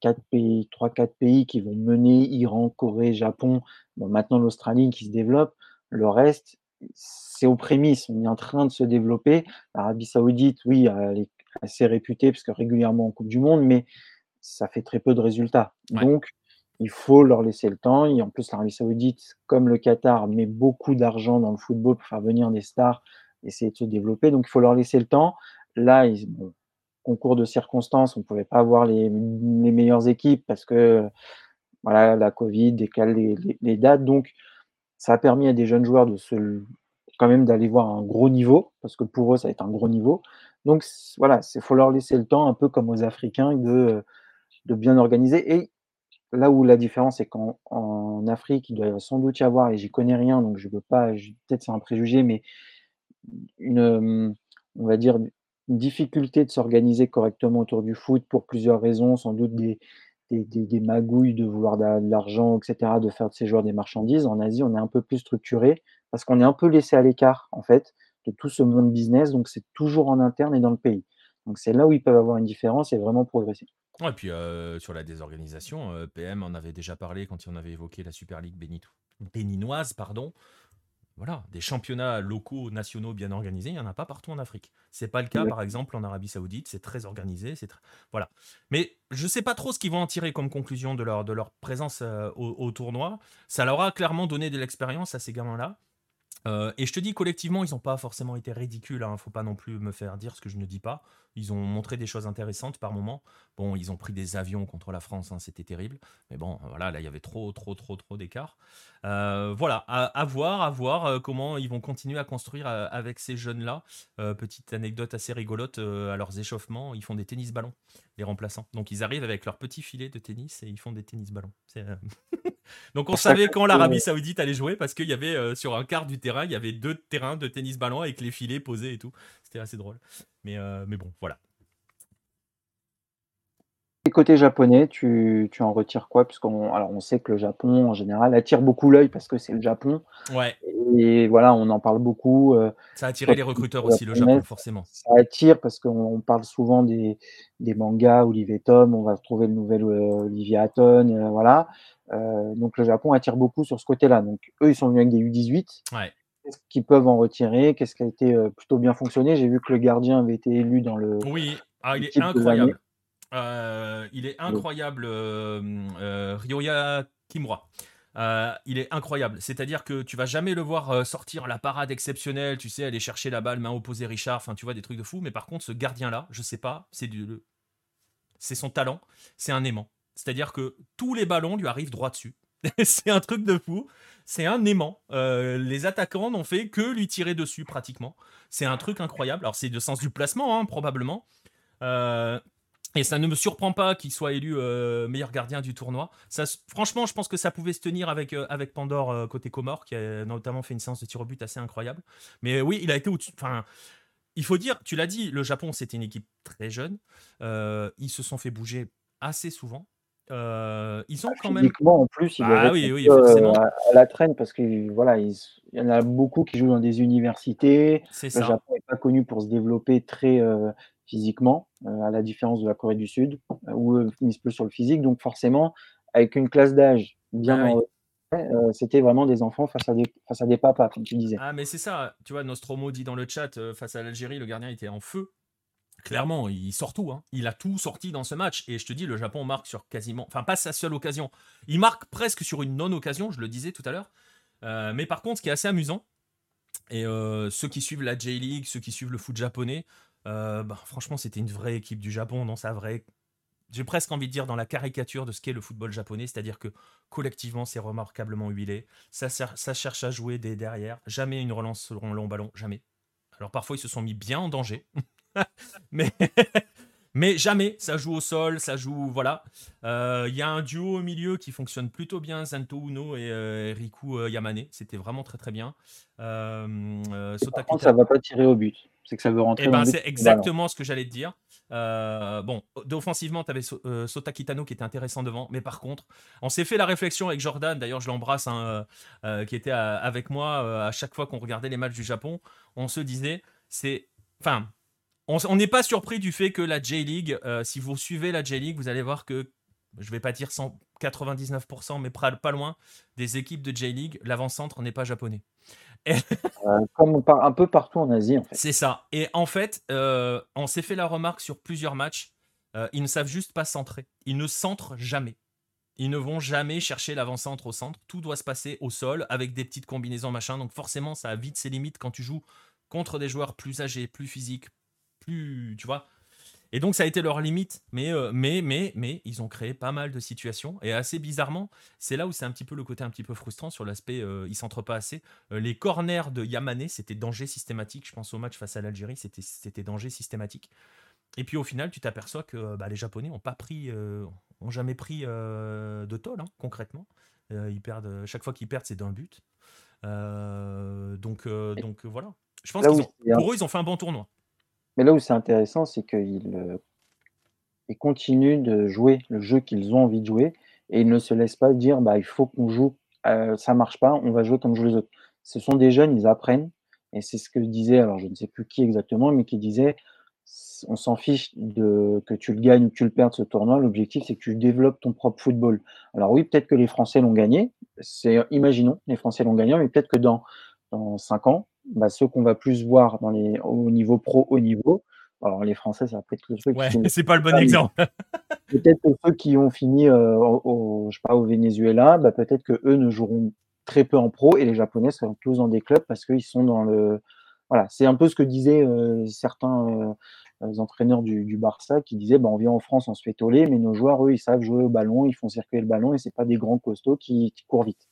quatre pays, trois quatre pays qui vont mener Iran, Corée, Japon, bon, maintenant l'Australie qui se développe. Le reste, c'est aux prémices. On est en train de se développer. L'Arabie Saoudite, oui, elle est assez réputée parce que régulièrement en Coupe du Monde, mais ça fait très peu de résultats. Donc, il faut leur laisser le temps. Et en plus, l'Arabie Saoudite, comme le Qatar, met beaucoup d'argent dans le football pour faire venir des stars, essayer de se développer. Donc, il faut leur laisser le temps. Là, ils, concours de circonstances, on ne pouvait pas avoir les, meilleures équipes parce que voilà, la Covid décale les, dates. Donc, ça a permis à des jeunes joueurs de quand même d'aller voir un gros niveau, parce que pour eux, ça va être un gros niveau. Donc, voilà, il faut leur laisser le temps, un peu comme aux Africains, de, bien organiser. Et là où la différence, c'est qu'en en Afrique, il doit sans doute y avoir, et j'y connais rien, donc je ne veux pas, peut-être c'est un préjugé, mais une, on va dire, difficulté de s'organiser correctement autour du foot pour plusieurs raisons, sans doute des, des, magouilles de vouloir de, l'argent, etc., de faire de ces joueurs des marchandises. En Asie, on est un peu plus structuré parce qu'on est un peu laissé à l'écart, en fait, de tout ce monde business. Donc, c'est toujours en interne et dans le pays. Donc, c'est là où ils peuvent avoir une différence et vraiment progresser. Et puis euh, sur la désorganisation, euh, PM en avait déjà parlé quand on avait évoqué la Super League béninoise, pardon voilà, des championnats locaux, nationaux bien organisés, il n'y en a pas partout en Afrique. C'est pas le cas, par exemple, en Arabie Saoudite, c'est très organisé, c'est voilà. Mais je sais pas trop ce qu'ils vont en tirer comme conclusion de leur, de leur présence euh, au, tournoi. Ça leur a clairement donné de l'expérience à ces gamins-là. Euh, et je te dis, collectivement, ils n'ont pas forcément été ridicules. Hein. Faut pas non plus me faire dire ce que je ne dis pas. Ils ont montré des choses intéressantes par moment. Bon, ils ont pris des avions contre la France, hein, c'était terrible. Mais bon, voilà, là, il y avait trop, trop, trop, trop d'écart. Euh, voilà, à, voir, à voir euh, comment ils vont continuer à construire avec ces jeunes-là. petite anecdote assez rigolote, à leurs échauffements, ils font des tennis-ballons, les remplaçants. Donc, ils arrivent avec leur petit filet de tennis et ils font des tennis-ballons. Donc on savait quand l'Arabie Saoudite allait jouer parce qu'il y avait euh, sur un quart du terrain, il y avait deux terrains de tennis ballon avec les filets posés et tout. C'était assez drôle. Mais, euh, mais bon, voilà. Et côté japonais, tu, tu en retires quoi? Puisqu'on alors on sait que le Japon en général attire beaucoup l'œil parce que c'est le Japon. Ouais. Et voilà, on en parle beaucoup. Euh, ça a attiré les recruteurs aussi, le Japon, forcément. Ça attire parce qu'on parle souvent des, des mangas, Olivier Tom, on va trouver le nouvel Olivier Hatton, voilà. Euh, donc le Japon attire beaucoup sur ce côté-là. Donc eux, ils sont venus avec des U18. Qu'est-ce qu'ils peuvent en retirer? Qu'est-ce qui a été euh, plutôt bien fonctionné? J'ai vu que le gardien avait été élu dans le. Oui, ah, il est incroyable. Euh, il est incroyable, Ryoya Kimura. il est incroyable. C'est-à-dire que tu vas jamais le voir sortir la parade exceptionnelle, tu sais, aller chercher la balle, main opposée Richard, enfin tu vois des trucs de fou. Mais par contre, ce gardien-là, je sais pas, c'est du, c'est son talent, c'est un aimant. C'est-à-dire que tous les ballons lui arrivent droit dessus. c'est un truc de fou. C'est un aimant. Euh, les attaquants n'ont fait que lui tirer dessus pratiquement. C'est un truc incroyable. Alors c'est de sens du placement hein, probablement. Euh, et ça ne me surprend pas qu'il soit élu euh, meilleur gardien du tournoi. Ça, franchement, je pense que ça pouvait se tenir avec, avec Pandore côté Comore, qui a notamment fait une séance de tir au but assez incroyable. Mais oui, il a été au-dessus. Enfin, il faut dire, tu l'as dit, le Japon, c'était une équipe très jeune. ils se sont fait bouger assez souvent. Euh, ils ont quand même. en plus, ils ah, oui, oui, forcément. À, la traîne parce que voilà, il y en a beaucoup qui jouent dans des universités. Le Japon n'est pas connu pour se développer très physiquement, à la différence de la Corée du Sud, où ils finissent plus sur le physique. Donc forcément, avec une classe d'âge bien ah c'était vraiment des enfants face à des, face à des papas, comme tu disais. Ah, mais c'est ça, tu vois, Nostromo dit dans le chat, face à l'Algérie, le gardien était en feu clairement, il sort tout. Hein. Il a tout sorti dans ce match. Et je te dis, le Japon marque sur quasiment. Enfin, pas sa seule occasion. Il marque presque sur une non-occasion, je le disais tout à l'heure. mais par contre, ce qui est assez amusant, et ceux qui suivent la J-League, ceux qui suivent le foot japonais, bah, franchement, c'était une vraie équipe du Japon dans sa vraie j'ai presque envie de dire dans la caricature de ce qu'est le football japonais, c'est-à-dire que collectivement c'est remarquablement huilé, ça, ça cherche à jouer des derrière, jamais une relance sur un long ballon, jamais. Alors parfois ils se sont mis bien en danger, mais mais jamais, ça joue au sol, ça joue. Voilà. Euh, il y a un duo au milieu qui fonctionne plutôt bien, Zanto Uno et euh, Riku euh, Yamane. C'était vraiment très très bien. Euh, Par contre, ça va pas tirer au but. C'est que ça veut rentrer. Eh ben, c'est exactement ce que j'allais te dire. bon, offensivement, tu avais Sota Kitano qui était intéressant devant, mais par contre, on s'est fait la réflexion avec Jordan, d'ailleurs je l'embrasse, hein, qui était avec moi à chaque fois qu'on regardait les matchs du Japon, on se disait, c'est... Enfin, on n'est pas surpris du fait que la J-League, euh, si vous suivez la J-League, vous allez voir que, je vais pas dire 199%, mais pas loin, des équipes de J-League, l'avant-centre n'est pas japonais. Euh, comme un peu partout en Asie, en fait. C'est ça. Et en fait, euh, on s'est fait la remarque sur plusieurs matchs, ils ne savent juste pas centrer. Ils ne centrent jamais. Ils ne vont jamais chercher l'avant-centre au centre. Tout doit se passer au sol avec des petites combinaisons machin. Donc forcément, ça a vite ses limites quand tu joues contre des joueurs plus âgés, plus physiques, plus, tu vois. Et donc ça a été leur limite, mais, euh, mais, mais, mais ils ont créé pas mal de situations. Et assez bizarrement, c'est là où c'est un petit peu le côté un petit peu frustrant sur l'aspect euh, ils s'entrent pas assez. Euh, les corners de Yamane, c'était danger systématique. Je pense au match face à l'Algérie, c'était, danger systématique. Et puis au final, tu t'aperçois que bah, les Japonais ont pas pris, ont jamais pris de toll hein, concrètement. ils perdent chaque fois qu'ils perdent, c'est d'un but. donc, donc voilà. Je pense que pour eux, ils ont fait un bon tournoi. Mais là où c'est intéressant, c'est qu'ils euh, continuent de jouer le jeu qu'ils ont envie de jouer et ils ne se laissent pas dire bah, il faut qu'on joue, euh, ça marche pas, on va jouer comme jouent les autres. Ce sont des jeunes, ils apprennent et c'est ce que disait, alors je ne sais plus qui exactement, mais qui disait on s'en fiche de que tu le gagnes ou que tu le perdes ce tournoi, l'objectif c'est que tu développes ton propre football. Alors oui, peut-être que les Français l'ont gagné, c'est imaginons, les Français l'ont gagné, mais peut-être que dans, dans 5 ans, bah, ceux qu'on va plus voir dans les, au niveau pro, haut niveau. Alors, les Français, ça peut-être le truc. Ouais, c'est pas le bon exemple. peut-être que ceux qui ont fini euh, au, je sais pas, au Venezuela, bah, peut-être que eux ne joueront très peu en pro et les Japonais seront tous dans des clubs parce qu'ils sont dans le. Voilà, c'est un peu ce que disaient euh, certains euh, entraîneurs du, du, Barça qui disaient bah, on vient en France, on se fait toller, mais nos joueurs, eux, ils savent jouer au ballon, ils font circuler le ballon et c'est pas des grands costauds qui, qui courent vite.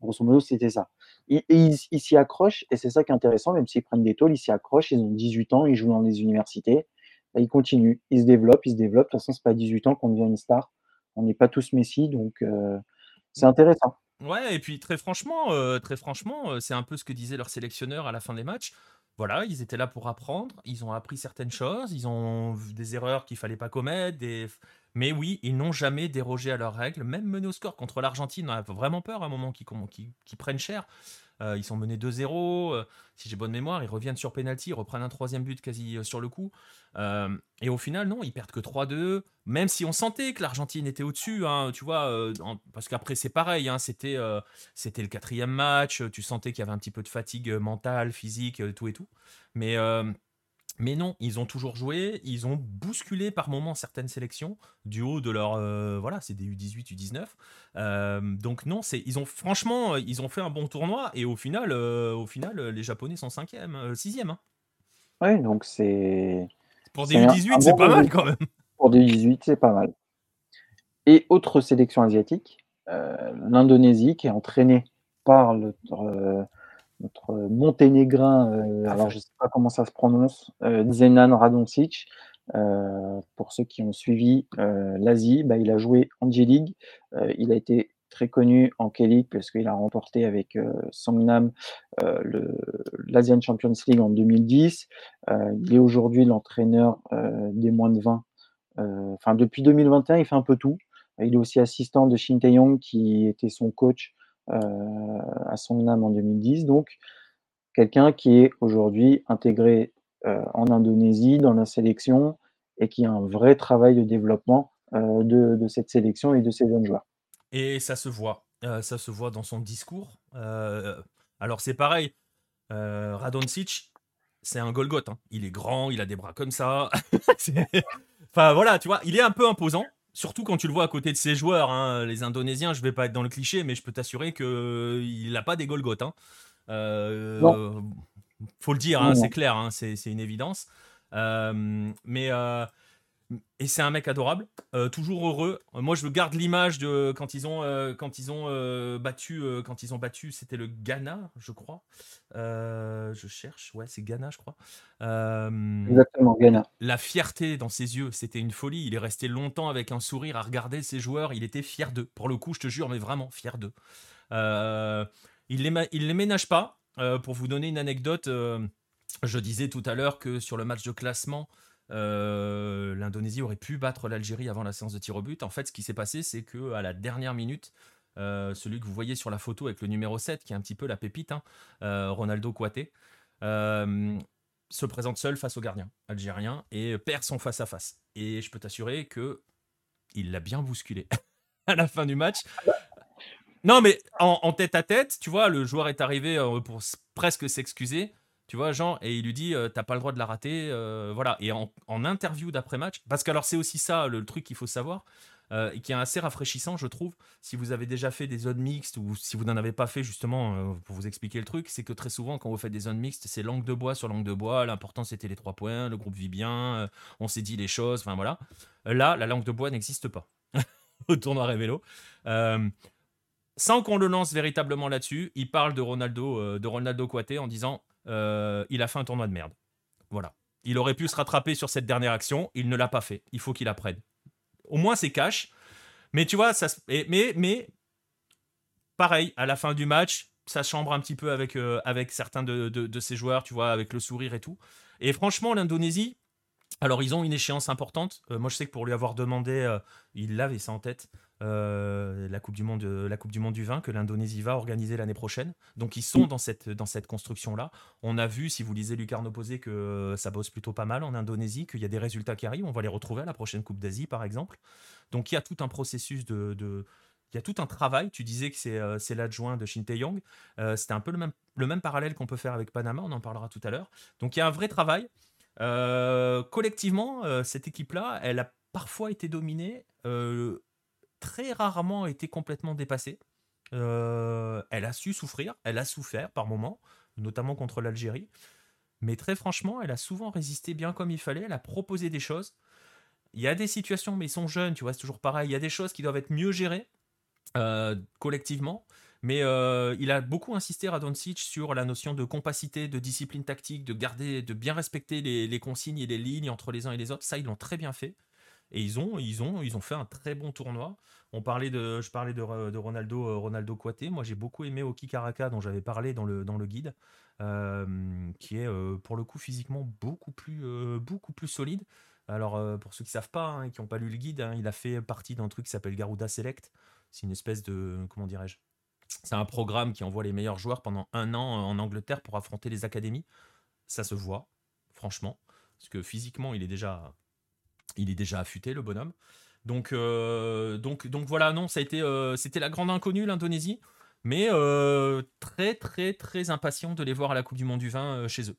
Grosso modo, c'était ça. Et, ils s'y accrochent, et c'est ça qui est intéressant, même s'ils prennent des tôles, ils s'y accrochent, ils ont 18 ans, ils jouent dans les universités, bah, ils continuent, ils se développent, ils se développent. De toute façon, c'est pas à 18 ans qu'on devient une star. On n'est pas tous Messi, donc euh, c'est intéressant. Ouais, et puis très franchement, euh, très franchement, euh, c'est un peu ce que disait leur sélectionneur à la fin des matchs. Voilà, ils étaient là pour apprendre, ils ont appris certaines choses, ils ont vu des erreurs qu'il fallait pas commettre, des... mais oui, ils n'ont jamais dérogé à leurs règles, même mené au score contre l'Argentine, on a vraiment peur à un moment qu'ils prennent cher. Euh, ils sont menés 2-0. Euh, si j'ai bonne mémoire, ils reviennent sur penalty, ils reprennent un troisième but quasi euh, sur le coup. et au final, non, ils perdent que 3-2. Même si on sentait que l'Argentine était au-dessus, hein, tu vois, parce qu'après c'est pareil, hein, c'était c'était le quatrième match. Tu sentais qu'il y avait un petit peu de fatigue mentale, physique, tout et tout. Mais mais non, ils ont toujours joué, ils ont bousculé par moments certaines sélections du haut de leur euh, voilà, c'est des U18, U19. Euh, donc non, c'est ils ont franchement ils ont fait un bon tournoi et au final euh, au final les Japonais sont cinquième, sixième. Hein. Oui, donc c'est pour des U18 c'est pas mal quand même. Pour des U18 c'est pas mal. Et autre sélection asiatique, l'Indonésie qui est entraînée par le notre monténégrin, euh, alors je ne sais pas comment ça se prononce, euh, Zenan Radoncic. Euh, pour ceux qui ont suivi l'Asie, bah, il a joué en J-League. il a été très connu en K-League parce qu'il a remporté avec Songnam l'Asian Champions League en 2010. il est aujourd'hui l'entraîneur des moins de 20. Enfin, depuis 2021, il fait un peu tout. Il est aussi assistant de Shin Tae-yong qui était son coach euh, à Songnam en 2010. Donc, quelqu'un qui est aujourd'hui intégré euh, en Indonésie dans la sélection et qui a un vrai travail de développement euh, de, cette sélection et de ces jeunes joueurs. Et ça se voit, ça se voit dans son discours. alors c'est pareil, Radoncic, c'est un Golgoth. Hein. Il est grand, il a des bras comme ça. enfin voilà, tu vois, il est un peu imposant Surtout quand tu le vois à côté de ses joueurs, hein, les Indonésiens, je vais pas être dans le cliché, mais je peux t'assurer qu'il n'a pas des Golgoth. Hein. Euh, faut le dire, hein, c'est clair, hein, c'est une évidence. Euh, mais euh, et c'est un mec adorable, euh, toujours heureux. Moi, je garde l'image de quand ils ont quand ils ont battu quand ils ont battu, c'était le Ghana, je crois. je cherche, ouais, c'est Ghana, je crois. Exactement, Ghana. La fierté dans ses yeux, c'était une folie. Il est resté longtemps avec un sourire à regarder ses joueurs. Il était fier d'eux. Pour le coup, je te jure, mais vraiment fier d'eux. il les il les ménage pas. Euh, pour vous donner une anecdote, euh, je disais tout à l'heure que sur le match de classement, euh, l'Indonésie aurait pu battre l'Algérie avant la séance de tir au but. En fait, ce qui s'est passé, c'est que à la dernière minute, celui que vous voyez sur la photo avec le numéro 7, qui est un petit peu la pépite, hein, Ronaldo Kouaté, se présente seul face au gardien algérien et perd son face-à-face. Et je peux t'assurer que il l'a bien bousculé à la fin du match. Non, mais en, tête à tête, tu vois, le joueur est arrivé euh, pour presque s'excuser, tu vois, Jean, et il lui dit euh, T'as pas le droit de la rater. Euh, voilà. Et en, interview d'après-match, parce que alors c'est aussi ça le, truc qu'il faut savoir, et qui est assez rafraîchissant, je trouve, si vous avez déjà fait des zones mixtes ou si vous n'en avez pas fait, justement, pour vous expliquer le truc, c'est que très souvent, quand vous faites des zones mixtes, c'est langue de bois sur langue de bois. L'important, c'était les trois points, le groupe vit bien, on s'est dit les choses, enfin voilà. Là, la langue de bois n'existe pas au tournoi Révélo sans qu'on le lance véritablement là-dessus, il parle de Ronaldo, euh, de Ronaldo en disant euh, il a fait un tournoi de merde. Voilà. Il aurait pu se rattraper sur cette dernière action, il ne l'a pas fait. Il faut qu'il apprenne. Au moins c'est cash. Mais tu vois, ça mais, mais pareil, à la fin du match, ça chambre un petit peu avec, euh, avec certains de, de, ses joueurs, tu vois, avec le sourire et tout. Et franchement, l'Indonésie, alors ils ont une échéance importante. moi je sais que pour lui avoir demandé, il avait ça en tête. Euh, la, coupe du monde, la Coupe du Monde du vin que l'Indonésie va organiser l'année prochaine. Donc ils sont dans cette, dans cette construction-là. On a vu, si vous lisez Lucarne Opposé, que ça bosse plutôt pas mal en Indonésie, qu'il y a des résultats qui arrivent. On va les retrouver à la prochaine Coupe d'Asie, par exemple. Donc il y a tout un processus de, il y a tout un travail. Tu disais que c'est euh, l'adjoint de Shin Tae-yong. Euh, C'était un peu le même, le même parallèle qu'on peut faire avec Panama. On en parlera tout à l'heure. Donc il y a un vrai travail. collectivement, cette équipe-là, elle a parfois été dominée très rarement été complètement dépassée. Euh, elle a su souffrir, elle a souffert par moments, notamment contre l'Algérie. Mais très franchement, elle a souvent résisté bien comme il fallait, elle a proposé des choses. Il y a des situations, mais ils sont jeunes, tu vois, c'est toujours pareil. Il y a des choses qui doivent être mieux gérées euh, collectivement. Mais euh, il a beaucoup insisté, Radoncic, sur la notion de compacité, de discipline tactique, de garder, de bien respecter les consignes et les lignes entre les uns et les autres. Ça, ils l'ont très bien fait. Et ils ont, ils ont, ils ont fait un très bon tournoi. On parlait de, je parlais de, Ronaldo, euh, Ronaldo. Moi, j'ai beaucoup aimé Oki Karaka, dont j'avais parlé dans le, dans le guide, euh, qui est euh, pour le coup physiquement beaucoup plus, beaucoup plus solide. Alors, pour ceux qui savent pas hein, et qui n'ont pas lu le guide, hein, il a fait partie d'un truc qui s'appelle Garuda Select. C'est une espèce de, comment dirais-je C'est un programme qui envoie les meilleurs joueurs pendant un an en Angleterre pour affronter les académies. Ça se voit, franchement, parce que physiquement, il est déjà il est déjà affûté, le bonhomme. Donc, euh, donc, donc voilà, non, ça a été, euh, c'était la grande inconnue, l'Indonésie. Mais euh, très, très, très impatient de les voir à la Coupe du Monde du vin chez eux.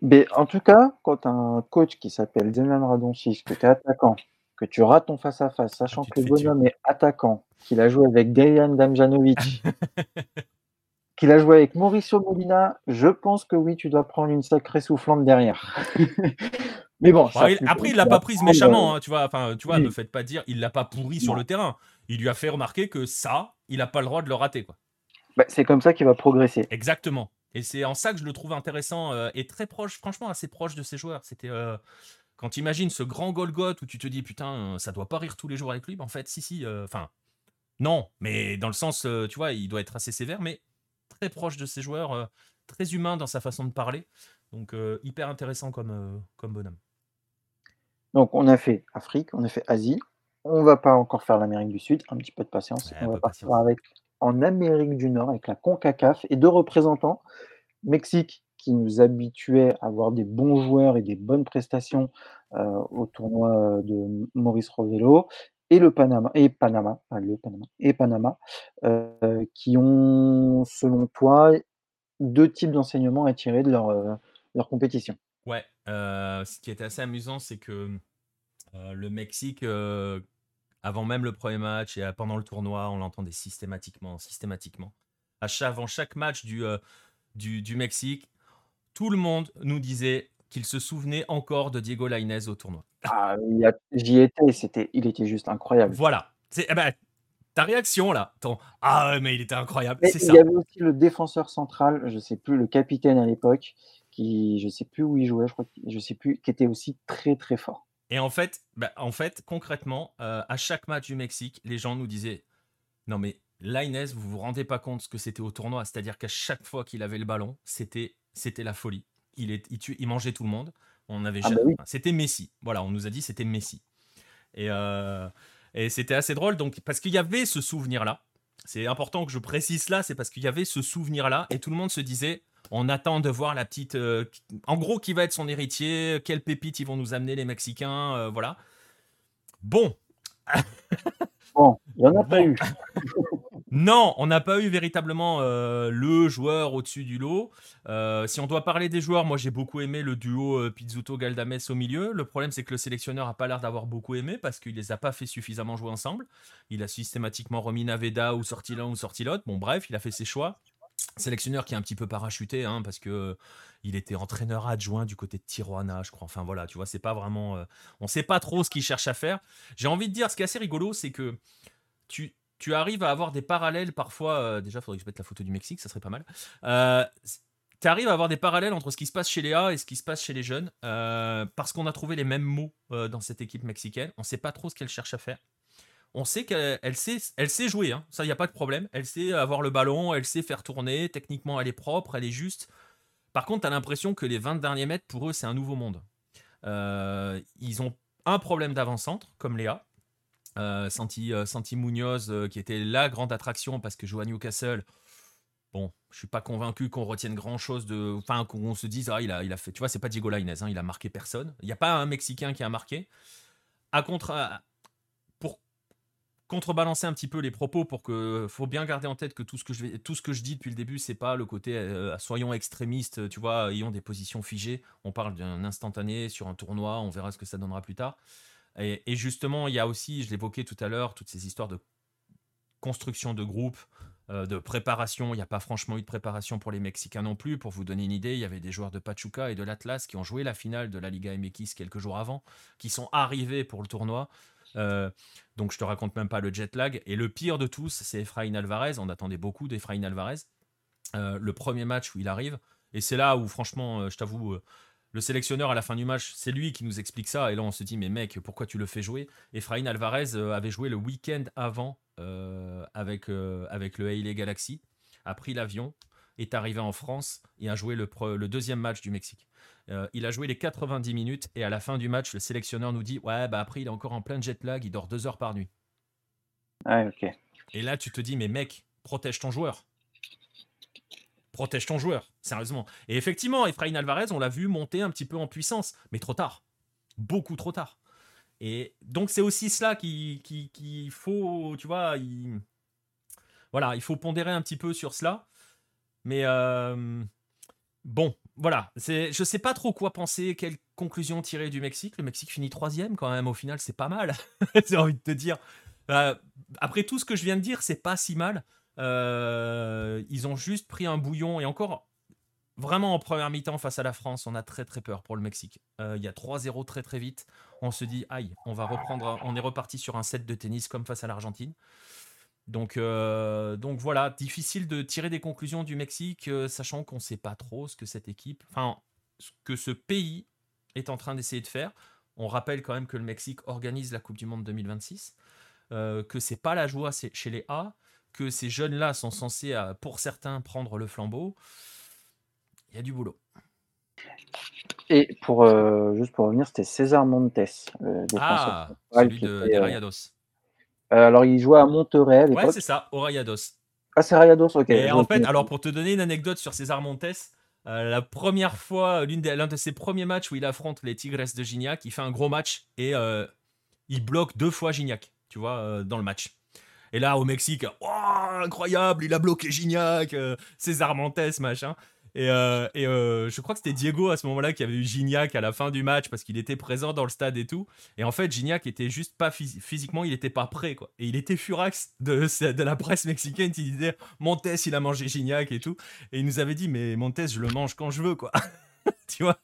Mais en tout cas, quand tu as un coach qui s'appelle Zenan Radonchis, que tu es attaquant, que tu rates ton face-à-face, sachant que le bonhomme est attaquant, qu'il a joué avec Dejan Damjanovic, qu'il a joué avec Mauricio Molina, je pense que oui, tu dois prendre une sacrée soufflante derrière. Mais bon. après, il l'a pas prise méchamment, hein, tu vois. Enfin, tu vois, ne faites pas dire, il l'a pas pourri sur le terrain. Il lui a fait remarquer que ça, il n'a pas le droit de le rater, quoi. Bah, c'est comme ça qu'il va progresser. Exactement. Et c'est en ça que je le trouve intéressant euh, et très proche, franchement, assez proche de ses joueurs. C'était euh, quand tu imagines ce grand Golgoth où tu te dis putain, ça doit pas rire tous les jours avec lui. en fait, si, si. Euh, enfin, non, mais dans le sens, tu vois, il doit être assez sévère, mais très proche de ses joueurs, très humain dans sa façon de parler. Donc hyper intéressant comme, comme bonhomme. Donc, on a fait Afrique, on a fait Asie. On va pas encore faire l'Amérique du Sud, un petit peu de patience. on va partir avec en Amérique du Nord avec la CONCACAF et deux représentants. Mexique, qui nous habituait à avoir des bons joueurs et des bonnes prestations euh, au tournoi de Maurice Rovello, et le Panama et Panama, le Panama et Panama, euh, qui ont, selon toi, deux types d'enseignements à tirer de leur, euh, leur compétition. Ouais, euh, ce qui était assez amusant, c'est que Euh, le Mexique, euh, avant même le premier match et pendant le tournoi, on l'entendait systématiquement, systématiquement. À chaque, avant chaque match du, du, du Mexique, tout le monde nous disait qu'il se souvenait encore de Diego Lainez au tournoi. Ah, j'y étais, c'était, il était juste incroyable. Voilà. C'est, eh ben, ta réaction là, ton ah ouais, mais il était incroyable. C'est il y avait aussi le défenseur central, je sais plus, le capitaine à l'époque, qui je sais plus où il jouait, je crois, je sais plus, qui était aussi très très fort. Et en fait, bah, en fait, concrètement, euh, à chaque match du Mexique, les gens nous disaient non mais Lainez, vous vous rendez pas compte ce que c'était au tournoi, c'est-à-dire qu'à chaque fois qu'il avait le ballon, c'était c'était la folie. Il, est, il, mangeait tout le monde. On avait ah bah C'était Messi. Voilà, on nous a dit c'était Messi. Et, euh, et c'était assez drôle, donc parce qu'il y avait ce souvenir-là. C'est important que je précise là, c'est parce qu'il y avait ce souvenir-là et tout le monde se disait on attend de voir la petite. Euh, en gros, qui va être son héritier Quelle pépite ils vont nous amener, les Mexicains euh, Voilà. Bon. bon, il n'y en a pas eu. Non, on n'a pas eu véritablement euh, le joueur au-dessus du lot. Si on doit parler des joueurs, moi j'ai beaucoup aimé le duo Pizzuto-Galdames au milieu. Le problème c'est que le sélectionneur n'a pas l'air d'avoir beaucoup aimé parce qu'il les a pas fait suffisamment jouer ensemble. Il a systématiquement remis Naveda ou sorti l'un ou sorti l'autre. Bon bref, il a fait ses choix. Sélectionneur qui est un petit peu parachuté hein, parce que il était entraîneur adjoint du côté de Tijuana, je crois. Enfin voilà, tu vois, c'est pas vraiment. on sait pas trop ce qu'il cherche à faire. J'ai envie de dire, ce qui est assez rigolo, c'est que tu, arrives à avoir des parallèles parfois. Euh, déjà, faudrait que je mette la photo du Mexique, ça serait pas mal. Euh, tu arrives à avoir des parallèles entre ce qui se passe chez les A et ce qui se passe chez les jeunes, euh, parce qu'on a trouvé les mêmes mots dans cette équipe mexicaine. On sait pas trop ce qu'elle cherche à faire. On sait qu'elle sait, elle jouer, hein. ça, il n'y a pas de problème. Elle sait avoir le ballon, elle sait faire tourner. Techniquement, elle est propre, elle est juste. Par contre, tu as l'impression que les 20 derniers mètres, pour eux, c'est un nouveau monde. ils ont un problème d'avant-centre, comme Léa. Euh, Santi, euh, Santi, Munoz, euh, qui était la grande attraction parce que joue à Newcastle. Bon, je suis pas convaincu qu'on retienne grand chose de. Enfin, qu'on se dise, ah, il a, il a fait. Tu vois, c'est pas Diego Lainez, hein, il a marqué personne. Il n'y a pas un Mexicain qui a marqué. À contre. Contrebalancer un petit peu les propos, pour que. Faut bien garder en tête que tout ce que je, tout ce que je dis depuis le début, c'est pas le côté soyons extrémistes, tu vois, ayons des positions figées. On parle d'un instantané sur un tournoi, on verra ce que ça donnera plus tard. Et, justement, il y a aussi, je l'évoquais tout à l'heure, toutes ces histoires de construction de groupe, euh, de préparation. Il n'y a pas franchement eu de préparation pour les Mexicains non plus. Pour vous donner une idée, il y avait des joueurs de Pachuca et de l'Atlas qui ont joué la finale de la Liga MX quelques jours avant, qui sont arrivés pour le tournoi. Euh, donc je te raconte même pas le jet lag. Et le pire de tous, c'est Efraín Alvarez. On attendait beaucoup d'Efraín Alvarez. Euh, le premier match où il arrive. Et c'est là où, franchement, je t'avoue, le sélectionneur à la fin du match, c'est lui qui nous explique ça. Et là, on se dit, mais mec, pourquoi tu le fais jouer? Efraín Alvarez euh, avait joué le week-end avant euh, avec, euh, le Haile Galaxy, a pris l'avion, est arrivé en France et a joué le deuxième match du Mexique. Il a joué les 90 minutes et à la fin du match, le sélectionneur nous dit, ouais, bah après, il est encore en plein jet lag, il dort deux heures par nuit. Ah, ok. Et là, tu te dis, mais mec, protège ton joueur protège ton joueur, sérieusement. Et effectivement, Efraín Alvarez, on l'a vu monter un petit peu en puissance, mais trop tard. Beaucoup trop tard. Et donc, c'est aussi cela qu'il qui, faut, tu vois, il... voilà, il faut pondérer un petit peu sur cela. Mais euh, bon, voilà, c'est, je sais pas trop quoi penser, quelle conclusion tirer du Mexique. Le Mexique finit troisième quand même, au final, c'est pas mal. J'ai envie de te dire. Euh, après tout ce que je viens de dire, c'est pas si mal. Euh, ils ont juste pris un bouillon et encore vraiment en première mi-temps face à la France, on a très très peur pour le Mexique. Euh, il y a 3-0 très très vite. On se dit aïe, on va reprendre, on est reparti sur un set de tennis comme face à l'Argentine. Donc, euh, donc voilà, difficile de tirer des conclusions du Mexique, sachant qu'on ne sait pas trop ce que cette équipe, enfin, ce que ce pays est en train d'essayer de faire. On rappelle quand même que le Mexique organise la Coupe du Monde 2026, que c'est pas la joie chez les A, que ces jeunes-là sont censés, pour certains, prendre le flambeau, il y a du boulot. Et pour euh, juste pour revenir, c'était César Montes, ah, celui de, des euh, Rayados. Euh, alors, il jouait à Monterrey. ouais, c'est ça, au Rayados. Ah, c'est Rayados, ok. Et en fait, alors pour te donner une anecdote sur César Montes, la première fois, l'un de, ses premiers matchs où il affronte les Tigres de Gignac, il fait un gros match et il bloque deux fois Gignac, tu vois, dans le match. Et là, au Mexique, oh, incroyable, il a bloqué Gignac, euh, César Montes, machin. Et, euh, et euh, je crois que c'était Diego à ce moment-là qui avait eu Gignac à la fin du match parce qu'il était présent dans le stade et tout. Et en fait, Gignac était juste pas physiquement, il n'était pas prêt quoi. Et il était furax de, de la presse mexicaine qui disait Montes, il a mangé Gignac et tout. Et il nous avait dit mais Montes, je le mange quand je veux quoi. tu vois?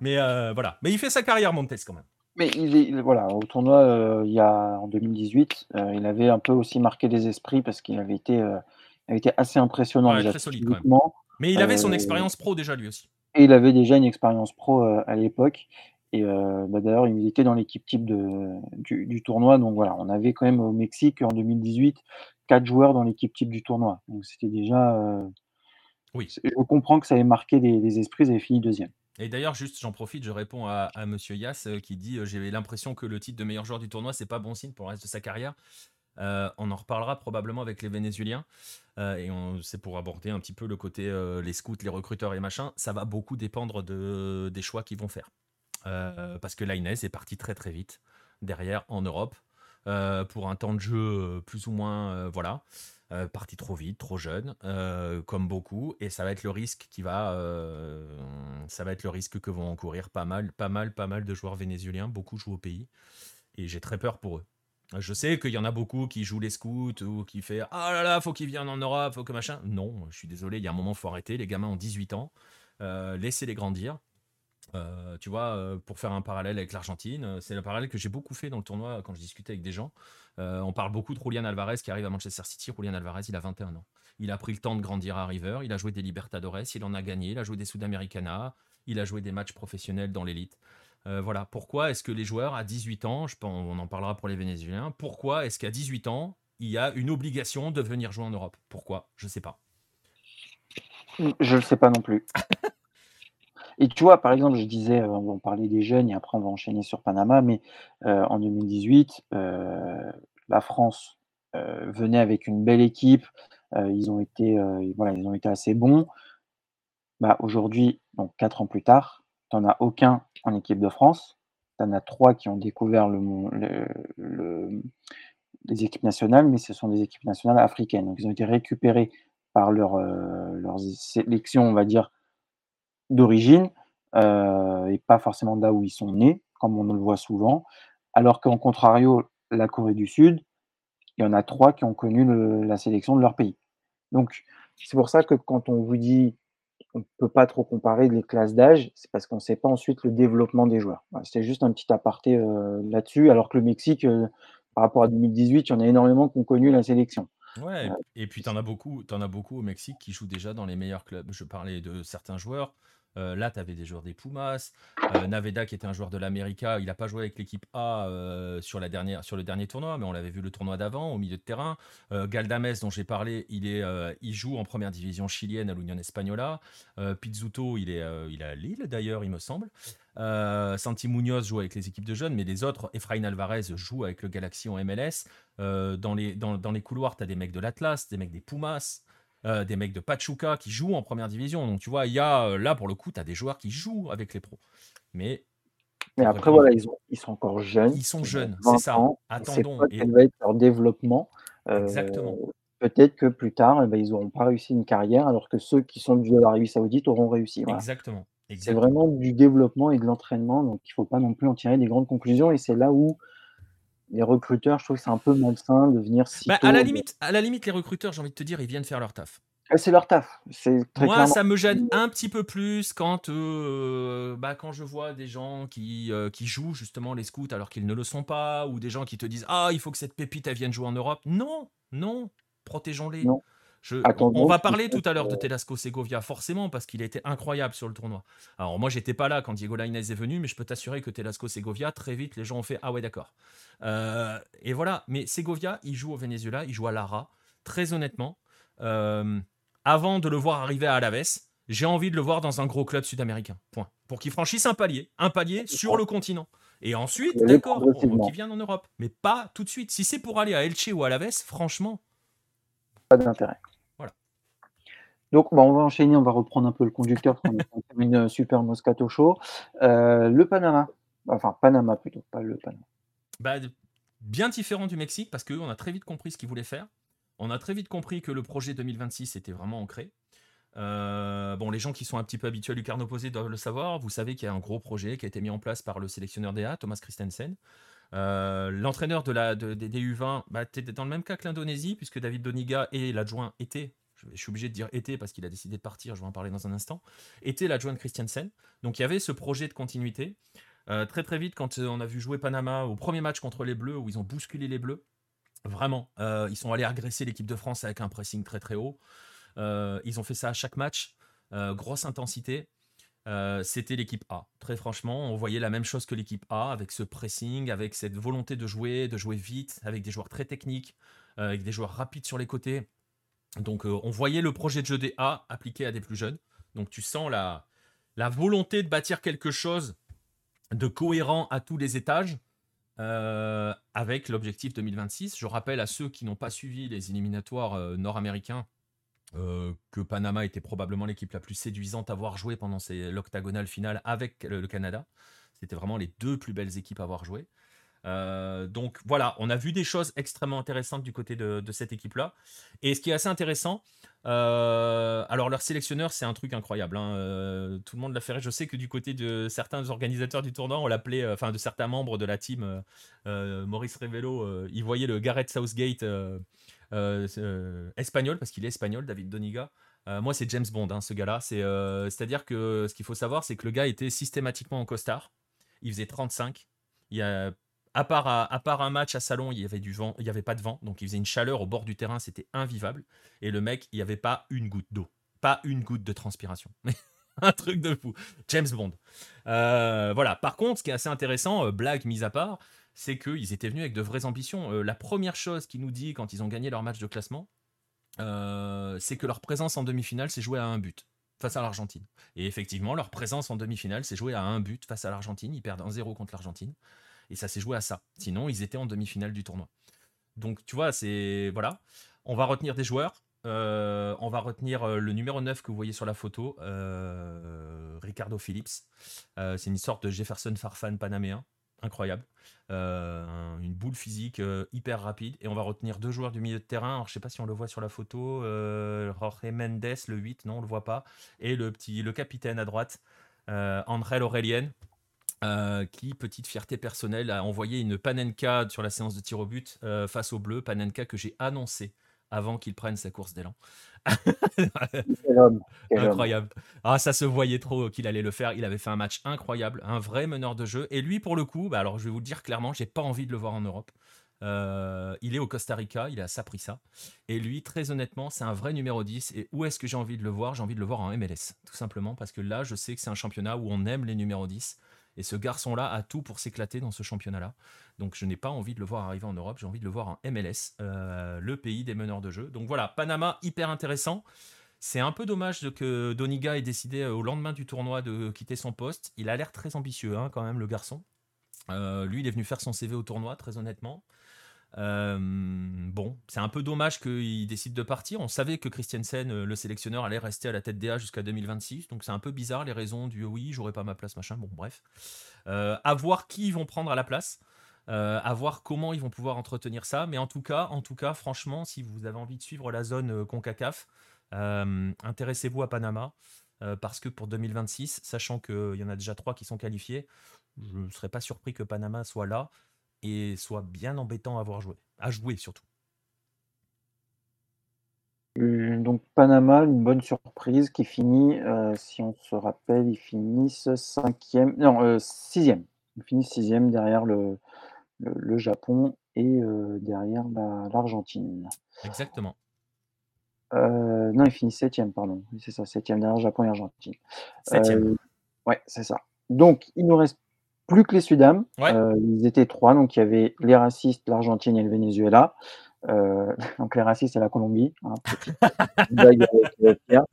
Mais euh, voilà. Mais il fait sa carrière Montes quand même. Mais il est, voilà, au tournoi, il y a, en 2018, il avait un peu aussi marqué des esprits parce qu'il avait été, avait été assez impressionnant. très solide quand même. Mais il avait son euh, expérience pro déjà lui aussi. Et il avait déjà une expérience pro euh, à l'époque. Et euh, bah, d'ailleurs, il était dans l'équipe type de, du, tournoi. Donc voilà, on avait quand même au Mexique en 2018 quatre joueurs dans l'équipe type du tournoi. Donc c'était déjà. oui. Je comprends que ça ait marqué des, esprits. Ils avaient fini deuxième. Et d'ailleurs, juste, j'en profite, je réponds à, à Monsieur Yass qui dit J'ai l'impression que le titre de meilleur joueur du tournoi, c'est pas bon signe pour le reste de sa carrière. Euh, on en reparlera probablement avec les Vénézuéliens. Euh, et c'est pour aborder un petit peu le côté euh, les scouts, les recruteurs et machin. Ça va beaucoup dépendre de, des choix qu'ils vont faire. parce que l'Ainez est parti très très vite derrière en Europe. pour un temps de jeu plus ou moins voilà parti trop vite trop jeune comme beaucoup et ça va être le risque qui va ça va être le risque que vont encourir pas mal pas mal pas mal de joueurs vénézuéliens beaucoup jouent au pays et j'ai très peur pour eux je sais qu'il y en a beaucoup qui jouent les scouts ou qui fait Ah là là, faut qu'ils viennent en Europe, faut que machin. Non, je suis désolé, il y a un moment, faut arrêter. Les gamins ont 18 ans, euh, laissez-les grandir. Euh, tu vois, euh, pour faire un parallèle avec l'Argentine, c'est le parallèle que j'ai beaucoup fait dans le tournoi quand je discutais avec des gens. on parle beaucoup de Julian Alvarez qui arrive à Manchester City. Julian Alvarez, il a 21 ans. Il a pris le temps de grandir à River. Il a joué des Libertadores, il en a gagné. Il a joué des Sudamericana. Il a joué des matchs professionnels dans l'élite. Euh, voilà, pourquoi est-ce que les joueurs à 18 ans, je pense, on en parlera pour les Vénézuéliens, pourquoi est-ce qu'à 18 ans, il y a une obligation de venir jouer en Europe? Pourquoi? Je ne sais pas. Je ne sais pas non plus. et tu vois, par exemple, je disais, euh, on va parler des jeunes et après on va enchaîner sur Panama, mais euh, en 2018, la France venait avec une belle équipe, ils, ont été, voilà, ils ont été assez bons. Bah, Aujourd'hui, donc quatre ans plus tard, tu n'en as aucun en équipe de France. Tu en as trois qui ont découvert le, les équipes nationales, mais ce sont des équipes nationales africaines. Donc, ils ont été récupérés par leur, euh, leurs sélections, on va dire, d'origine, euh, et pas forcément là où ils sont nés, comme on le voit souvent. Alors qu'en contrario, la Corée du Sud, il y en a trois qui ont connu la sélection de leur pays. Donc, c'est pour ça que quand on vous dit on ne peut pas trop comparer les classes d'âge, c'est parce qu'on ne sait pas ensuite le développement des joueurs. C'était juste un petit aparté euh, là-dessus, alors que le Mexique, euh, par rapport à 2018, il y en a énormément qui ont connu la sélection. Ouais, euh, et puis tu en, as beaucoup, en as beaucoup au Mexique qui jouent déjà dans les meilleurs clubs. Je parlais de certains joueurs. Euh, là, tu avais des joueurs des Pumas. Euh, Naveda, qui était un joueur de l'América, il n'a pas joué avec l'équipe A euh, sur, le dernier tournoi, mais on l'avait vu le tournoi d'avant, au milieu de terrain. Galdames, dont j'ai parlé, il, joue en première division chilienne à l'Union Espagnola. Pizzuto, il est, il à Lille d'ailleurs, il me semble. Santi Munoz joue avec les équipes de jeunes, mais les autres, Efraín Alvarez joue avec le Galaxy en MLS. dans, les, dans les couloirs, tu as des mecs de l'Atlas, des mecs des Pumas. Euh, des mecs de Pachuca qui jouent en première division. Donc tu vois, il y a euh, là pour le coup, tu as des joueurs qui jouent avec les pros. Mais mais après, voilà, ils, ont, ils, sont encore jeunes. Ils sont jeunes, c'est ça. Attendons. quel va être leur développement. Euh, Exactement. Peut-être que plus tard, eh ben, ils n'auront pas réussi une carrière, alors que ceux qui sont de l'Arabie Saoudite auront réussi. Exactement. C'est vraiment du développement et de l'entraînement, donc il ne faut pas non plus en tirer des grandes conclusions. Et c'est là où les recruteurs, je trouve que c'est un peu malsain de venir si bah, à, la limite, à la limite, les recruteurs, j'ai envie de te dire, ils viennent faire leur taf. Ah, c'est leur taf. Moi, ça me gêne un petit peu plus quand, euh, bah, quand je vois des gens qui, euh, qui jouent justement les scouts alors qu'ils ne le sont pas, ou des gens qui te disent Ah, il faut que cette pépite elle vienne jouer en Europe. Non, non, protégeons-les. On va parler tout à l'heure de Telasco Segovia, forcément, parce qu'il a été incroyable sur le tournoi. Alors, moi, j'étais pas là quand Diego Lainez est venu, mais je peux t'assurer que Telasco Segovia, très vite, les gens ont fait Ah ouais, d'accord. Euh, et voilà, mais Segovia, il joue au Venezuela, il joue à Lara. Très honnêtement, euh, avant de le voir arriver à Alaves, j'ai envie de le voir dans un gros club sud-américain. Point. Pour qu'il franchisse un palier, un palier sur le continent. Et ensuite, d'accord, qu'il vienne en Europe. Mais pas tout de suite. Si c'est pour aller à Elche ou à Alaves, franchement. Pas d'intérêt. Voilà. Donc, on va enchaîner, on va reprendre un peu le conducteur parce qu'on a une super Moscato Show. Euh, le Panama, enfin Panama plutôt, pas le Panama. Bah, bien différent du Mexique parce qu'on a très vite compris ce qu'ils voulaient faire. On a très vite compris que le projet 2026 était vraiment ancré. bon, les gens qui sont un petit peu habitués à Lucarne opposé doivent le savoir. Vous savez qu'il y a un gros projet qui a été mis en place par le sélectionneur DA, Thomas Christensen. L'entraîneur de la, des U20, bah, dans le même cas que l'Indonésie, puisque David Doniga et l'adjoint étaient je suis obligé de dire était parce qu'il a décidé de partir, je vais en parler dans un instant, était l'adjoint de Christiansen. Donc il y avait ce projet de continuité. Euh, très très vite, quand euh, on a vu jouer Panama au premier match contre les Bleus, où ils ont bousculé les Bleus, vraiment, euh, ils sont allés agresser l'équipe de France avec un pressing très très haut. ils ont fait ça à chaque match, grosse intensité. C'était l'équipe A. Très franchement, on voyait la même chose que l'équipe A, avec ce pressing, avec cette volonté de jouer, de jouer vite, avec des joueurs très techniques, avec des joueurs rapides sur les côtés. Donc euh, on voyait le projet de jeu des A appliqué à des plus jeunes. Donc tu sens la, la volonté de bâtir quelque chose de cohérent à tous les étages euh, avec l'objectif 2026. Je rappelle à ceux qui n'ont pas suivi les éliminatoires euh, que Panama était probablement l'équipe la plus séduisante à avoir joué pendant l'octagonale finale avec le Canada. C'était vraiment les deux plus belles équipes à avoir joué. Euh, donc voilà, on a vu des choses extrêmement intéressantes du côté de, cette équipe-là. Et ce qui est assez intéressant, euh, alors leur sélectionneur, c'est un truc incroyable. Hein. Tout le monde l'a fait. Je sais que du côté de certains organisateurs du tournoi, on l'appelait, enfin de certains membres de la team, Maurice Revelo, il voyait le Gareth Southgate espagnol, parce qu'il est espagnol, David Doniga. moi, c'est James Bond, hein, ce gars-là. C'est-à-dire que ce qu'il faut savoir, c'est que le gars était systématiquement en costard. Il faisait 35. Il y a à part, à, part, un match à Salon, il y avait du vent, il y avait pas de vent, donc il faisait une chaleur au bord du terrain, c'était invivable. Et le mec, il n'y avait pas une goutte d'eau, pas une goutte de transpiration. un truc de fou. James Bond. Euh, voilà. Par contre, ce qui est assez intéressant, euh, blague mise à part, c'est qu'ils étaient venus avec de vraies ambitions. Euh, la première chose qu'ils nous dit quand ils ont gagné leur match de classement, c'est que leur présence en demi-finale s'est jouée à un but face à l'Argentine. Et effectivement, leur présence en demi-finale s'est jouée à un but face à l'Argentine. Ils perdent 1-0 contre l'Argentine. Et ça s'est joué à ça. Sinon, ils étaient en demi-finale du tournoi. Donc, tu vois, c'est. Voilà. On va retenir des joueurs. Euh, on va retenir euh, le numéro 9 que vous voyez sur la photo, euh, Ricardo Phillips. c'est une sorte de Jefferson Farfan panaméen. Incroyable. une boule physique hyper rapide. Et on va retenir deux joueurs du milieu de terrain. Alors, je sais pas si on le voit sur la photo. Jorge Mendes, le 8, non, on le voit pas. Et le petit, le capitaine à droite, André Aurelien. Euh, qui, petite fierté personnelle, a envoyé une Panenka sur la séance de tir au but euh, face au bleu. Panenka que j'ai annoncé avant qu'il prenne sa course d'élan. incroyable. Ah, ça se voyait trop qu'il allait le faire. Il avait fait un match incroyable, un vrai meneur de jeu. Et lui, pour le coup, bah alors je vais vous le dire clairement, j'ai pas envie de le voir en Europe. Euh, il est au Costa Rica, il est à Saprissa. Et lui, très honnêtement, c'est un vrai numéro 10. Et où est-ce que j'ai envie de le voir? J'ai envie de le voir en MLS, tout simplement, parce que là, je sais que c'est un championnat où on aime les numéros 10. Et ce garçon-là a tout pour s'éclater dans ce championnat-là. Donc je n'ai pas envie de le voir arriver en Europe, j'ai envie de le voir en MLS, euh, le pays des meneurs de jeu. Donc voilà, Panama, hyper intéressant. C'est un peu dommage que Doniga ait décidé euh, au lendemain du tournoi de quitter son poste. Il a l'air très ambitieux hein, quand même, le garçon. Euh, lui, il est venu faire son CV au tournoi, très honnêtement. Euh, bon, c'est un peu dommage qu'il décide de partir. On savait que Christiansen, euh, le sélectionneur, allait rester à la tête DA jusqu'à 2026. Donc c'est un peu bizarre les raisons du oui, j'aurai pas ma place, machin. Bon, bref. Euh, à voir qui ils vont prendre à la place. à voir comment ils vont pouvoir entretenir ça. Mais en tout cas, en tout cas, franchement, si vous avez envie de suivre la zone Concacaf, intéressez-vous à Panama. parce que pour 2026, sachant qu'il y en a déjà trois qui sont qualifiés, je ne serais pas surpris que Panama soit là et soit bien embêtant à avoir joué, à jouer surtout. Euh, donc Panama, une bonne surprise qui finit, euh, si on se rappelle, ils finissent cinquième, non euh, sixième. Ils finissent sixième derrière le, le, Japon et derrière l'Argentine. Exactement. non, ils finissent septième, pardon. C'est ça, septième derrière Japon et Argentine. Septième. ouais, c'est ça. Donc il nous reste plus que les Sudam. Euh, ils étaient trois, donc il y avait les racistes, l'Argentine et le Venezuela. Euh, donc les racistes, c'est la Colombie. Hein,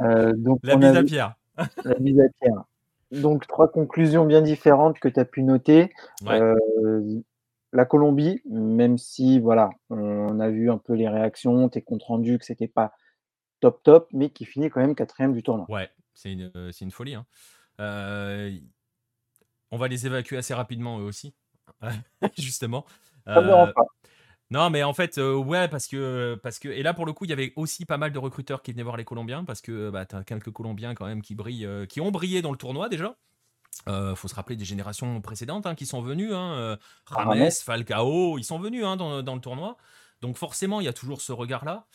euh, donc la mise à Pierre. la mise à Pierre. Donc trois conclusions bien différentes que tu as pu noter. la Colombie, même si voilà, on a vu un peu les réactions, tes comptes rendus que c'était pas top top, mais qui finit quand même quatrième du tournoi. Ouais, c'est une, une, folie. Hein. On va les évacuer assez rapidement eux aussi, justement. Euh, Non, mais en fait, euh, ouais, parce que, parce que. Et là, pour le coup, il y avait aussi pas mal de recruteurs qui venaient voir les Colombiens, parce que bah, tu as quelques Colombiens quand même qui brillent, euh, qui ont brillé dans le tournoi déjà. Euh, faut se rappeler des générations précédentes hein, qui sont venues. Hein, Rames, Falcao, ils sont venus hein, dans, dans, le tournoi. Donc forcément, il y a toujours ce regard-là.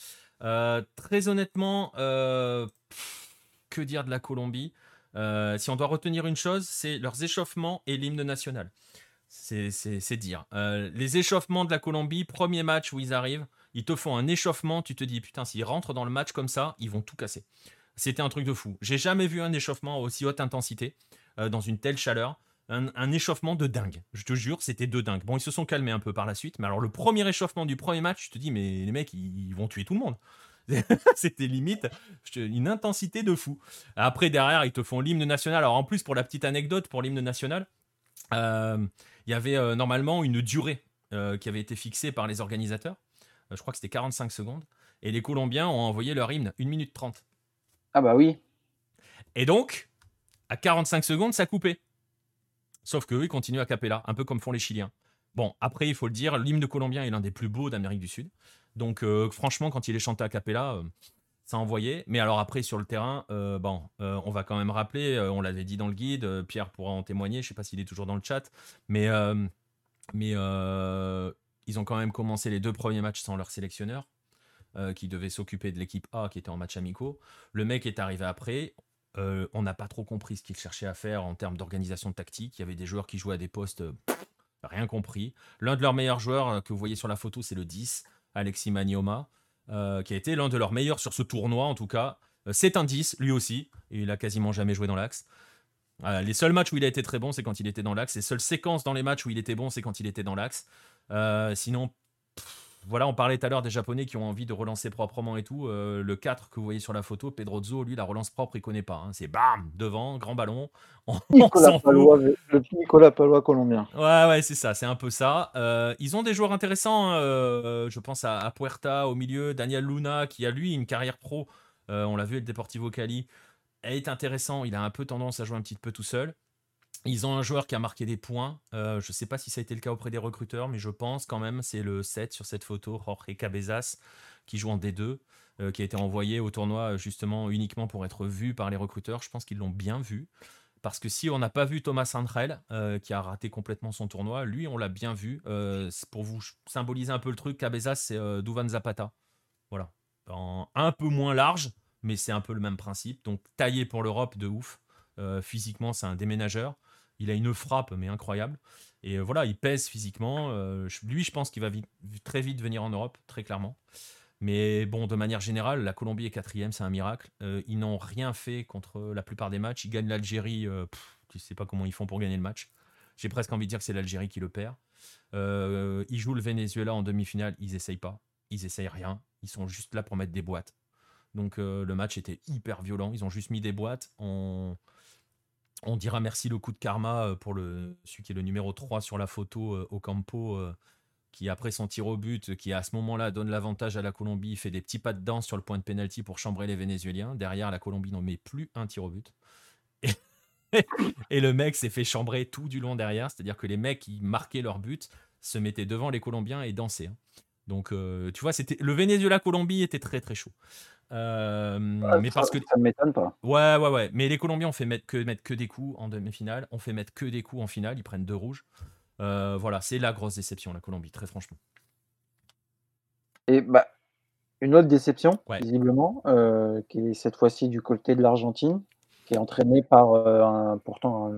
très honnêtement, que dire de la Colombie? Si on doit retenir une chose, c'est leurs échauffements et l'hymne national. C'est dire. Euh, les échauffements de la Colombie, premier match où ils arrivent, ils te font un échauffement, tu te dis putain, s'ils rentrent dans le match comme ça, ils vont tout casser. C'était un truc de fou. J'ai jamais vu un échauffement à aussi haute intensité, euh, dans une telle chaleur. Un, échauffement de dingue. Je te jure, c'était de dingue. Bon, ils se sont calmés un peu par la suite, mais alors le premier échauffement du premier match, je te dis, mais les mecs, ils, vont tuer tout le monde. c'était limite une intensité de fou. Après, derrière, ils te font l'hymne national. Alors, en plus, pour la petite anecdote, pour l'hymne national, euh, il y avait euh, normalement une durée euh, qui avait été fixée par les organisateurs. je crois que c'était 45 secondes. Et les Colombiens ont envoyé leur hymne 1 minute 30. Ah bah oui. Et donc, à 45 secondes, ça coupait. Sauf qu'eux, ils continuent à capella, un peu comme font les Chiliens. Bon, après, il faut le dire, l'hymne colombien est l'un des plus beaux d'Amérique du Sud. Donc, franchement, quand il est chanté à capella, ça envoyé. Mais alors après, sur le terrain, euh, bon, euh, on va quand même rappeler, euh, on l'avait dit dans le guide, Pierre pourra en témoigner, je sais pas s'il est toujours dans le chat, mais, mais ils ont quand même commencé les deux premiers matchs sans leur sélectionneur, qui devait s'occuper de l'équipe A qui était en match amicaux. Le mec est arrivé après. on n'a pas trop compris ce qu'il cherchait à faire en termes d'organisation tactique. Il y avait des joueurs qui jouaient à des postes, rien compris. L'un de leurs meilleurs joueurs que vous voyez sur la photo, c'est le 10, Alexis Manioma. Euh, qui a été l'un de leurs meilleurs sur ce tournoi en tout cas. Euh, c'est un 10, lui aussi, il a quasiment jamais joué dans l'axe. Euh, les seuls matchs où il a été très bon, c'est quand il était dans l'axe. Les seules séquences dans les matchs où il était bon, c'est quand il était dans l'axe. sinon, voilà, on parlait tout à l'heure des Japonais qui ont envie de relancer proprement et tout. Euh, le 4 que vous voyez sur la photo, Pedrozo, lui, la relance propre, il connaît pas. Hein. C'est bam, devant, grand ballon. Nicolas Palois, le Nicolas Palois colombien. Ouais, ouais, c'est ça, c'est un peu ça. Euh, ils ont des joueurs intéressants. Hein, euh, je pense à, Puerta au milieu, Daniel Luna, qui a lui une carrière pro. on l'a vu, le Deportivo Cali. est intéressant. Il a un peu tendance à jouer un petit peu tout seul. Ils ont un joueur qui a marqué des points. Euh, je ne sais pas si ça a été le cas auprès des recruteurs, mais je pense quand même, c'est le 7 sur cette photo, Jorge Cabezas, qui joue en D2, euh, qui a été envoyé au tournoi justement uniquement pour être vu par les recruteurs. Je pense qu'ils l'ont bien vu. Parce que si on n'a pas vu Thomas Andrel, euh, qui a raté complètement son tournoi, lui, on l'a bien vu. pour vous symboliser un peu le truc, Cabezas, c'est Duvan Zapata. Voilà. un peu moins large, mais c'est un peu le même principe. Donc taillé pour l'Europe de ouf. Physiquement, c'est un déménageur. Il a une frappe, mais incroyable. Et euh, voilà, il pèse physiquement. Euh, lui, je pense qu'il va très vite venir en Europe, très clairement. Mais bon, de manière générale, la Colombie est quatrième, c'est un miracle. Euh, ils n'ont rien fait contre la plupart des matchs. Ils gagnent l'Algérie. tu ne sais pas comment ils font pour gagner le match. J'ai presque envie de dire que c'est l'Algérie qui le perd. ils jouent le Venezuela en demi-finale. Ils essayent pas. Ils essayent rien. Ils sont juste là pour mettre des boîtes. Donc le match était hyper violent. Ils ont juste mis des boîtes. en on dira merci le coup de karma euh, pour celui qui est le numéro 3 sur la photo au euh, Campo, euh, qui après son tir au but, qui à ce moment-là donne l'avantage à la Colombie, fait des petits pas de danse sur le point de pénalty pour chambrer les Vénézuéliens. Derrière, la Colombie n'en met plus un tir au but. Et, le mec s'est fait chambrer tout du long derrière, c'est-à-dire que les mecs qui marquaient leur but se mettaient devant les Colombiens et dansaient. Hein. Donc, tu vois, c'était le Venezuela-Colombie était très très chaud. Euh, mais parce que ça ne m'étonne pas. Ouais, ouais, ouais. Mais les Colombiens ont fait mettre que, mettre que des coups en demi-finale, on fait mettre que des coups en finale, ils prennent deux rouges. Euh, voilà, c'est la grosse déception, la Colombie, très franchement. Et bah, une autre déception, visiblement, euh, qui est cette fois-ci du côté de l'Argentine, qui est entraîné par un, pourtant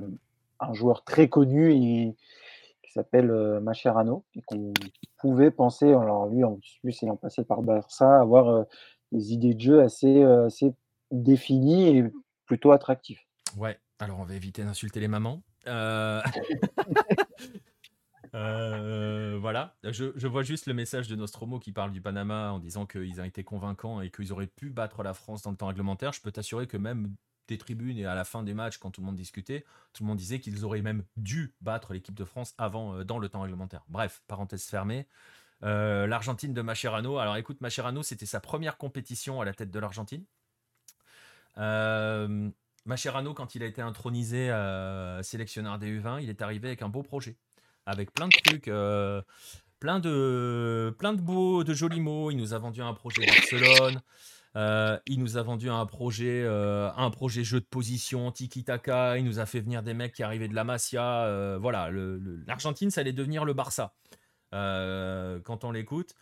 un, joueur très connu et, qui s'appelle Macherano, et qu'on pouvait penser, alors lui en plus ayant passé par Barça, avoir des idées de jeu assez, euh, assez définies et plutôt attractives. Ouais, alors on va éviter d'insulter les mamans. Euh, euh, voilà, je, je, vois juste le message de Nostromo qui parle du Panama en disant qu'ils ont été convaincants et qu'ils auraient pu battre la France dans le temps réglementaire. Je peux t'assurer que même des tribunes et à la fin des matchs, quand tout le monde discutait, tout le monde disait qu'ils auraient même dû battre l'équipe de France avant, dans le temps réglementaire. Bref, parenthèse fermée. Euh, L'Argentine de Macherano. Alors écoute, Macherano, c'était sa première compétition à la tête de l'Argentine. Euh, Macherano, quand il a été intronisé euh, sélectionneur des U20, il est arrivé avec un beau projet, avec plein de trucs. plein de, plein de beaux, de jolis mots. Il nous a vendu un projet Barcelone. Euh, il nous a vendu un projet, euh, un projet jeu de position, tiki-taka. Il nous a fait venir des mecs qui arrivaient de la Masia. Euh, voilà, l'Argentine, ça allait devenir le Barça quand on l'écoute.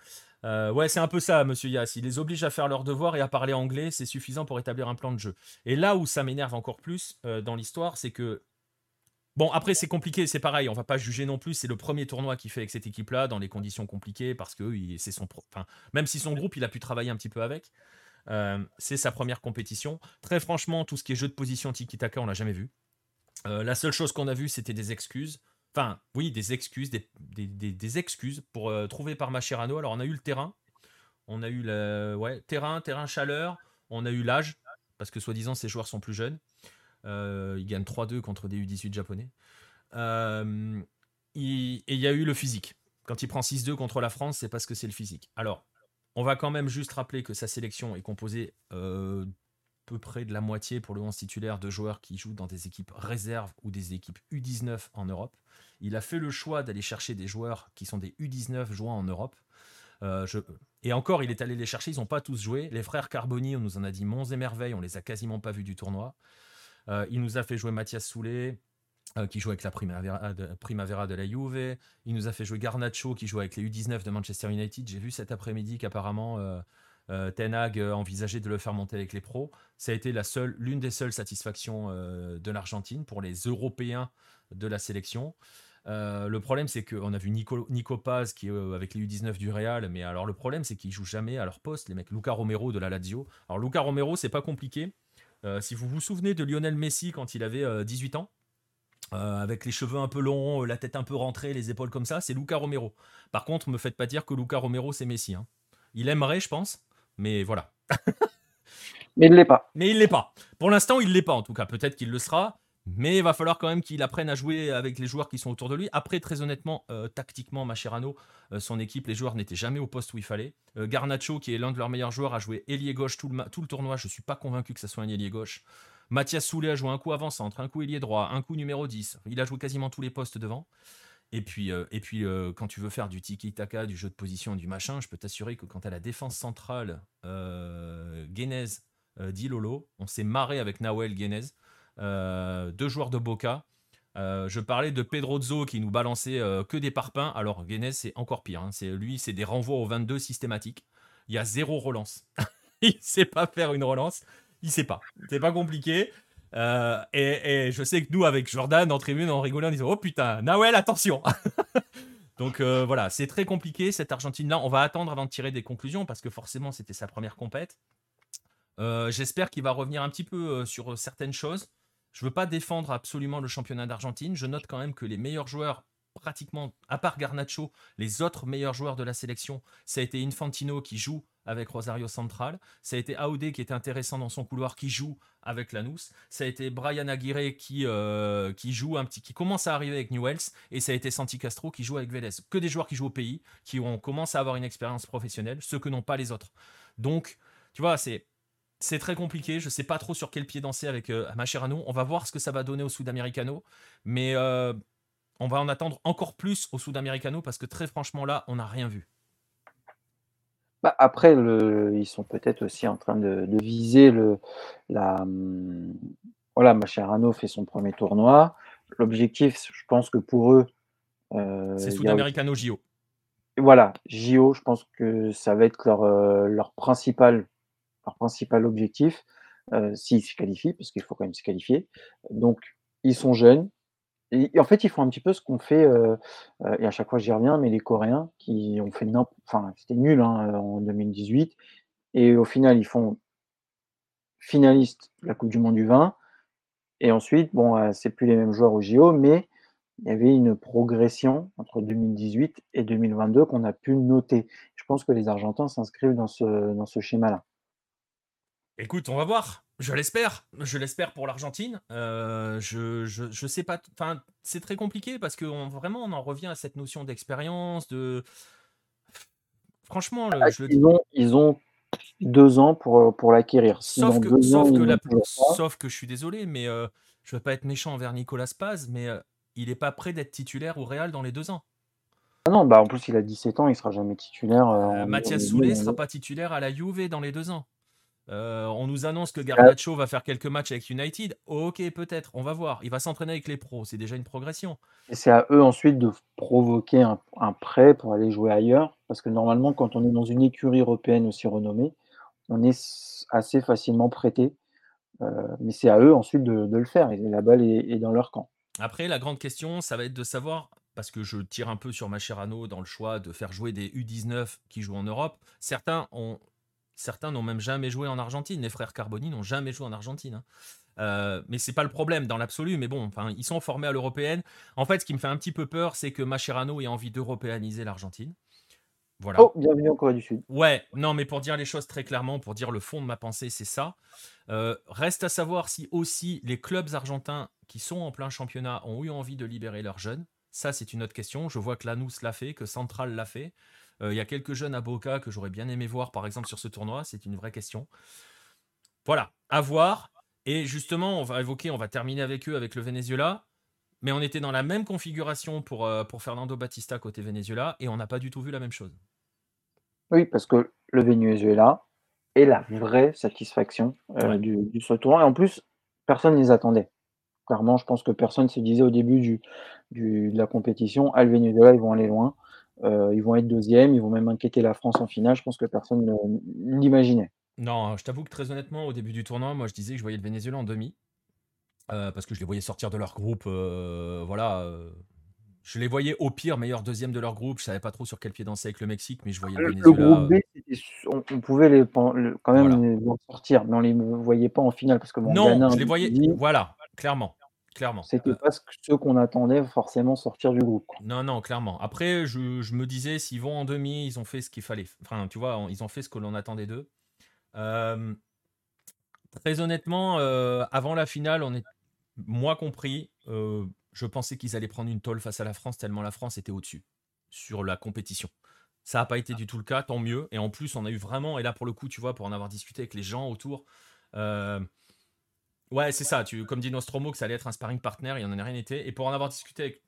ouais, c'est un peu ça, monsieur Yass. Il les oblige à faire leur devoir et à parler anglais. C'est suffisant pour établir un plan de jeu. Et là où ça m'énerve encore plus dans l'histoire, c'est que Bon, après, c'est compliqué, c'est pareil, on va pas juger non plus. C'est le premier tournoi qu'il fait avec cette équipe-là, dans les conditions compliquées, parce que c'est son. Enfin, même si son groupe, il a pu travailler un petit peu avec. Euh, c'est sa première compétition. Très franchement, tout ce qui est jeu de position tiki-taka, on l'a jamais vu. Euh, la seule chose qu'on a vu, c'était des excuses. Enfin, oui, des excuses, des, excuses pour euh, trouver par Macherano. Alors, on a eu le terrain, on a eu le ouais, terrain, terrain chaleur, on a eu l'âge, parce que soi-disant, ces joueurs sont plus jeunes. ils gagnent 3-2 contre des U18 japonais. et il y a eu le physique. Quand il prend 6-2 contre la France, c'est parce que c'est le physique. Alors, on va quand même juste rappeler que sa sélection est composée euh, peu près de la moitié pour le 11 titulaire de joueurs qui jouent dans des équipes réserves ou des équipes U19 en Europe. Il a fait le choix d'aller chercher des joueurs qui sont des U19 jouant en Europe. Euh, et encore, il est allé les chercher, ils n'ont pas tous joué. Les frères Carboni, on nous en a dit monts et merveilles, on les a quasiment pas vus du tournoi. Euh, il nous a fait jouer Mathias Soulet, euh, qui joue avec la Primavera de, de la Juve. Il nous a fait jouer Garnacho, qui joue avec les U19 de Manchester United. J'ai vu cet après-midi qu'apparemment euh, Ten Hag envisageait de le faire monter avec les pros. Ça a été la seule, l'une des seules satisfactions de l'Argentine pour les Européens de la sélection. le problème, c'est qu'on a vu Nico, Paz qui avec les U19 du Real, mais alors le problème, c'est qu'ils jouent jamais à leur poste, les mecs. Luca Romero de la Lazio. Alors Luca Romero, c'est pas compliqué. si vous vous souvenez de Lionel Messi quand il avait 18 ans, euh, avec les cheveux un peu longs, la tête un peu rentrée, les épaules comme ça, c'est Luca Romero. Par contre, me faites pas dire que Luca Romero c'est Messi. Hein. Il aimerait, je pense, mais voilà. mais il l'est pas. Mais il l'est pas. Pour l'instant, il l'est pas en tout cas. Peut-être qu'il le sera, mais il va falloir quand même qu'il apprenne à jouer avec les joueurs qui sont autour de lui. Après, très honnêtement, euh, tactiquement, Macherano, euh, son équipe, les joueurs n'étaient jamais au poste où il fallait. Garnacho, qui est l'un de leurs meilleurs joueurs, a joué ailier gauche tout le, tout le tournoi. Je suis pas convaincu que ça soit un ailier gauche. Mathias Soulet a joué un coup avant-centre, un coup ailier droit, un coup numéro 10. Il a joué quasiment tous les postes devant. Et puis, euh, euh, quand tu veux faire du tiki-taka, du jeu de position, du machin, je peux t'assurer que quand à la défense centrale, euh, Guénez dit Lolo, on s'est marré avec Nawel Guénez, deux joueurs de Boca. je parlais de Pedro Zo qui nous balançait que des parpaings. Alors Guénez, c'est encore pire. Hein. C'est lui, c'est des renvois au 22 systématiques. Il y a zéro relance. il sait pas faire une relance il sait pas. C'est pas compliqué. Euh, et, je sais que nous, avec Jordan, en tribune, on rigolait en disant Oh putain, Nawel, attention Donc euh, voilà, c'est très compliqué cette Argentine-là. On va attendre avant de tirer des conclusions parce que forcément, c'était sa première compète. Euh, j'espère qu'il va revenir un petit peu sur certaines choses. Je veux pas défendre absolument le championnat d'Argentine. Je note quand même que les meilleurs joueurs pratiquement, à part Garnacho, les autres meilleurs joueurs de la sélection, ça a été Infantino qui joue avec Rosario Central, ça a été Aoudé qui était intéressant dans son couloir, qui joue avec Lanús, ça a été Brian Aguirre qui, euh, qui joue un petit, qui commence à arriver avec Newells, et ça a été Santi Castro qui joue avec Vélez. Que des joueurs qui jouent au pays, qui ont commencé à avoir une expérience professionnelle, ceux que n'ont pas les autres. Donc, tu vois, c'est c'est très compliqué. Je sais pas trop sur quel pied danser avec euh, Macherano. On va voir ce que ça va donner au Sud-Americano. Mais euh, on va en attendre encore plus au Sud-Americano parce que très franchement là, on n'a rien vu. Bah, après, ils sont peut-être aussi en train de, viser le, la. Hum, voilà, Mascherano fait son premier tournoi. L'objectif, je pense que pour eux. Euh, c'est Sud-Americano JO. Voilà, JO, je pense que ça va être leur, euh, leur, principal, leur principal objectif, euh, s'ils se qualifient, parce qu'il faut quand même se qualifier. Donc, ils sont jeunes, et en fait, ils font un petit peu ce qu'on fait, euh, euh, et à chaque fois j'y reviens, mais les Coréens qui ont fait enfin, c'était nul hein, en 2018, et au final, ils font finaliste la Coupe du Monde du vin, et ensuite, bon, euh, c'est plus les mêmes joueurs au JO, mais il y avait une progression entre 2018 et 2022 qu'on a pu noter. Je pense que les Argentins s'inscrivent dans ce schéma-là. Écoute, on va voir. Je l'espère. Je l'espère pour l'Argentine. Euh, je, je, sais pas. Enfin, c'est très compliqué parce que vraiment, on en revient à cette notion d'expérience, de. Franchement, ah, ils, ont, ils ont deux ans pour, pour l'acquérir. Sauf, que, sauf, que sauf que je suis désolé, mais euh, je veux pas être méchant envers Nicolas Paz, mais euh, il n'est pas prêt d'être titulaire au Real dans les deux ans. Ah non, bah en plus il a 17 ans, il sera jamais titulaire. Euh, Mathias Soulet ne sera pas titulaire à la Juve dans les deux ans. Euh, on nous annonce que Garnacho va faire quelques matchs avec United. Ok, peut-être, on va voir. Il va s'entraîner avec les pros, c'est déjà une progression. Et c'est à eux ensuite de provoquer un, prêt pour aller jouer ailleurs. Parce que normalement, quand on est dans une écurie européenne aussi renommée, on est assez facilement prêté. Euh, mais c'est à eux ensuite de, le faire. Et la balle est, dans leur camp. Après, la grande question, ça va être de savoir, parce que je tire un peu sur Macherano dans le choix de faire jouer des U19 qui jouent en Europe. Certains ont Certains n'ont même jamais joué en Argentine. Les frères Carboni n'ont jamais joué en Argentine. Hein. Euh, mais c'est pas le problème dans l'absolu. Mais bon, enfin, ils sont formés à l'européenne. En fait, ce qui me fait un petit peu peur, c'est que Macherano ait envie d'européaniser l'Argentine. Voilà. Oh, bienvenue en Corée du Sud. Ouais, non, mais pour dire les choses très clairement, pour dire le fond de ma pensée, c'est ça. Euh, reste à savoir si aussi les clubs argentins qui sont en plein championnat ont eu envie de libérer leurs jeunes. Ça, c'est une autre question. Je vois que Lanous l'a fait, que Central l'a fait. Euh, il y a quelques jeunes à Boca que j'aurais bien aimé voir, par exemple, sur ce tournoi. C'est une vraie question. Voilà, à voir. Et justement, on va évoquer, on va terminer avec eux, avec le Venezuela. Mais on était dans la même configuration pour, euh, pour Fernando Batista côté Venezuela et on n'a pas du tout vu la même chose. Oui, parce que le Venezuela est la vraie satisfaction euh, du, du ce tournoi. Et en plus, personne ne les attendait. Clairement, je pense que personne se disait au début du, du de la compétition, ah, le Venezuela, ils vont aller loin. Euh, ils vont être deuxième, ils vont même inquiéter la France en finale. Je pense que personne ne l'imaginait. Non, je t'avoue que très honnêtement, au début du tournoi, moi je disais que je voyais le Venezuela en demi. Euh, parce que je les voyais sortir de leur groupe. Euh, voilà. je les voyais au pire meilleur deuxième de leur groupe. Je savais pas trop sur quel pied danser avec le Mexique, mais je voyais le, Venezuela. Le groupe B, on, pouvait les, quand même les sortir, mais on les voyait pas en finale. Parce que non, je les voyais. Voilà, clairement. Clairement. C'était pas ce qu'on attendait forcément sortir du groupe. Non, non, clairement. Après, je, me disais, s'ils vont en demi, ils ont fait ce qu'il fallait. Enfin, tu vois, ils ont fait ce que l'on attendait d'eux. Euh, très honnêtement, euh, avant la finale, on est, moi compris, euh, je pensais qu'ils allaient prendre une tôle face à la France, tellement la France était au-dessus sur la compétition. Ça n'a pas été du tout le cas, tant mieux. Et en plus, on a eu vraiment, et là pour le coup, tu vois, pour en avoir discuté avec les gens autour, Ouais, c'est ça. Tu, comme dit Nostromo, que ça allait être un sparring partner, il n'y en a rien été. Et pour en avoir discuté avec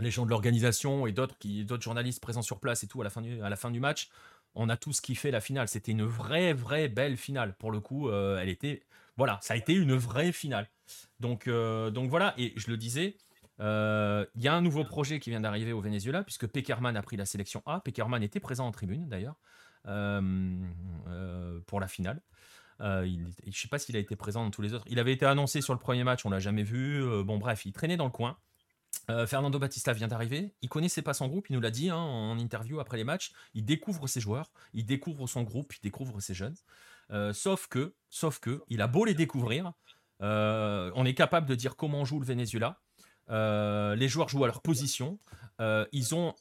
les gens de l'organisation et d'autres journalistes présents sur place et tout à la fin du, à la fin du match, on a tous kiffé la finale. C'était une vraie, vraie belle finale. Pour le coup, euh, elle était, voilà, ça a été une vraie finale. Donc, euh, donc voilà. Et je le disais, euh, il y a un nouveau projet qui vient d'arriver au Venezuela puisque Peckerman a pris la sélection A. Peckerman était présent en tribune d'ailleurs pour la finale. Euh, je ne sais pas s'il a été présent dans tous les autres. Il avait été annoncé sur le premier match, on l'a jamais vu. Euh, bon, bref, il traînait dans le coin. Euh, Fernando Batista vient d'arriver. Il connaissait pas son groupe, il nous l'a dit hein, en interview après les matchs. Il découvre ses joueurs, il découvre son groupe, il découvre ses jeunes. sauf que, sauf que, il a beau les découvrir, on est capable de dire comment joue le Venezuela. les joueurs jouent à leur position. ils ont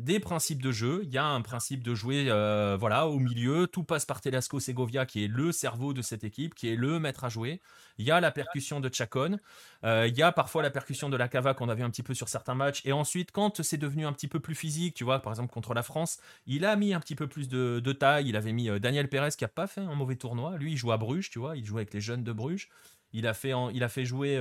des principes de jeu. Il y a un principe de jouer euh, voilà, au milieu. Tout passe par Telasco Segovia, qui est le cerveau de cette équipe, qui est le maître à jouer. Il y a la percussion de Chacon. Euh, il y a parfois la percussion de la Cava qu'on a vu un petit peu sur certains matchs. Et ensuite, quand c'est devenu un petit peu plus physique, tu vois, par exemple contre la France, il a mis un petit peu plus de, taille. Il avait mis euh, Daniel Pérez qui a pas fait un mauvais tournoi. Lui, il joue à Bruges, tu vois. Il joue avec les jeunes de Bruges. Il a fait, il a fait jouer,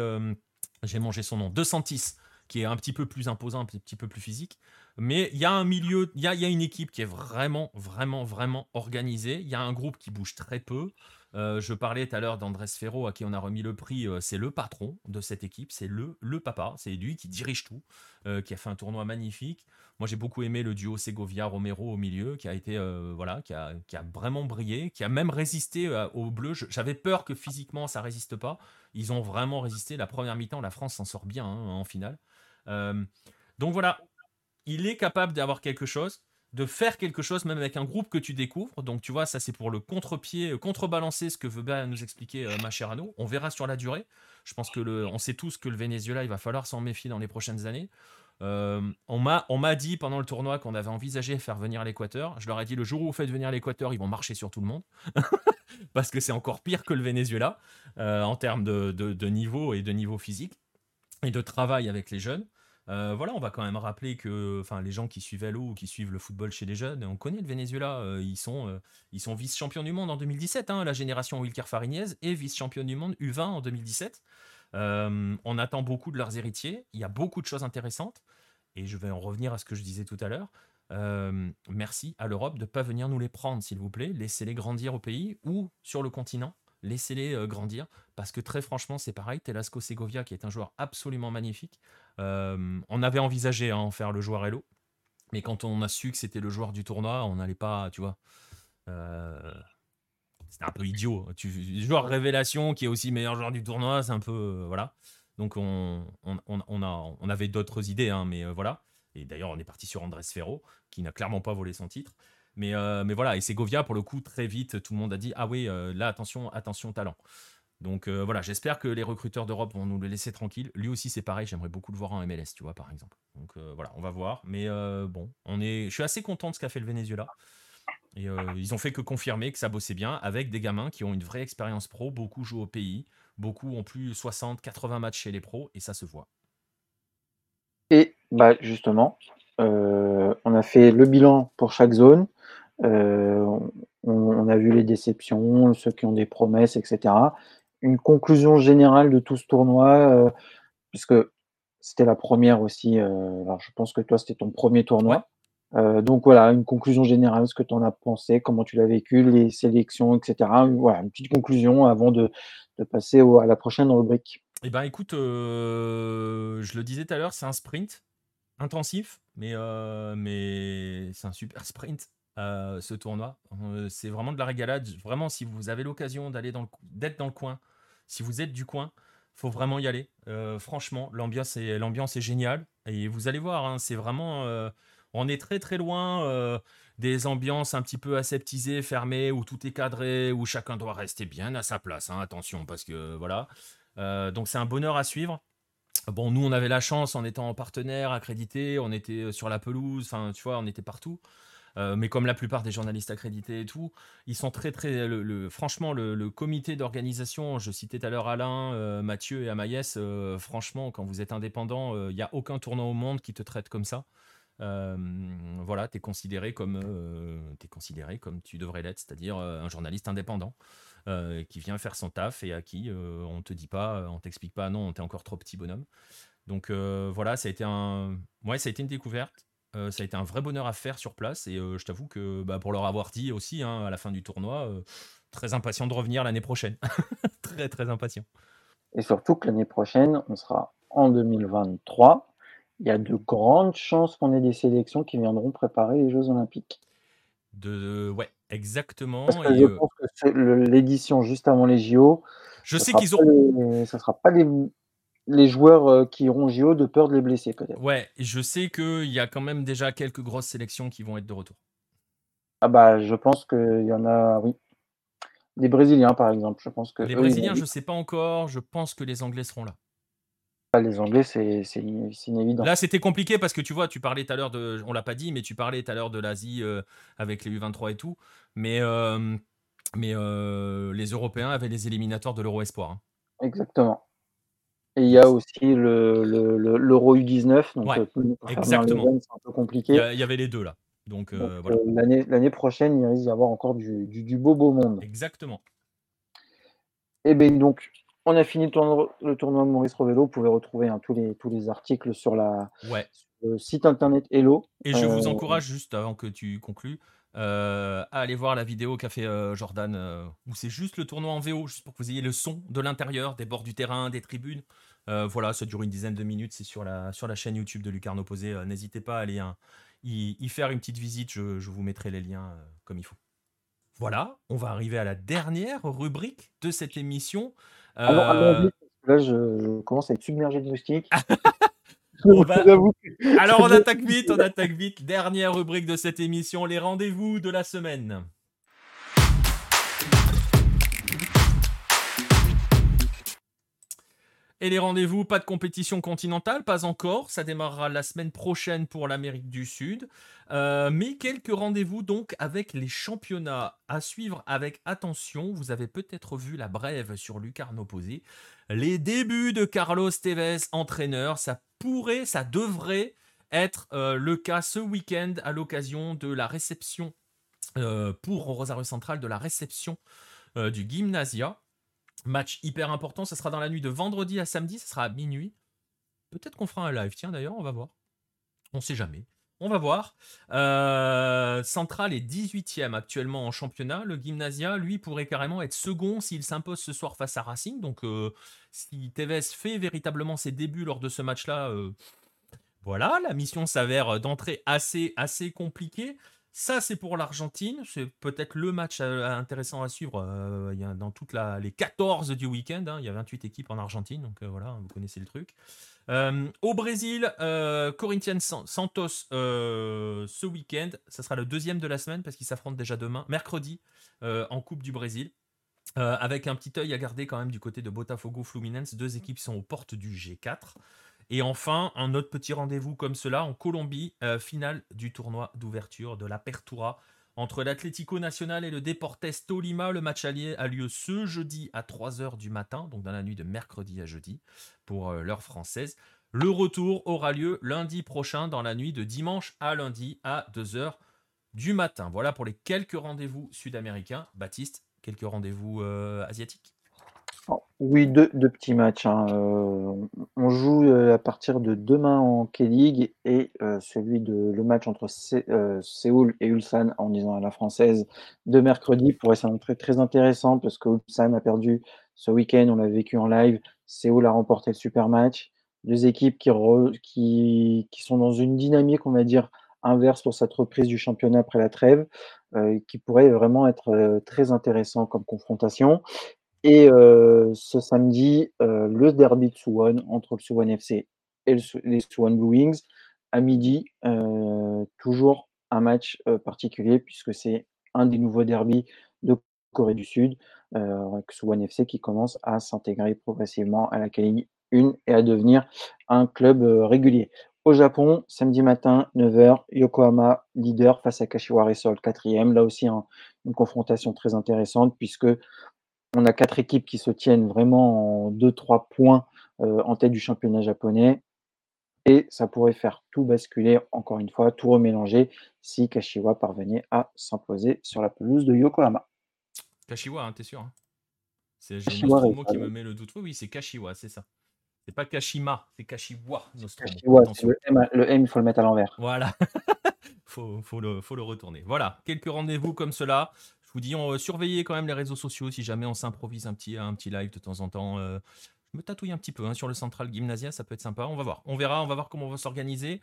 j'ai mangé son nom, De Santis qui est un petit peu plus imposant, un petit peu plus physique. Mais il y a un milieu, il y a, une équipe qui est vraiment, vraiment, vraiment organisée. Il y a un groupe qui bouge très peu. Euh, je parlais tout à l'heure d'Andrés Ferro, à qui on a remis le prix. Euh, c'est le patron de cette équipe, c'est le, le papa, c'est lui qui dirige tout, euh, qui a fait un tournoi magnifique. Moi, j'ai beaucoup aimé le duo Segovia-Romero au milieu, qui a été, voilà, qui a, qui a, vraiment brillé, qui a même résisté au bleu. J'avais peur que physiquement ça résiste pas. Ils ont vraiment résisté. La première mi-temps, la France s'en sort bien hein, en finale. donc voilà, il est capable d'avoir quelque chose, de faire quelque chose, même avec un groupe que tu découvres. Donc, tu vois, ça, c'est pour le contre-pied, euh, contrebalancer ce que veut bien nous expliquer euh, Macherano. On verra sur la durée. Je pense que on sait tous que le Venezuela, il va falloir s'en méfier dans les prochaines années. Euh, on m'a dit pendant le tournoi qu'on avait envisagé faire venir l'Équateur. Je leur ai dit le jour où vous faites venir l'Équateur, ils vont marcher sur tout le monde. Parce que c'est encore pire que le Venezuela en termes de, niveau et de niveau physique et de travail avec les jeunes. Euh, voilà, on va quand même rappeler que les gens qui suivent Halo ou qui suivent le football chez les jeunes, on connaît le Venezuela, euh, ils sont, euh, ils sont vice-champions du monde en 2017, hein, la génération Wilker Fariñez, et vice-champion du monde U20 en 2017. on attend beaucoup de leurs héritiers, il y a beaucoup de choses intéressantes. et je vais en revenir à ce que je disais tout à l'heure, merci à l'Europe de ne pas venir nous les prendre, s'il vous plaît. Laissez-les grandir au pays ou sur le continent. Laissez-les grandir parce que très franchement, c'est pareil. Telasco Segovia, qui est un joueur absolument magnifique, on avait envisagé hein, en faire le joueur Hello, mais quand on a su que c'était le joueur du tournoi, on n'allait pas, tu vois. c'est un peu idiot. Tu, joueur révélation qui est aussi meilleur joueur du tournoi, c'est un peu. voilà. Donc on, on, a, on avait d'autres idées, hein, mais voilà. Et d'ailleurs, on est parti sur Andrés Ferro, qui n'a clairement pas volé son titre. Mais, euh, mais voilà, et Segovia, pour le coup, très vite, tout le monde a dit Ah oui, euh, là, attention, attention, talent. Donc euh, voilà, j'espère que les recruteurs d'Europe vont nous le laisser tranquille. Lui aussi, c'est pareil, j'aimerais beaucoup le voir en MLS, tu vois, par exemple. Donc voilà, on va voir. Mais bon, on est... je suis assez content de ce qu'a fait le Venezuela. Et ils ont fait que confirmer que ça bossait bien avec des gamins qui ont une vraie expérience pro, beaucoup jouent au pays, beaucoup ont plus 60, 80 matchs chez les pros, et ça se voit. Et bah, justement, euh, on a fait le bilan pour chaque zone. Euh, on, a vu les déceptions, ceux qui ont des promesses, etc. Une conclusion générale de tout ce tournoi, euh, puisque c'était la première aussi. alors je pense que toi, c'était ton premier tournoi. donc voilà, une conclusion générale, ce que tu en as pensé, comment tu l'as vécu, les sélections, etc. Voilà, une petite conclusion avant de, passer à la prochaine rubrique. Eh ben écoute, je le disais tout à l'heure, c'est un sprint intensif, mais, euh, mais c'est un super sprint. Euh, ce tournoi, euh, c'est vraiment de la régalade. Vraiment, si vous avez l'occasion d'aller dans d'être dans le coin, si vous êtes du coin, faut vraiment y aller. franchement, l'ambiance est, géniale et vous allez voir, hein, c'est vraiment, on est très très loin des ambiances un petit peu aseptisées, fermées, où tout est cadré, où chacun doit rester bien à sa place. Hein, attention, parce que voilà. donc c'est un bonheur à suivre. Bon, nous, on avait la chance en étant partenaire, accrédité, on était euh, sur la pelouse, enfin, tu vois, on était partout. Euh, mais comme la plupart des journalistes accrédités et tout, ils sont très, très. Franchement, le, comité d'organisation, je citais tout à l'heure Alain, euh, Mathieu et Amaïs, franchement, quand vous êtes indépendant, il n'y a aucun tournant au monde qui te traite comme ça. voilà, tu es considéré comme es considéré comme tu devrais l'être, c'est-à-dire un journaliste indépendant. Euh, qui vient faire son taf et à qui euh, on te dit pas, on t'explique pas, non, t'es encore trop petit bonhomme. Donc euh, voilà, ça a été un, ouais, ça a été une découverte. Ça a été un vrai bonheur à faire sur place et je t'avoue que bah, pour leur avoir dit aussi hein, à la fin du tournoi, très impatient de revenir l'année prochaine. très très impatient. Et surtout que l'année prochaine, on sera en 2023. Il y a de grandes chances qu'on ait des sélections qui viendront préparer les Jeux Olympiques. De, ouais, exactement. Parce que je pense que l'édition juste avant les JO. Je sais qu'ils ont. ça sera pas les, les joueurs qui iront JO de peur de les blesser, peut-être. Ouais, je sais qu'il y a quand même déjà quelques grosses sélections qui vont être de retour. Ah bah, je pense qu'il y en a, oui. Les Brésiliens, par exemple, je pense que. Les Brésiliens, je sais pas encore. Je pense que les Anglais seront là. Les Anglais, c'est évident. Là, c'était compliqué parce que tu vois, tu parlais tout à l'heure de, on l'a pas dit, mais tu parlais tout à l'heure de l'Asie euh, avec les U23 et tout. Mais, euh, mais euh, les Européens avaient les éliminatoires de l'Euro Espoir. Hein. Exactement. Et il y a aussi l'Euro le, U19. Donc, exactement. C'est un peu compliqué. Il y, avait les deux là. Donc, voilà. L'année prochaine, il risque d'y avoir encore du, du, du, beau beau monde. Exactement. Et eh bien donc, on a fini le tournoi, Maurice Rovello. Vous pouvez retrouver hein, tous, les, tous les articles sur, la, le site internet Hello. Et je vous euh, encourage, juste avant que tu conclues, euh, à aller voir la vidéo qu'a fait euh, Jordan, où c'est juste le tournoi en VO, juste pour que vous ayez le son de l'intérieur, des bords du terrain, des tribunes. voilà, ça dure une dizaine de minutes, c'est sur la, sur la chaîne YouTube de Lucarno Posé. N'hésitez pas à aller hein, y, faire une petite visite, je, je vous mettrai les liens comme il faut. Voilà, on va arriver à la dernière rubrique de cette émission. Euh, là, je, commence à être submergé de moustiques. Alors on attaque vite, on attaque vite. Dernière rubrique de cette émission, les rendez-vous de la semaine. Et les rendez-vous, pas de compétition continentale, pas encore. Ça démarrera la semaine prochaine pour l'Amérique du Sud. Euh, mais quelques rendez-vous donc avec les championnats à suivre avec attention. Vous avez peut-être vu la brève sur Lucarno Posé. Les débuts de Carlos Tevez, entraîneur, ça pourrait, ça devrait être euh, le cas ce week-end à l'occasion de la réception euh, pour Rosario Central de la réception du Gymnasia. Match hyper important, ça sera dans la nuit de vendredi à samedi, ça sera à minuit. Peut-être qu'on fera un live, tiens d'ailleurs, on va voir. On sait jamais. On va voir. Euh, Central est 18e actuellement en championnat. Le Gymnasia, lui, pourrait carrément être second s'il s'impose ce soir face à Racing. Donc, euh, si Tevez fait véritablement ses débuts lors de ce match-là, euh, voilà, la mission s'avère d'entrée assez, assez compliquée. Ça, c'est pour l'Argentine. C'est peut-être le match intéressant à suivre dans toutes les 14 du week-end. Hein. il y a 28 équipes en Argentine, donc voilà, vous connaissez le truc. Euh, au Brésil, euh, Corinthians Santos euh, ce week-end. Ça sera le deuxième de la semaine parce qu'ils s'affrontent déjà demain, mercredi, en Coupe du Brésil. avec un petit œil à garder quand même du côté de Botafogo Fluminense. Deux équipes sont aux portes du G4. Et enfin, un autre petit rendez-vous comme cela en Colombie, finale du tournoi d'ouverture de la Pertura entre l'Atlético Nacional et le Deportes Tolima. Le match allié a lieu ce jeudi à 3h du matin, donc dans la nuit de mercredi à jeudi, pour euh, l'heure française. Le retour aura lieu lundi prochain, dans la nuit de dimanche à lundi à 2h du matin. Voilà pour les quelques rendez-vous sud-américains. Baptiste, quelques rendez-vous euh, asiatiques? Oui, deux, petits matchs. Hein. Euh, on joue euh, à partir de demain en K-League et euh, celui de le match entre Séoul et Ulsan, en disant à la française, de mercredi pourrait s'annoncer très intéressant parce que Ulsan a perdu ce week-end, on l'a vécu en live. Séoul a remporté le super match. Deux équipes qui, sont dans une dynamique, on va dire, inverse pour cette reprise du championnat après la trêve, qui pourrait vraiment être très intéressant comme confrontation. Et ce samedi, le derby de Suwon entre le Suwon FC et les Suwon Blue Wings à midi. toujours un match particulier puisque c'est un des nouveaux derbys de Corée du Sud, avec Suwon FC qui commence à s'intégrer progressivement à la K 1 et à devenir un club régulier. Au Japon, samedi matin, 9h, Yokohama, leader face à Kashiwara Reysol, quatrième. Là aussi, une confrontation très intéressante puisque on a quatre équipes qui se tiennent vraiment en 2-3 points euh, en tête du championnat japonais. Et ça pourrait faire tout basculer, encore une fois, tout remélanger si Kashiwa parvenait à s'imposer sur la pelouse de Yokohama. Kashiwa, hein, t'es sûr hein? C'est mot qui me met le doute. Oui, c'est Kashiwa, c'est ça. C'est pas Kashima, c'est Kashiwa. Kashiwa le, M, le M, il faut le mettre à l'envers. Voilà. faut, faut, le, faut le retourner. Voilà, quelques rendez-vous comme cela. Je vous dis, on, surveillez quand même les réseaux sociaux si jamais on s'improvise un petit, un petit live de temps en temps. Euh, je me tatouille un petit peu hein, sur le Central Gymnasia, ça peut être sympa. On va voir. On verra, on va voir comment on va s'organiser.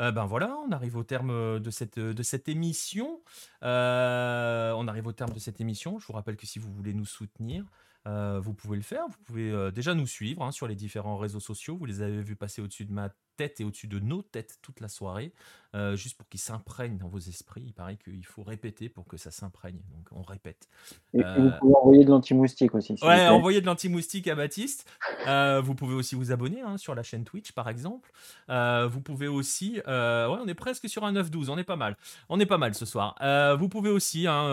Euh, ben voilà, on arrive au terme euh, de cette, de cette émission. on arrive au terme de cette émission. Je vous rappelle que si vous voulez nous soutenir, vous pouvez le faire. Vous pouvez déjà nous suivre hein, sur les différents réseaux sociaux. Vous les avez vus passer au-dessus de ma tête et au-dessus de nos têtes toute la soirée, euh, juste pour qu'ils s'imprègnent dans vos esprits. Il paraît qu'il faut répéter pour que ça s'imprègne. Donc on répète. Et vous euh, pouvez envoyer de l'anti-moustique aussi. Ouais, envoyer de l'anti-moustique à Baptiste. Euh, vous pouvez aussi vous abonner hein, sur la chaîne Twitch, par exemple. vous pouvez aussi. ouais, on est presque sur un 9-12. On est pas mal. On est pas mal ce soir. vous pouvez aussi hein,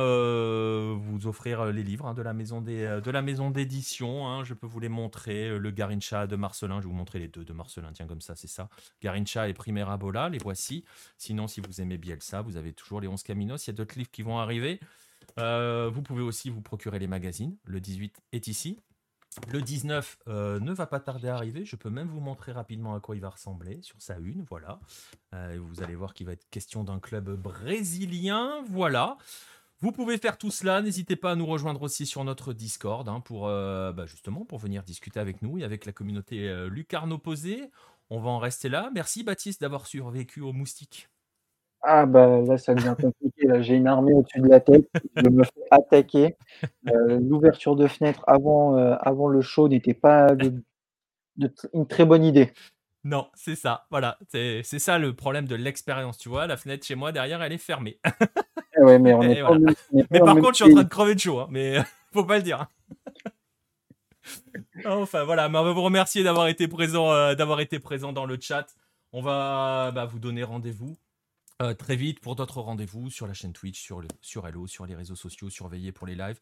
vous offrir les livres hein, de la maison des, de la maison d'édition. je peux vous les montrer. Le Garincha de Marcelin. Je vais vous montrer les deux de Marcelin. Tiens, comme ça, c'est ça. Garincha et Primera Bola, les voici. Sinon, si vous aimez Bielsa, vous avez toujours les 11 Caminos. Il y a d'autres livres qui vont arriver. Euh, vous pouvez aussi vous procurer les magazines. Le 18 est ici. Le 19 euh, ne va pas tarder à arriver. Je peux même vous montrer rapidement à quoi il va ressembler sur sa une. Voilà. Euh, vous allez voir qu'il va être question d'un club brésilien. Voilà. Vous pouvez faire tout cela. N'hésitez pas à nous rejoindre aussi sur notre Discord hein, pour bah, justement pour venir discuter avec nous et avec la communauté Lucarne opposée. On va en rester là. Merci Baptiste d'avoir survécu aux moustiques. Ah bah là ça devient compliqué. j'ai une armée au-dessus de la tête. Je me fais attaquer. Euh, l'ouverture de fenêtre avant, euh, avant le show n'était pas une très bonne idée. Non, c'est ça. Voilà, c'est ça le problème de l'expérience. Tu vois, la fenêtre chez moi derrière, elle est fermée. Eh mais, par contre, je suis en train de crever de chaud. Hein, mais faut pas le dire. Enfin voilà, mais on va vous remercier d'avoir été présent, euh, d'avoir été présent dans le chat. On va bah, vous donner rendez-vous euh, très vite pour d'autres rendez-vous sur la chaîne Twitch, sur, le, sur Hello, sur les réseaux sociaux, surveillez pour les lives.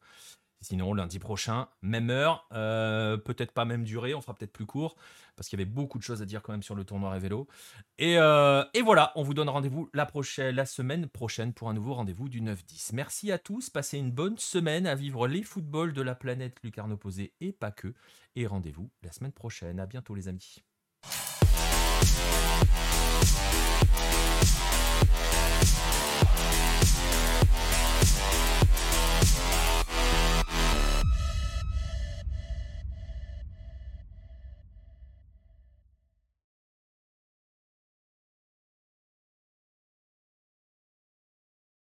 Sinon, lundi prochain, même heure, euh, peut-être pas même durée, on fera peut-être plus court, parce qu'il y avait beaucoup de choses à dire quand même sur le tournoi. Et, euh, et voilà, on vous donne rendez-vous la, semaine prochaine pour un nouveau rendez-vous du 9-10. Merci à tous, passez une bonne semaine à vivre les footballs de la planète Lucarne opposée et pas que. Et rendez-vous la semaine prochaine. À bientôt les amis.